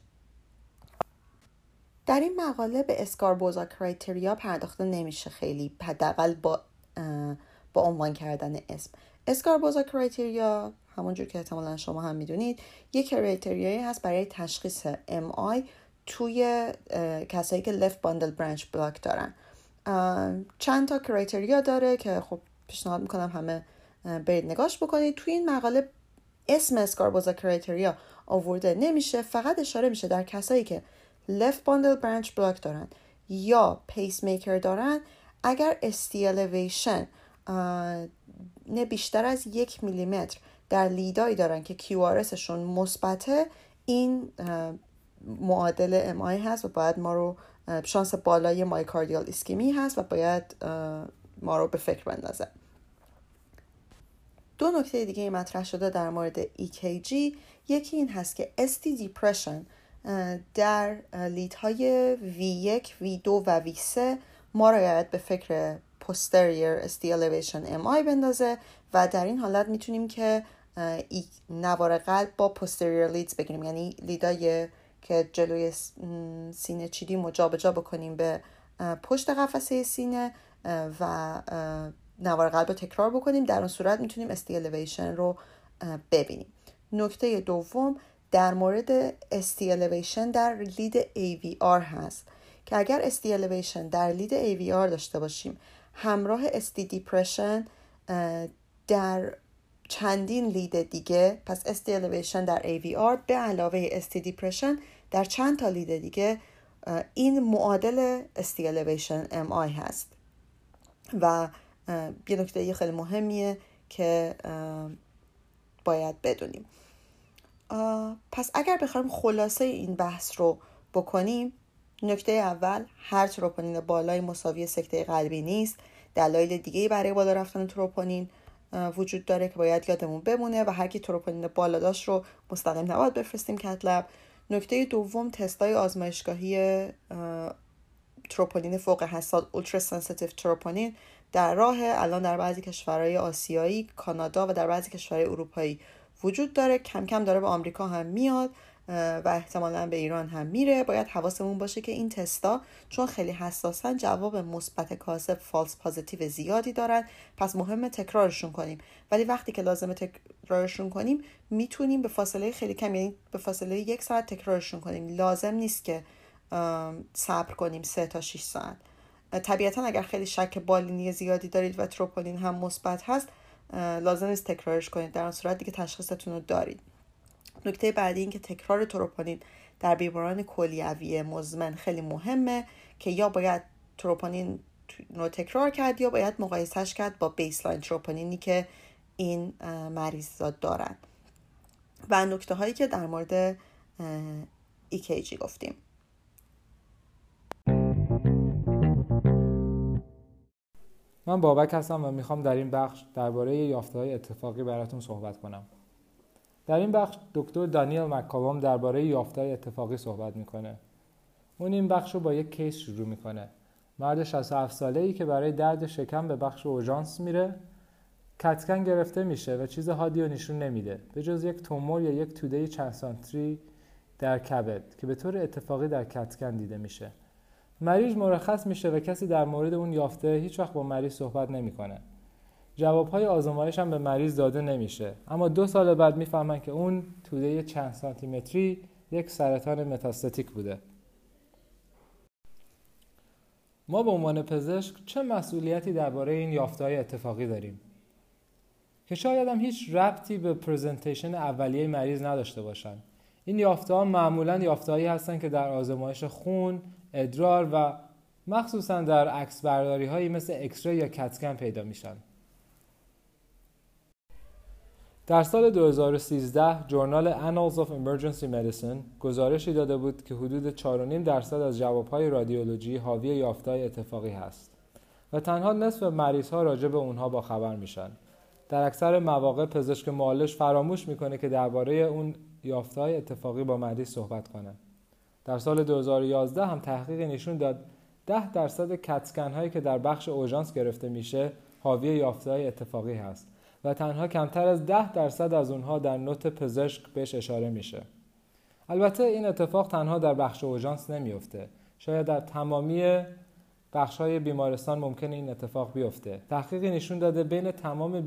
B: در این مقاله به اسکاربوزا کرایتریا پرداخته نمیشه خیلی حداقل با با عنوان کردن اسم. اسکاربوزا کرایتریا همونجور که احتمالا شما هم می‌دونید یک کرایتریایی هست برای تشخیص ام آی توی کسایی که لفت باندل برانچ بلاک دارن. چند تا کرایتریا داره که خب پیشنهاد می‌کنم همه برید نگاش بکنید. توی این مقاله اسم اسکاربوزا کرایتریا آورده نمیشه فقط اشاره میشه در کسایی که left bundle branch block دارن یا پیس میکر دارن. اگر ST elevation نه بیشتر از یک میلیمتر در لیدایی دارن که QRSشون مثبته این معادل ام هست و باید ما رو شانس بالای مایکاردیال اسکیمی هست و باید ما رو به فکر بندازه. دو نکته دیگه مطرح شده در مورد EKG یکی این هست که ST depression در لیدهای V1, V2 و V3 ما را به فکر posterior ST elevation MI بندازه و در این حالت می‌تونیم که نوار قلب با posterior leads بگیریم. یعنی لیدای که جلوی سینه چیدی مجابجا بکنیم به پشت قفسه سینه و نوار قلب رو تکرار بکنیم. در اون صورت می‌تونیم elevation رو ببینیم. نکته دوم در مورد elevation در لید AVR هست. که اگر elevation در لید AVR داشته باشیم همراه ST depression در چندین لید دیگه. پس ST elevation در AVR به علاوه ST depression در چند تا لید دیگه این معادل ST elevation MI هست. و یه نکته خیلی مهمیه که باید بدونیم. پس اگر بخوایم خلاصه این بحث رو بکنیم نکته اول هر تروپونین بالای مساوی سکته قلبی نیست. دلایل دیگه برای بالا رفتن تروپونین. وجود داره که باید یادمون بمونه و هر کی تروپونین بالا داشت رو مستقیم نباید بفرستیم cath lab. نکته دوم تستای آزمایشگاهی تروپونین فوق حساس ultra sensitive troponin در راه الان در بعضی کشورهای آسیایی کانادا و در بعضی کشورهای اروپایی وجود داره. کم کم داره به آمریکا هم میاد. و احتمالا به ایران هم میره. باید حواسمون باشه که این تستا چون خیلی حساسن جواب مثبت کاذب false positive زیادی دارن. پس مهمه تکرارشون کنیم. ولی وقتی که لازمه تکرارشون کنیم می‌تونیم به فاصله خیلی کم یعنی به فاصله یک ساعت تکرارشون کنیم. لازم نیست که صبر کنیم سه تا 6 ساعت. طبیعتا اگر خیلی شک بالینی زیادی دارید و تروپولین هم مثبت هست لازم نیست تکرارش کنید. در اون صورت دیگه تشخیصتون رو دارید. نکته بعدی این که تکرار تروپونین در بیماران کلیوی مزمن خیلی مهمه که یا باید تروپونین رو تکرار کرد یا باید مقایسهش کرد با بیسلاین تروپونینی که این مریض دارن. و نکته هایی که در مورد EKG گفتیم.
C: من بابک هستم و می‌خوام در این بخش درباره یافته های اتفاقی براتون صحبت کنم. در این بخش دکتر دانیل مکاوام درباره یافته های اتفاقی صحبت می‌کنه. اون این بخش رو با یک کیس شروع می‌کنه. مرد 67 ساله ای که برای درد شکم به بخش اوژانس میره کتکن گرفته میشه و چیز حادی رو نشون نمیده. به جز یک تومور یا یک توده چند سانتری در کبد که به طور اتفاقی در کتکن دیده میشه. مریض مرخص میشه و کسی در مورد اون یافته هیچ وقت با مریض صحبت نمی‌کنه. جوابهای آزمایش هم به مریض داده نمیشه. اما دو سال بعد می‌فهمن که اون توده چند سانتیمتری یک سرطان متاستاتیک بوده. ما به عنوان پزشک چه مسئولیتی درباره این یافته های اتفاقی داریم؟ که شاید هم هیچ ربطی به پرزنتیشن اولیه مریض نداشته باشن. این یافته ها معمولا یافته هایی هستن که در آزمایش خون ادرار و مخصوصا در عکس برداری هایی مثل اکسره یا کتکن پیدا میشن. در سال 2013 جورنال Annals of Emergency Medicine گزارشی داده بود که حدود 4.5 درصد از جوابهای رادیولوژی حاوی یافتهای اتفاقی هست و تنها نصف مریض ها راجع به اونها با خبر میشن. در اکثر مواقع پزشک معالج فراموش می‌کنه که درباره اون یافتهای اتفاقی با مریض صحبت کنه. در سال 2011 هم تحقیق نشون داد 10 درصد کتسکن هایی که در بخش اوژانس گرفته میشه حاوی یافته های اتفاقی هست و تنها کمتر از 10 درصد از اونها در نوت پزشک بهش اشاره میشه. البته این اتفاق تنها در بخش اوژانس نمیفته. شاید در تمامی بخش های بیمارستان ممکن این اتفاق بیفته تحقیقی نشون داده بین تمام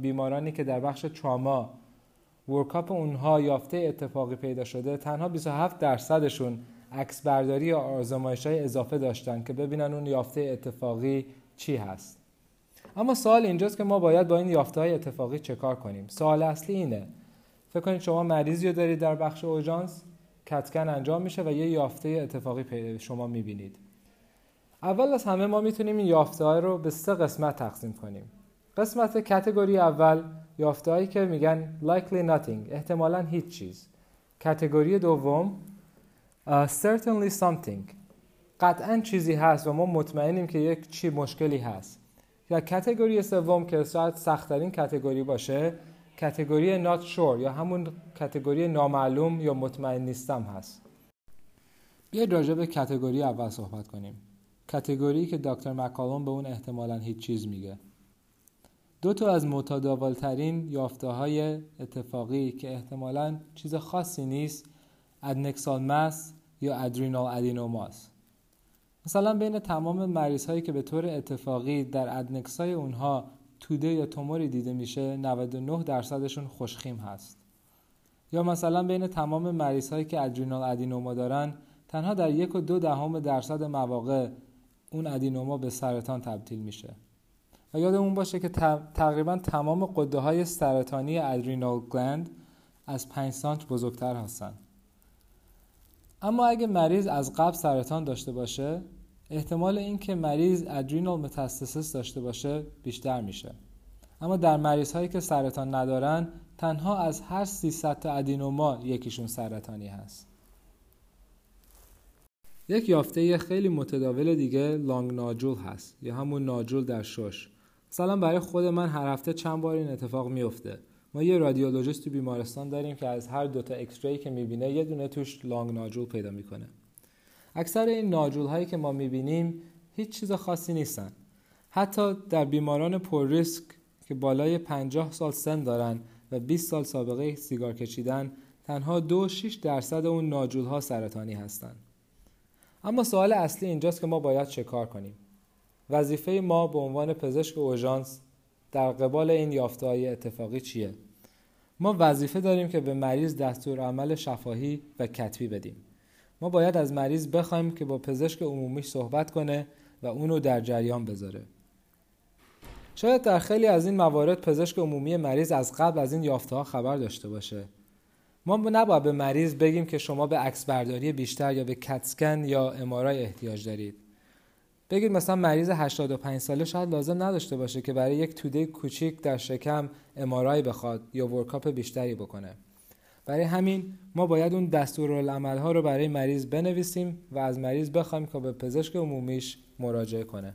C: بیمارانی که در بخش تراما ورکاپ اونها یافته اتفاقی پیدا شده تنها 27 درصدشون عکس برداری یا آزمایش های اضافه داشتن که ببینن اون یافته اتفاقی چی هست اما سوال اینجاست که ما باید با این یافته های اتفاقی چه کار کنیم؟ سوال اصلی اینه. فکر کنید شما مریضی رو دارید در بخش اوژانس کتکن انجام میشه و یه یافته اتفاقی شما می‌بینید. اول از همه ما می‌تونیم این یافته های رو به سه قسمت تقسیم کنیم. قسمت کتگوری اول یافته هایی که میگن likely nothing احتمالا هیچ چیز. کتگوری دوم uh, certainly something. قطعا چیزی هست و ما مطمئنیم که یک چی مشکلی هست. یا کتگوری سوم که شاید سختترین کتگوری باشه کتگوری not sure یا همون کتگوری نامعلوم یا مطمئن نیستم هست. بیاید راجع به کتگوری اول صحبت کنیم. کتگوری که دکتر مکالون به اون احتمالا هیچ چیز میگه. دو تا از متداولترین یافته های اتفاقی که احتمالا چیز خاصی نیست ادنکسال مس یا ادرینال ادینوماس. مثلا بین تمام مریض هایی که به طور اتفاقی در ادنکسای اونها توده یا توموری دیده میشه 99 درصدشون خوشخیم هست. یا مثلا بین تمام مریض هایی که ادرینال ادینوما دارن تنها در یک و دو دهم درصد مواقع اون ادینوما به سرطان تبدیل میشه. و یادمون باشه که تقریبا تمام قده های سرطانی ادرینال گلند از 5 سانت بزرگتر هستن. اما اگه مریض از قبل سرطان داشته باشه احتمال اینکه مریض ادرینال متاستسیس داشته باشه بیشتر میشه. اما در مریض هایی که سرطان ندارن تنها از هر 300 تا ادینوما یکیشون سرطانی هست. یک یافته خیلی متداول دیگه لانگ ناجول هست یا همون ناجول در شش. مثلا برای خود من هر هفته چند بار این اتفاق میفته. ما یه رادیولوژیست تو بیمارستان داریم که از هر دوتا عکس که می‌بینه یه دونه توش lung nodule پیدا می‌کنه. اکثر این nodule هایی که ما می‌بینیم هیچ چیز خاصی نیستن. حتی در بیماران پر ریسک که بالای 50 سال سن دارن و 20 سال سابقه سیگار کشیدن تنها دو 6 درصد اون nodule ها سرطانی هستند. اما سوال اصلی اینجاست که ما باید چه کار کنیم؟ وظیفه ما به عنوان پزشک اوژانس در قبال این یافته های اتفاقی چیه؟ ما وظیفه داریم که به مریض دستور عمل شفاهی و کتبی بدیم. ما باید از مریض بخوایم که با پزشک عمومی صحبت کنه و اونو در جریان بذاره. شاید در خیلی از این موارد پزشک عمومی مریض از قبل از این یافته ها خبر داشته باشه. ما نباید به مریض بگیم که شما به عکس برداری بیشتر یا به کتسکن یا امارای احتیاج دارید. بگید مثلا مریض 85 ساله شاید لازم نداشته باشه که برای یک توده کوچیک در شکم امارای بخواد یا ورکاپ بیشتری بکنه. برای همین ما باید اون دستورالعمل ها رو برای مریض بنویسیم و از مریض بخوایم که به پزشک عمومیش مراجعه کنه.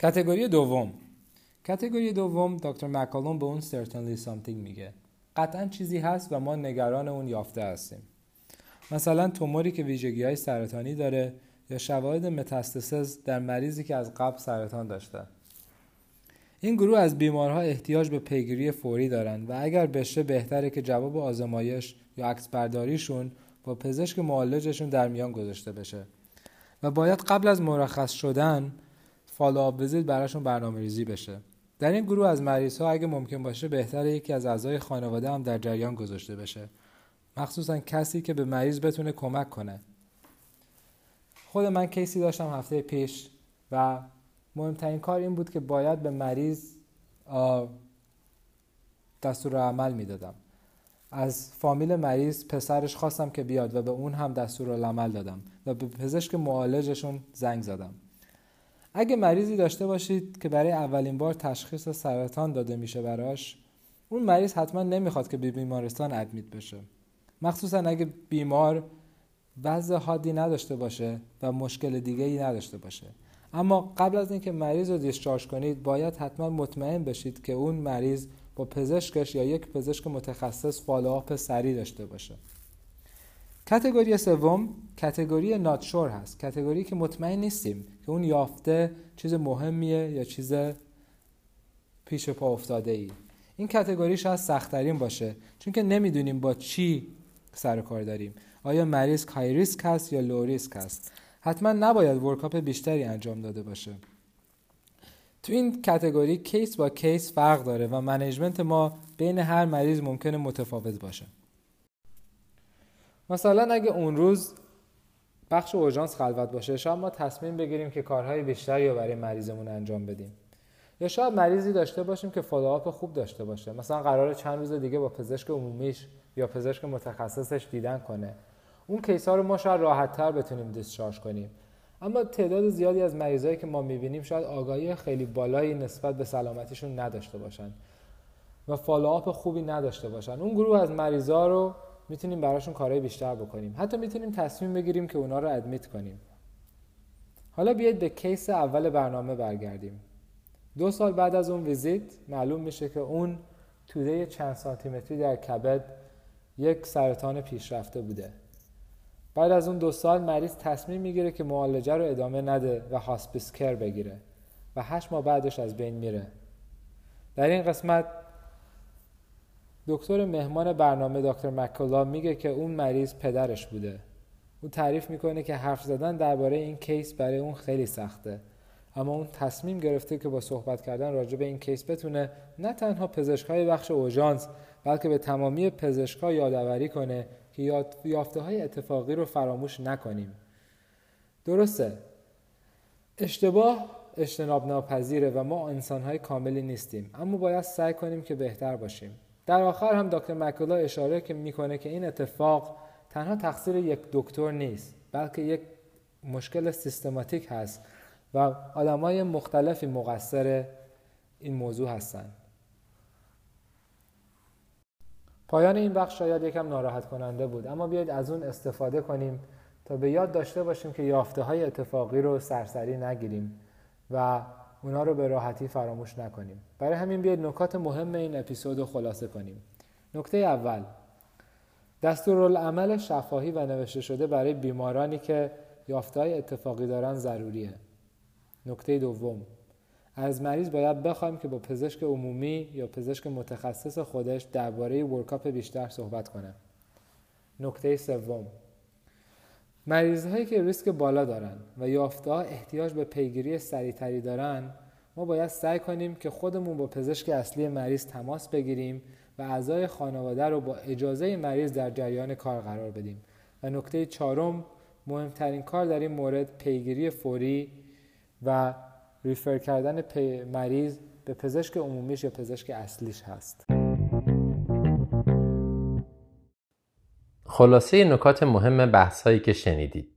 C: کتگوری دوم. کتگوری دوم دکتر مکالون به اون certainly something میگه. قطعا چیزی هست و ما نگران اون یافته هستیم. مثلا توموری که ویژگی های سرطانی داره یا شواهد metastasis در مریضی که از قبل سرطان داشته. این گروه از بیمارها احتیاج به پیگیری فوری دارند و اگر بشه بهتره که جواب آزمایش یا عکس برداریشون با پزشک معالجشون در میان گذاشته بشه. و باید قبل از مرخص شدن follow-up visit براشون برنامه ریزی بشه. در این گروه از مریض ها اگه ممکن باشه بهتره یکی از اعضای خانواده هم در جریان گذاشته بشه. مخصوصا کسی که به مریض بتونه کمک کنه. خود من کیسی داشتم هفته پیش و مهمترین کار این بود که باید به مریض دستور عمل می‌دادم. از فامیل مریض پسرش خواستم که بیاد و به اون هم دستور عمل دادم و به پزشک معالجشون زنگ زدم. اگه مریضی داشته باشید که برای اولین بار تشخیص سرطان داده میشه براش اون مریض حتما نمی‌خواد که به بیمارستان ادمیت بشه. مخصوصا اگه بیمار وضع حادی نداشته باشه و مشکل دیگه ای نداشته باشه. اما قبل از اینکه مریض رو دیسچارج کنید باید حتما مطمئن بشید که اون مریض با پزشکش یا یک پزشک متخصص فالوآپ سریع داشته باشه. کتگوری سوم کتگوری ناتشور هست. کتگوری که مطمئن نیستیم که اون یافته چیز مهمیه یا چیز پیش پا افتاده ای این category شاید سختترین باشه چون که نمی‌دونیم با چی سر کار داریم. آیا مریض high risk هست یا low risk هست؟ حتما نباید workup بیشتری انجام داده باشه. تو این category case با case فرق داره و management ما بین هر مریض ممکنه متفاوت باشه. مثلا اگه اون روز بخش اورژانس خلوت باشه شاید ما تصمیم بگیریم که کارهای بیشتری رو برای مریضمون انجام بدیم. یا شاید مریضی داشته باشیم که follow-up خوب داشته باشه. مثلا قرار چند روز دیگه با پزشک عمومیش یا پزشک متخصصش دیدن کنه. اون case ها رو ما شاید راحت تر بتونیم discharge کنیم. اما تعداد زیادی از مریضایی که ما می‌بینیم شاید آگاهی خیلی بالایی نسبت به سلامتیشون نداشته باشن و follow-up خوبی نداشته باشن. اون گروه از مریضا رو می‌تونیم براشون کارهای بیشتر بکنیم. حتی می‌تونیم تصمیم بگیریم که اونا رو admit کنیم. حالا بیاید به case اول برنامه برگردیم. دو سال بعد از اون ویزیت معلوم میشه که اون توده چند سانتیمتری در کبد یک سرطان پیشرفته بوده. بعد از اون دو سال مریض تصمیم می‌گیره که معالجه رو ادامه نده و hospice care بگیره و هشت ماه بعدش از بین میره. در این قسمت دکتر مهمان برنامه دکتر مکولا میگه که اون مریض پدرش بوده. او تعریف می‌کنه که حرف زدن درباره این کیس برای اون خیلی سخته. اما اون تصمیم گرفته که با صحبت کردن راجع به این کیس بتونه نه تنها پزشکای بخش اوژانس بلکه به تمامی پزشکا یادآوری کنه که یافته های اتفاقی رو فراموش نکنیم. درسته. اشتباه اجتناب ناپذیره و ما انسان های کاملی نیستیم. اما باید سعی کنیم که بهتر باشیم. در آخر هم دکتر مکولا اشاره که می‌کنه که این اتفاق تنها تقصیر یک دکتر نیست بلکه یک مشکل سیستماتیک هست و آدمای مختلفی مقصر این موضوع هستند پایان این بخش شاید یکم ناراحت کننده بود. اما بیاید از اون استفاده کنیم تا به یاد داشته باشیم که یافته های اتفاقی رو سرسری نگیریم و اونا رو به راحتی فراموش نکنیم. برای همین بیاید نکات مهم این اپیزود رو خلاصه کنیم. نکته اول دستورالعمل شفاهی و نوشته شده برای بیمارانی که یافته های اتفاقی دارن ضروریه. نکته دوم از مریض باید بخوایم که با پزشک عمومی یا پزشک متخصص خودش درباره ورکاپ بیشتر صحبت کنه. نکته سوم مریض هایی که ریسک بالا دارن و یافته احتیاج به پیگیری سریعتری دارن ما باید سعی کنیم که خودمون با پزشک اصلی مریض تماس بگیریم و اعضای خانواده رو با اجازه مریض در جریان کار قرار بدیم و نکته چهارم مهمترین کار در این مورد پیگیری فوری و ریفر کردن مریض به پزشک عمومیش یا پزشک اصلیش هست.
A: خلاصه نکات مهم بحث هایی که شنیدید.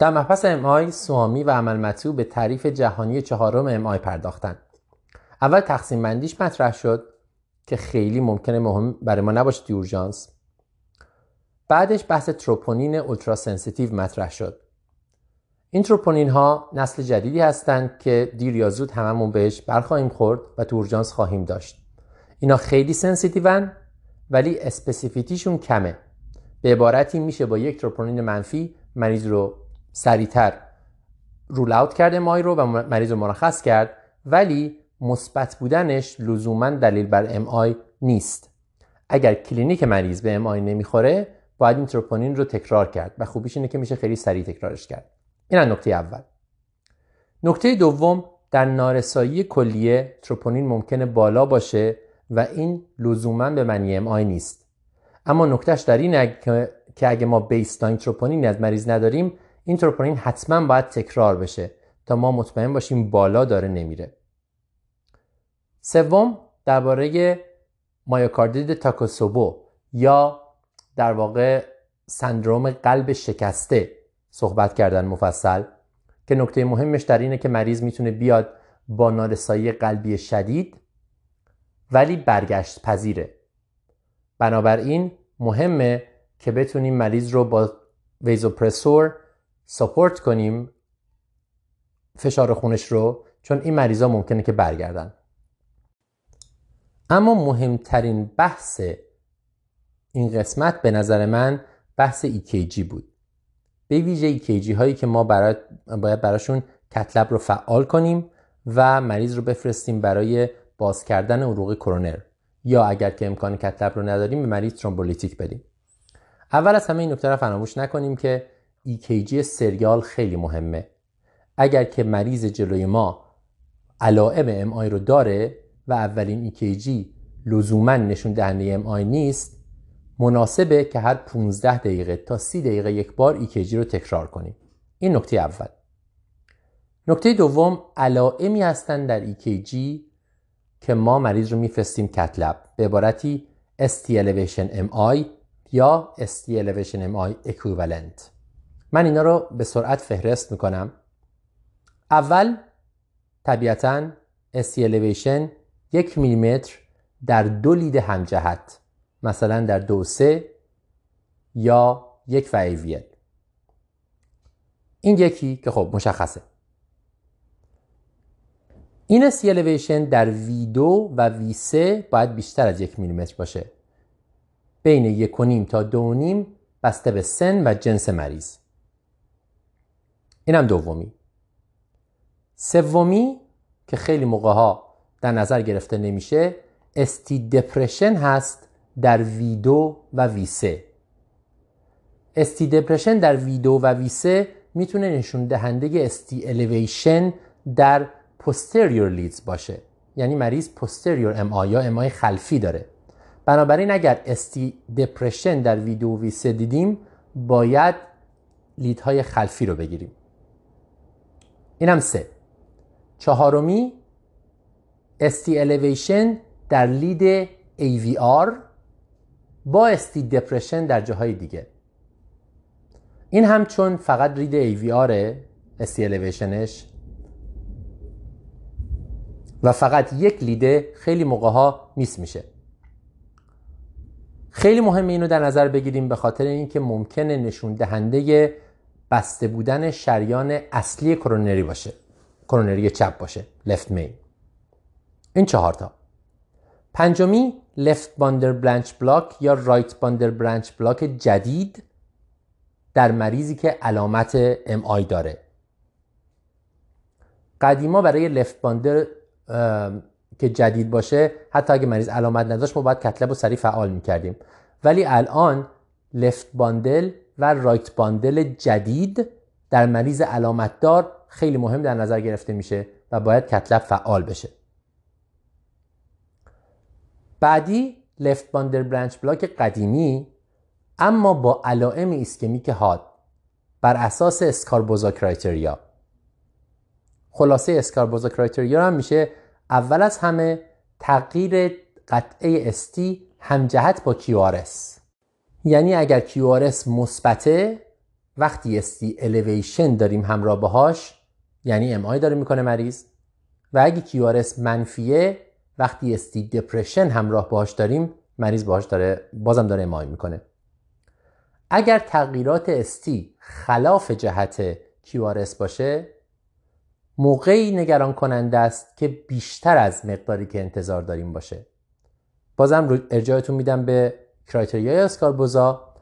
A: در مبحث امای سوامی و عمل مطلوب به تعریف جهانی چهارم امای پرداختند. اول تقسیم بندیش مطرح شد که خیلی ممکنه مهم برای ما نباشه دیورژانس. بعدش بحث تروپونین اولترا سنسیتیو مطرح شد. این تروپونین ها نسل جدیدی هستند که دیر یا زود هممون بهش برخواهیم خورد و تو خواهیم داشت. اینا خیلی سنسیتیون ولی اسپسیفیتیشون کمه. به عبارتی میشه با یک تروپونین منفی مریض رو سریعتر rule out کرد MI رو و مریض رو مرخص کرد ولی مثبت بودنش لزوما دلیل بر MI نیست. اگر کلینیک مریض به MI نمی‌خوره باید این تروپونین رو تکرار کرد و خوبیش اینه که میشه خیلی سریع تکرارش کرد. این نکته اول. نکته دوم در نارسایی کلیه تروپونین ممکنه بالا باشه و این لزوما به معنی ام آی نیست. اما نکتهش در اینه که اگه ما بیستاین تروپونین از مریض نداریم این تروپونین حتما باید تکرار بشه تا ما مطمئن باشیم بالا داره نمیره. سوم درباره مایوکاردید تاکوسوبو یا در واقع سندروم قلب شکسته صحبت کردن مفصل که نکته مهمش در اینه که مریض می‌تونه بیاد با نارسایی قلبی شدید ولی برگشت پذیره. بنابراین مهمه که بتونیم مریض رو با ویزوپرسور سپورت کنیم فشار خونش رو چون این مریضا ممکنه که برگردن. اما مهمترین بحث این قسمت به نظر من بحث EKG بود. به ویژه EKG هایی که ما باید براشون cath lab رو فعال کنیم و مریض رو بفرستیم برای باز کردن عروق کرونر. یا اگر که امکان cath lab رو نداریم به مریض ترومبولیتیک بدیم. اول از همه این نکته رو فراموش نکنیم که EKG serial خیلی مهمه. اگر که مریض جلوی ما علائم MI رو داره و اولین EKG لزوما نشون دهنده MI نیست مناسبه که هر 15 دقیقه تا 30 دقیقه یک بار EKG رو تکرار کنیم. این نکته اول. نکته دوم علائمی هستند در EKG که ما مریض رو میفرستیم کتلب. به عبارتی ST elevation MI یا ST elevation MI equivalent. من اینا رو به سرعت فهرست می‌کنم. اول طبیعتا ST elevation یک میلیمتر در دو لید همجهت. مثلا در دو سه یا یک و ایویل این یکی که خب مشخصه. این سی الیویشن در V2 و V3 باید بیشتر از یک میلیمتر باشه. بین یک و نیم تا دو نیم بسته به سن و جنس مریض. اینم دومی. سومی که خیلی موقع ها در نظر گرفته نمیشه استی دپرشن هست. در V2 و V3 استی دپرشن در V2 و V3 می‌تونه نشون دهنده استی الیویشن در posterior لیدز باشه. یعنی مریض posterior MI یا MI خلفی داره. بنابراین اگر استی دپرشن در V2 و V3 دیدیم باید لیدهای خلفی رو بگیریم. اینم سه. چهارمی استی الیویشن در لید AVR با استی دپرشن در جاهای دیگه. این هم چون فقط رید AVR استی الیویشنش و فقط یک لیده خیلی موقع ها میس میشه. خیلی مهمه اینو در نظر بگیریم به خاطر اینکه ممکنه نشون دهنده بسته بودن شریان اصلی کرونری باشه. کرونری چپ باشه. left main این چهارتا پنجمی left bundle branch block یا right bundle branch block جدید در مریضی که علامت MI داره. قدیما برای left bundle که جدید باشه حتی اگه مریض علامت نداشت ما باید cath lab رو سریع فعال می‌کردیم. ولی الان left bundle و right bundle جدید در مریض علامت دار خیلی مهم در نظر گرفته میشه و باید cath lab فعال بشه. بعدی left bundle branch block قدیمی اما با علائم ایسکمیک حاد بر اساس Sgarbossa criteria. خلاصه Sgarbossa criteria هم میشه اول از همه تغییر قطعه استی همجهت با QRS یعنی اگر QRS مثبته وقتی استی الیویشن داریم همراه باهاش یعنی ام آی داره می‌کنه مریض. و اگه QRS منفیه وقتی استی دپرشن همراه باهاش داریم مریض باهاش داره بازم داره ام آی می‌کنه. اگر تغییرات استی خلاف جهت QRS باشه موقعی نگران کننده است که بیشتر از مقداری که انتظار داریم باشه. بازم ارجاعتون میدم به کرایتریای اسکاربوزا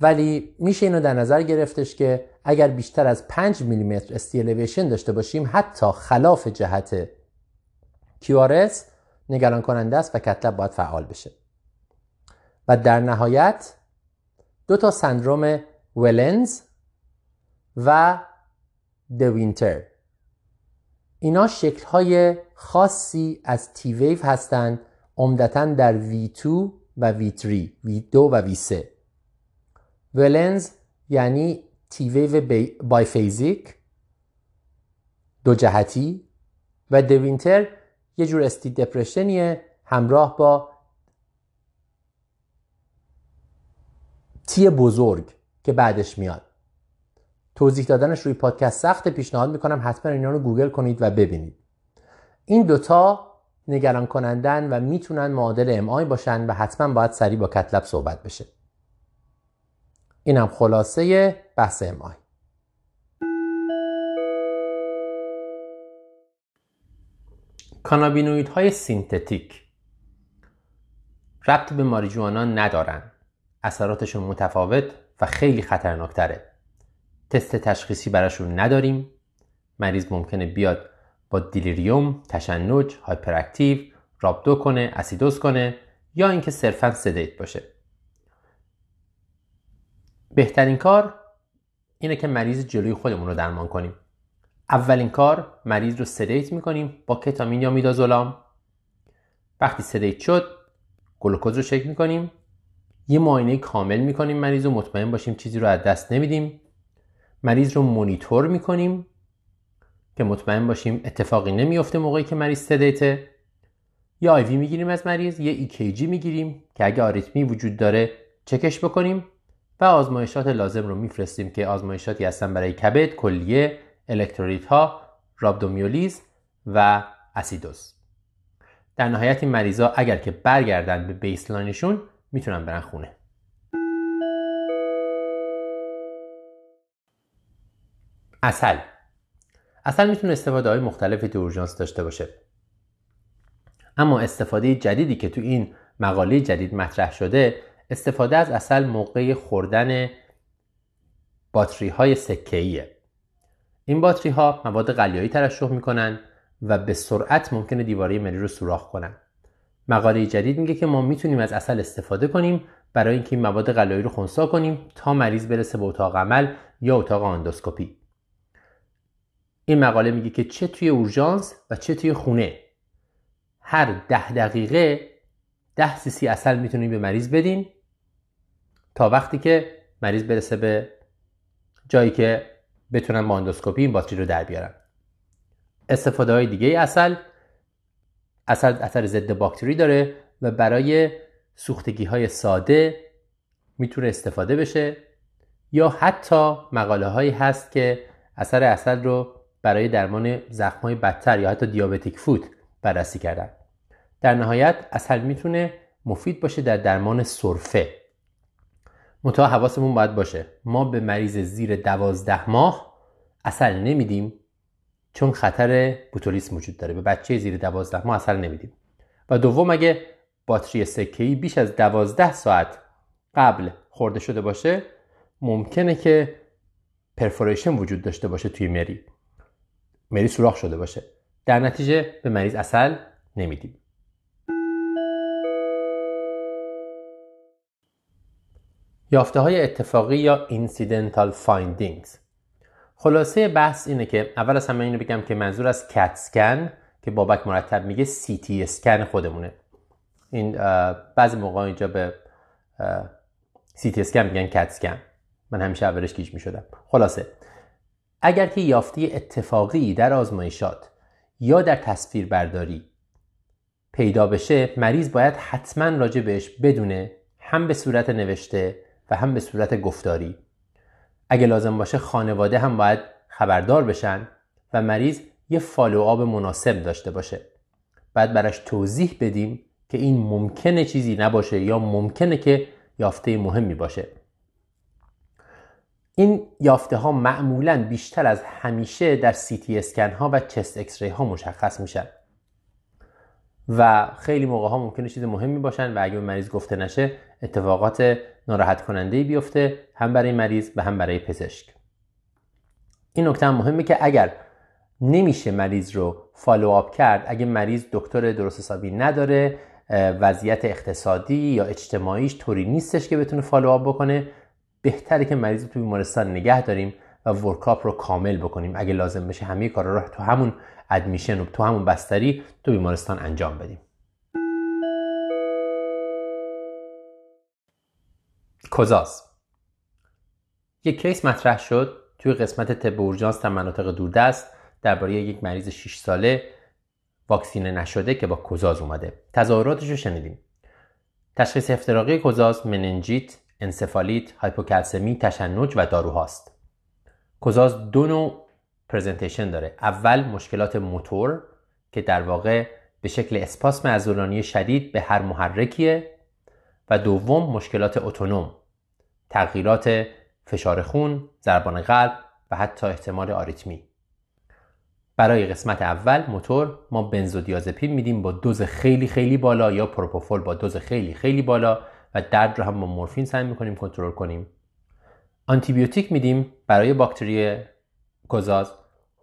A: ولی میشه اینو در نظر گرفتش که اگر بیشتر از 5 میلیمتر استیلیویشن داشته باشیم حتی خلاف جهت QRS نگران کننده است و کتلب باید فعال بشه. و در نهایت دو تا سندروم ولنز و دوینتر اینا شکل های خاصی از تی ویو هستند عمدتا در V2 و V3 V2 و V3 ولنز یعنی تی ویو بایفیزیک دو جهتی و دوینتر یه جور استی دپرشنیه همراه با T بزرگ که بعدش میاد. توضیح دادنش روی پادکست سخت پیشنهاد می‌کنم حتما اینا رو گوگل کنید و ببینید. این دوتا نگران کنندن و می‌تونن معادل MI باشن و حتما باید سریع با cath lab صحبت بشه. اینم خلاصه بحث MI cannabinoid های synthetic ربط به ماریجوانا ندارن. اثراتشون متفاوت و خیلی خطرناکتره. تست تشخیصی براشون نداریم. مریض ممکنه بیاد با delirium، تشنج، hyperactive، rhabdo کنه اسیدوز کنه یا اینکه صرفا sedate باشه. بهترین کار اینه که مریض جلوی خودمون رو درمان کنیم. اولین کار مریض رو sedate می‌کنیم با کتامین یا میدازولام. وقتی سدیت شد گلوکوز رو چک می‌کنیم. یه معاینه کامل می‌کنیم مریض رو مطمئن باشیم چیزی رو از دست نمیدیم. مریض رو مونیتور می‌کنیم که مطمئن باشیم اتفاقی نمیافته موقعی که مریض سدیته یا آیوی می‌گیریم از مریض یه EKG می‌گیریم که اگه آریتمی وجود داره چکش بکنیم و آزمایشات لازم رو میفرستیم که آزمایشاتی هستن برای کبد، کلیه، الکترولیت ها، رابدومیولیز و اسیدوز. در نهایت این مریضا اگر که برگردن به بیسلاینشون می‌تونن برن خونه. اصل اصل می‌تونه استفاده های مختلفی تو اورژانس داشته باشه اما استفاده جدیدی که تو این مقاله جدید مطرح شده استفاده از اصل موقع خوردن باتری های سکه‌ایه این باتری ها مواد قلیایی ترشح می‌کنن و به سرعت ممکنه دیواره مری رو سوراخ کنن. مقاله جدید میگه که ما می‌تونیم از اصل استفاده کنیم برای اینکه این مواد قلیایی رو خونسا کنیم تا مریض برسه به اتاق عمل یا اتاق آندوسکوپی. این مقاله میگه که چه توی اورژانس و چه توی خونه. هر ده دقیقه ده سی اصل می‌تونیم به مریض بدین تا وقتی که مریض برسه به جایی که بتونن با اندوسکوپی این باتری رو در بیارن استفاده های دیگه اصل اصل اثر ضد باکتری داره و برای سوختگی های ساده می‌تونه استفاده بشه یا حتی مقاله هایی هست که اثر اصل رو برای درمان زخم های بدتر یا حتی دیابتیک فوت بررسی کردن. در نهایت اصل می‌تونه مفید باشه در درمان سرفه. منتها حواسمون باید باشه. ما به مریض زیر دوازده ماه اصل نمیدیم چون خطر بوتولیسم وجود داره. به بچه زیر دوازده ماه اصل نمیدیم. و دوم اگه باتری سکهی بیش از دوازده ساعت قبل خورده شده باشه ممکنه که پرفوریشن وجود داشته باشه توی مری. مری سوراخ شده باشه. در نتیجه به مریض اصل نمیدیم. یافته های اتفاقی یا incidental findings. خلاصه بحث اینه که اول از همه اینو بگم که منظور از کت سکن که بابک مرتب میگه سی تی اسکن خودمونه. این بعضی موقع اینجا به سی تی اسکن میگن کت سکن من همیشه اولش گیج می‌شدم. خلاصه اگر که یافته اتفاقی در آزمایشات یا در تصویر برداری پیدا بشه مریض باید حتما راجع بهش بدونه هم به صورت نوشته و هم به صورت گفتاری. اگه لازم باشه خانواده هم باید خبردار بشن و مریض یه فالوآب مناسب داشته باشه. بعد براش توضیح بدیم که این ممکنه چیزی نباشه یا ممکنه که یافته مهمی باشه. این یافته ها معمولا بیشتر از همیشه در سی تی اسکن ها و chest x-ray ها مشخص میشن. و خیلی موقع ها ممکنه چیز مهمی باشن و اگه به مریض گفته نشه اتفاقات ناراحت کننده بیفته هم برای مریض و هم برای پزشک. این نکته هم مهمه که اگر نمیشه مریض رو follow کرد اگه مریض دکتر درست حسابی نداره وضعیت اقتصادی یا اجتماعیش طوری نیستش که بتونه follow بکنه بهتره که مریض رو تو بیمارستان نگه داریم و workup رو کامل بکنیم. اگه لازم بشه همه کارا رو تو همون admission و تو همون بستری تو بیمارستان انجام بدیم. کزاز یک case مطرح شد توی قسمت طب اورژانس در مناطق دوردست درباره یک مریض 6 ساله واکسینه نشده که با کوزاز اومده. تظاهراتش رو شنیدیم. تشخیص افتراقی کوزاز مننجیت انسفالیت هایپوکلسمی تشنج و داروهاست. کوزاز دو نوع پرزنتیشن داره. اول مشکلات موتور که در واقع به شکل اسپاسم عضلانی شدید به هر محرکیه. و دوم مشکلات اتونوم تغییرات فشار خون، ضربان قلب و حتی احتمال آریتمی. برای قسمت اول موتور ما بنزودیازپین میدیم با دوز خیلی خیلی بالا یا پروپوفول با دوز خیلی خیلی بالا و درد رو هم با مورفین سعی می‌کنیم کنترل کنیم. آنتیبیوتیک میدیم برای باکتری کزاز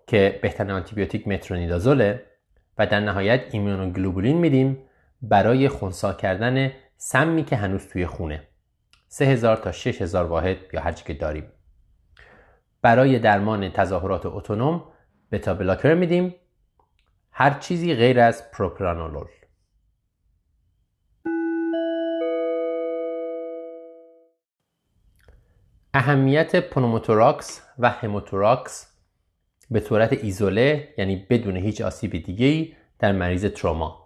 A: که بهترین آنتیبیوتیک مترونیدازوله و در نهایت ایمونوگلوبولین میدیم برای خونسا کردن سمی که هنوز توی خونه. 3000 تا 6000 واحد یا هرچی که داریم. برای درمان تظاهرات اتونوم beta blocker میدیم. هر چیزی غیر از propranolol. اهمیت pneumothorax و hemothorax به صورت ایزوله یعنی بدون هیچ آسیب دیگه در مریض تروما.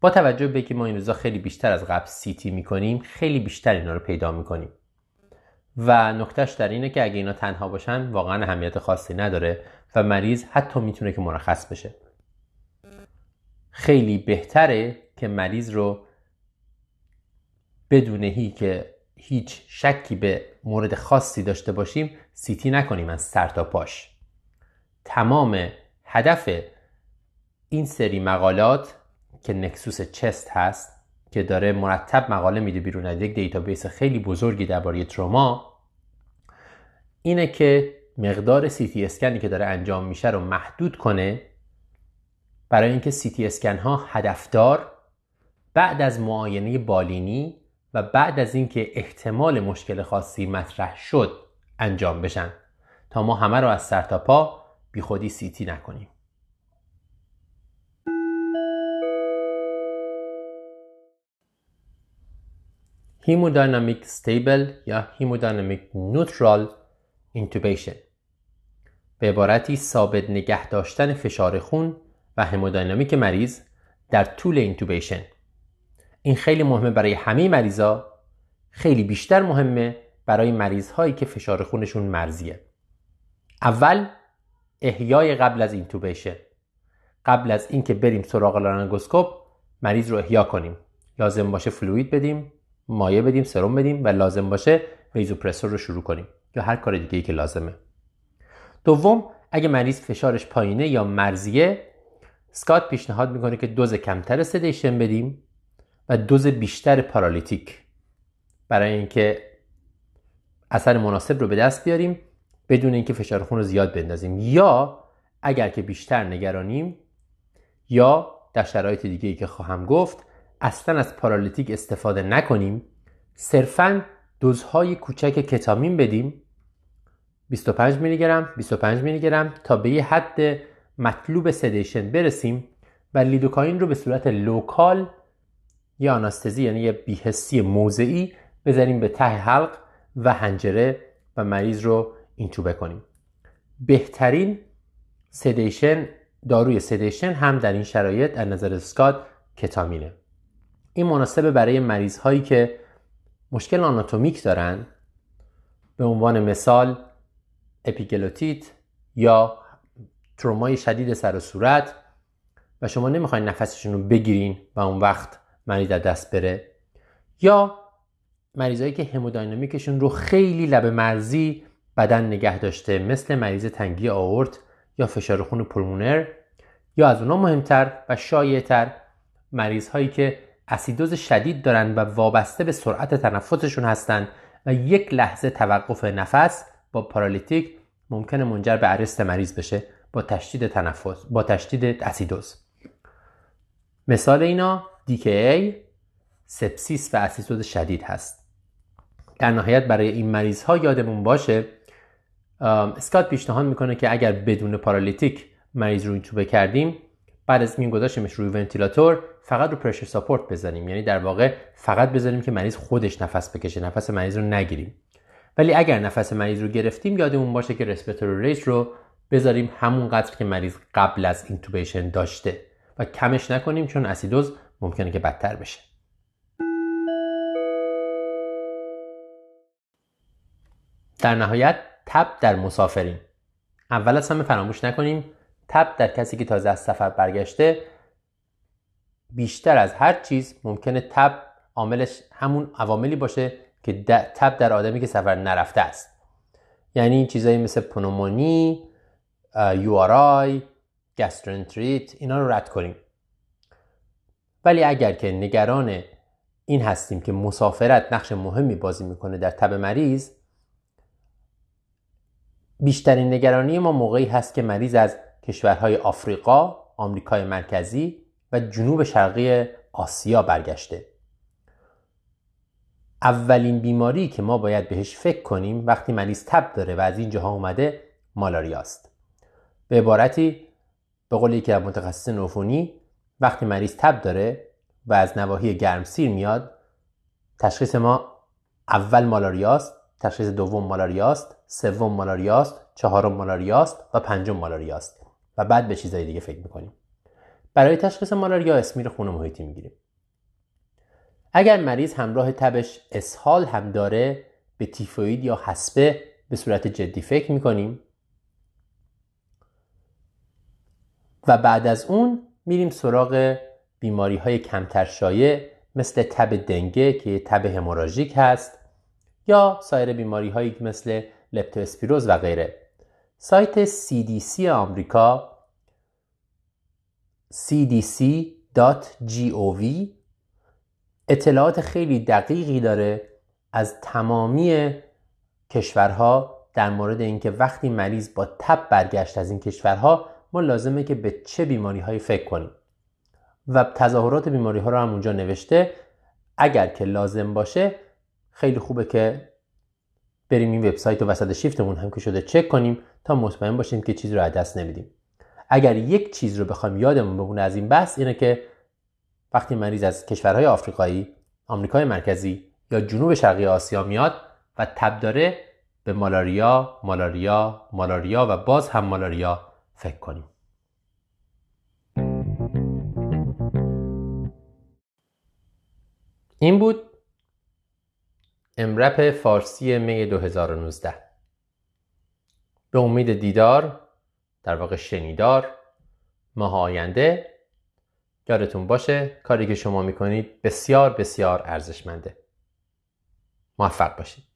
A: با توجه به که ما این روزا خیلی بیشتر از قبل سیتی می‌کنیم خیلی بیشتر اینا رو پیدا می‌کنیم. و نکتهش در اینه که اگه اینا تنها باشن واقعا اهمیت خاصی نداره و مریض حتی می‌تونه که مرخص بشه. خیلی بهتره که مریض رو بدون که هیچ شکی به مورد خاصی داشته باشیم سیتی نکنیم از سر تا پاش. تمام هدف این سری مقالات که NEXUS Chest هست که داره مرتب مقاله میده بیرون از یک database خیلی بزرگی درباره تروما اینه که مقدار سی تی اسکنی که داره انجام میشه رو محدود کنه برای اینکه سی تی اسکن ها هدفدار بعد از معاینه بالینی و بعد از اینکه احتمال مشکل خاصی مطرح شد انجام بشن. تا ما همه رو از سر تا پا بی خودی CT نکنیم. hemodynamic stable یا hemodynamic neutral intubation به عبارتی ثابت نگه داشتن فشار خون و hemodynamic مریض در طول intubation این خیلی مهمه برای همه مریضا. خیلی بیشتر مهمه برای مریض هایی که فشار خونشون مرزیه اول احیای قبل از intubation قبل از اینکه بریم سراغ laryngoscope مریض رو احیا کنیم. لازم باشه fluid بدیم. مایع بدیم سرم بدیم و لازم باشه vasopressor رو شروع کنیم. یا هر کار دیگه ای که لازمه. دوم اگه مریض فشارش پایینه یا مرزیه سکات پیشنهاد می‌کنه که دوز کمتر sedation بدیم و دوز بیشتر پارالیتیک. برای اینکه اثر مناسب رو به دست بیاریم بدون اینکه فشار خون رو زیاد بندازیم. یا اگر که بیشتر نگرانیم یا در شرایط دیگه ای که خواهم گفت اصلا از پارالیتیک استفاده نکنیم صرفا دوزهای کوچک کتامین بدیم. 25 میلی گرم 25 میلی گرم تا به یه حد مطلوب سدیشن برسیم و lidocaine رو به صورت local یا anesthesia یعنی یه بی‌حسی موضعی بذاریم به ته حلق و حنجره و مریض رو اینتوبه کنیم. بهترین sedation داروی sedation هم در این شرایط از نظر سکات ketamine ه. این مناسبه برای مریض هایی که مشکل آناتومیک دارن. به عنوان مثال اپیگلوتیت یا ترومای شدید سر و صورت و شما نمی‌خواین نفسشون رو بگیرین و اون وقت مریض در دست بره. یا مریضایی که همودینامیکشون رو خیلی لب مرزی بدن نگه داشته مثل مریض تنگی آورت یا فشار خون پلمونر یا از اونا مهمتر و شایعتر مریض هایی که اسیدوز شدید دارن و وابسته به سرعت تنفسشون هستن و یک لحظه توقف نفس با paralytic ممکنه منجر به arrest مریض بشه با تشدید تنفس با تشدید اسیدوز. مثال اینا DKA sepsis و اسیدوز شدید هست. در نهایت برای این مریض ها یادمون باشه اسکات پیشنهاد می‌کنه که اگر بدون paralytic مریض رو اینتوبه کردیم بعد از این گذاشتیمش روی ventilator فقط رو pressure support بزنیم. یعنی در واقع فقط بذاریم که مریض خودش نفس بکشه نفس مریض رو نگیریم. ولی اگر نفس مریض رو گرفتیم یادمون باشه که respiratory rate رو بذاریم همون قدر که مریض قبل از intubation داشته و کمش نکنیم چون اسیدوز ممکنه که بدتر بشه. در نهایت تب در مسافرین اول از همه فراموش نکنیم تب در کسی که تازه از سفر برگشته بیشتر از هر چیز ممکنه تب عاملش همون عواملی باشه که تب در آدمی که سفر نرفته است. یعنی چیزایی مثل پنومونی یو آر آی گسترنتریت اینا رو رد کنیم. ولی اگر که نگران این هستیم که مسافرت نقش مهمی بازی می‌کنه در تب مریض بیشترین نگرانی ما موقعی هست که مریض از کشورهای آفریقا آمریکای مرکزی و جنوب شرقی آسیا برگشته. اولین بیماری که ما باید بهش فکر کنیم وقتی مریض تب داره و از این جاها اومده مالاریا است به عبارتی به قول که متخصص نوفونی وقتی مریض تب داره و از نواحی گرمسیر میاد تشخیص ما اول مالاریاست تشخیص دوم مالاریاست سوم مالاریاست چهارم مالاریاست و پنجم مالاریاست و بعد به چیزهای دیگه فکر می‌کنیم. برای تشخیص مالاریا اسمیر خون محیطی می‌گیریم. اگر مریض همراه تبش اسهال هم داره به تیفوید یا حسبه به صورت جدی فکر می‌کنیم. و بعد از اون میریم سراغ بیماری های کمتر شایع مثل تب دنگه که تب هموراژیک هست یا سایر بیماری هایی مثل لپتواسپیروز و غیره. سایت CDC آمریکا cdc.gov اطلاعات خیلی دقیقی داره از تمامی کشورها در مورد اینکه وقتی مریض با تب برگشت از این کشورها ما لازمه که به چه بیماری هایی فکر کنیم. و تظاهرات بیماری ها رو هم اونجا نوشته. اگر که لازم باشه خیلی خوبه که بریم این وبسایت و وسط شیفتمون هم که شده چک کنیم تا مطمئن باشیم که چیزی رو از دست نمیدیم. اگر یک چیز رو بخوایم یادمون بمونه از این بحث اینه که وقتی مریض از کشورهای آفریقایی، آمریکای مرکزی یا جنوب شرقی آسیا میاد و تب داره به مالاریا، مالاریا، مالاریا و باز هم مالاریا فکر کنیم. این بود امرپ فارسی می 2019 به امید دیدار در واقع شنیدار ماه آینده. یادتون باشه کاری که شما می‌کنید بسیار بسیار ارزشمنده. موفق باشید.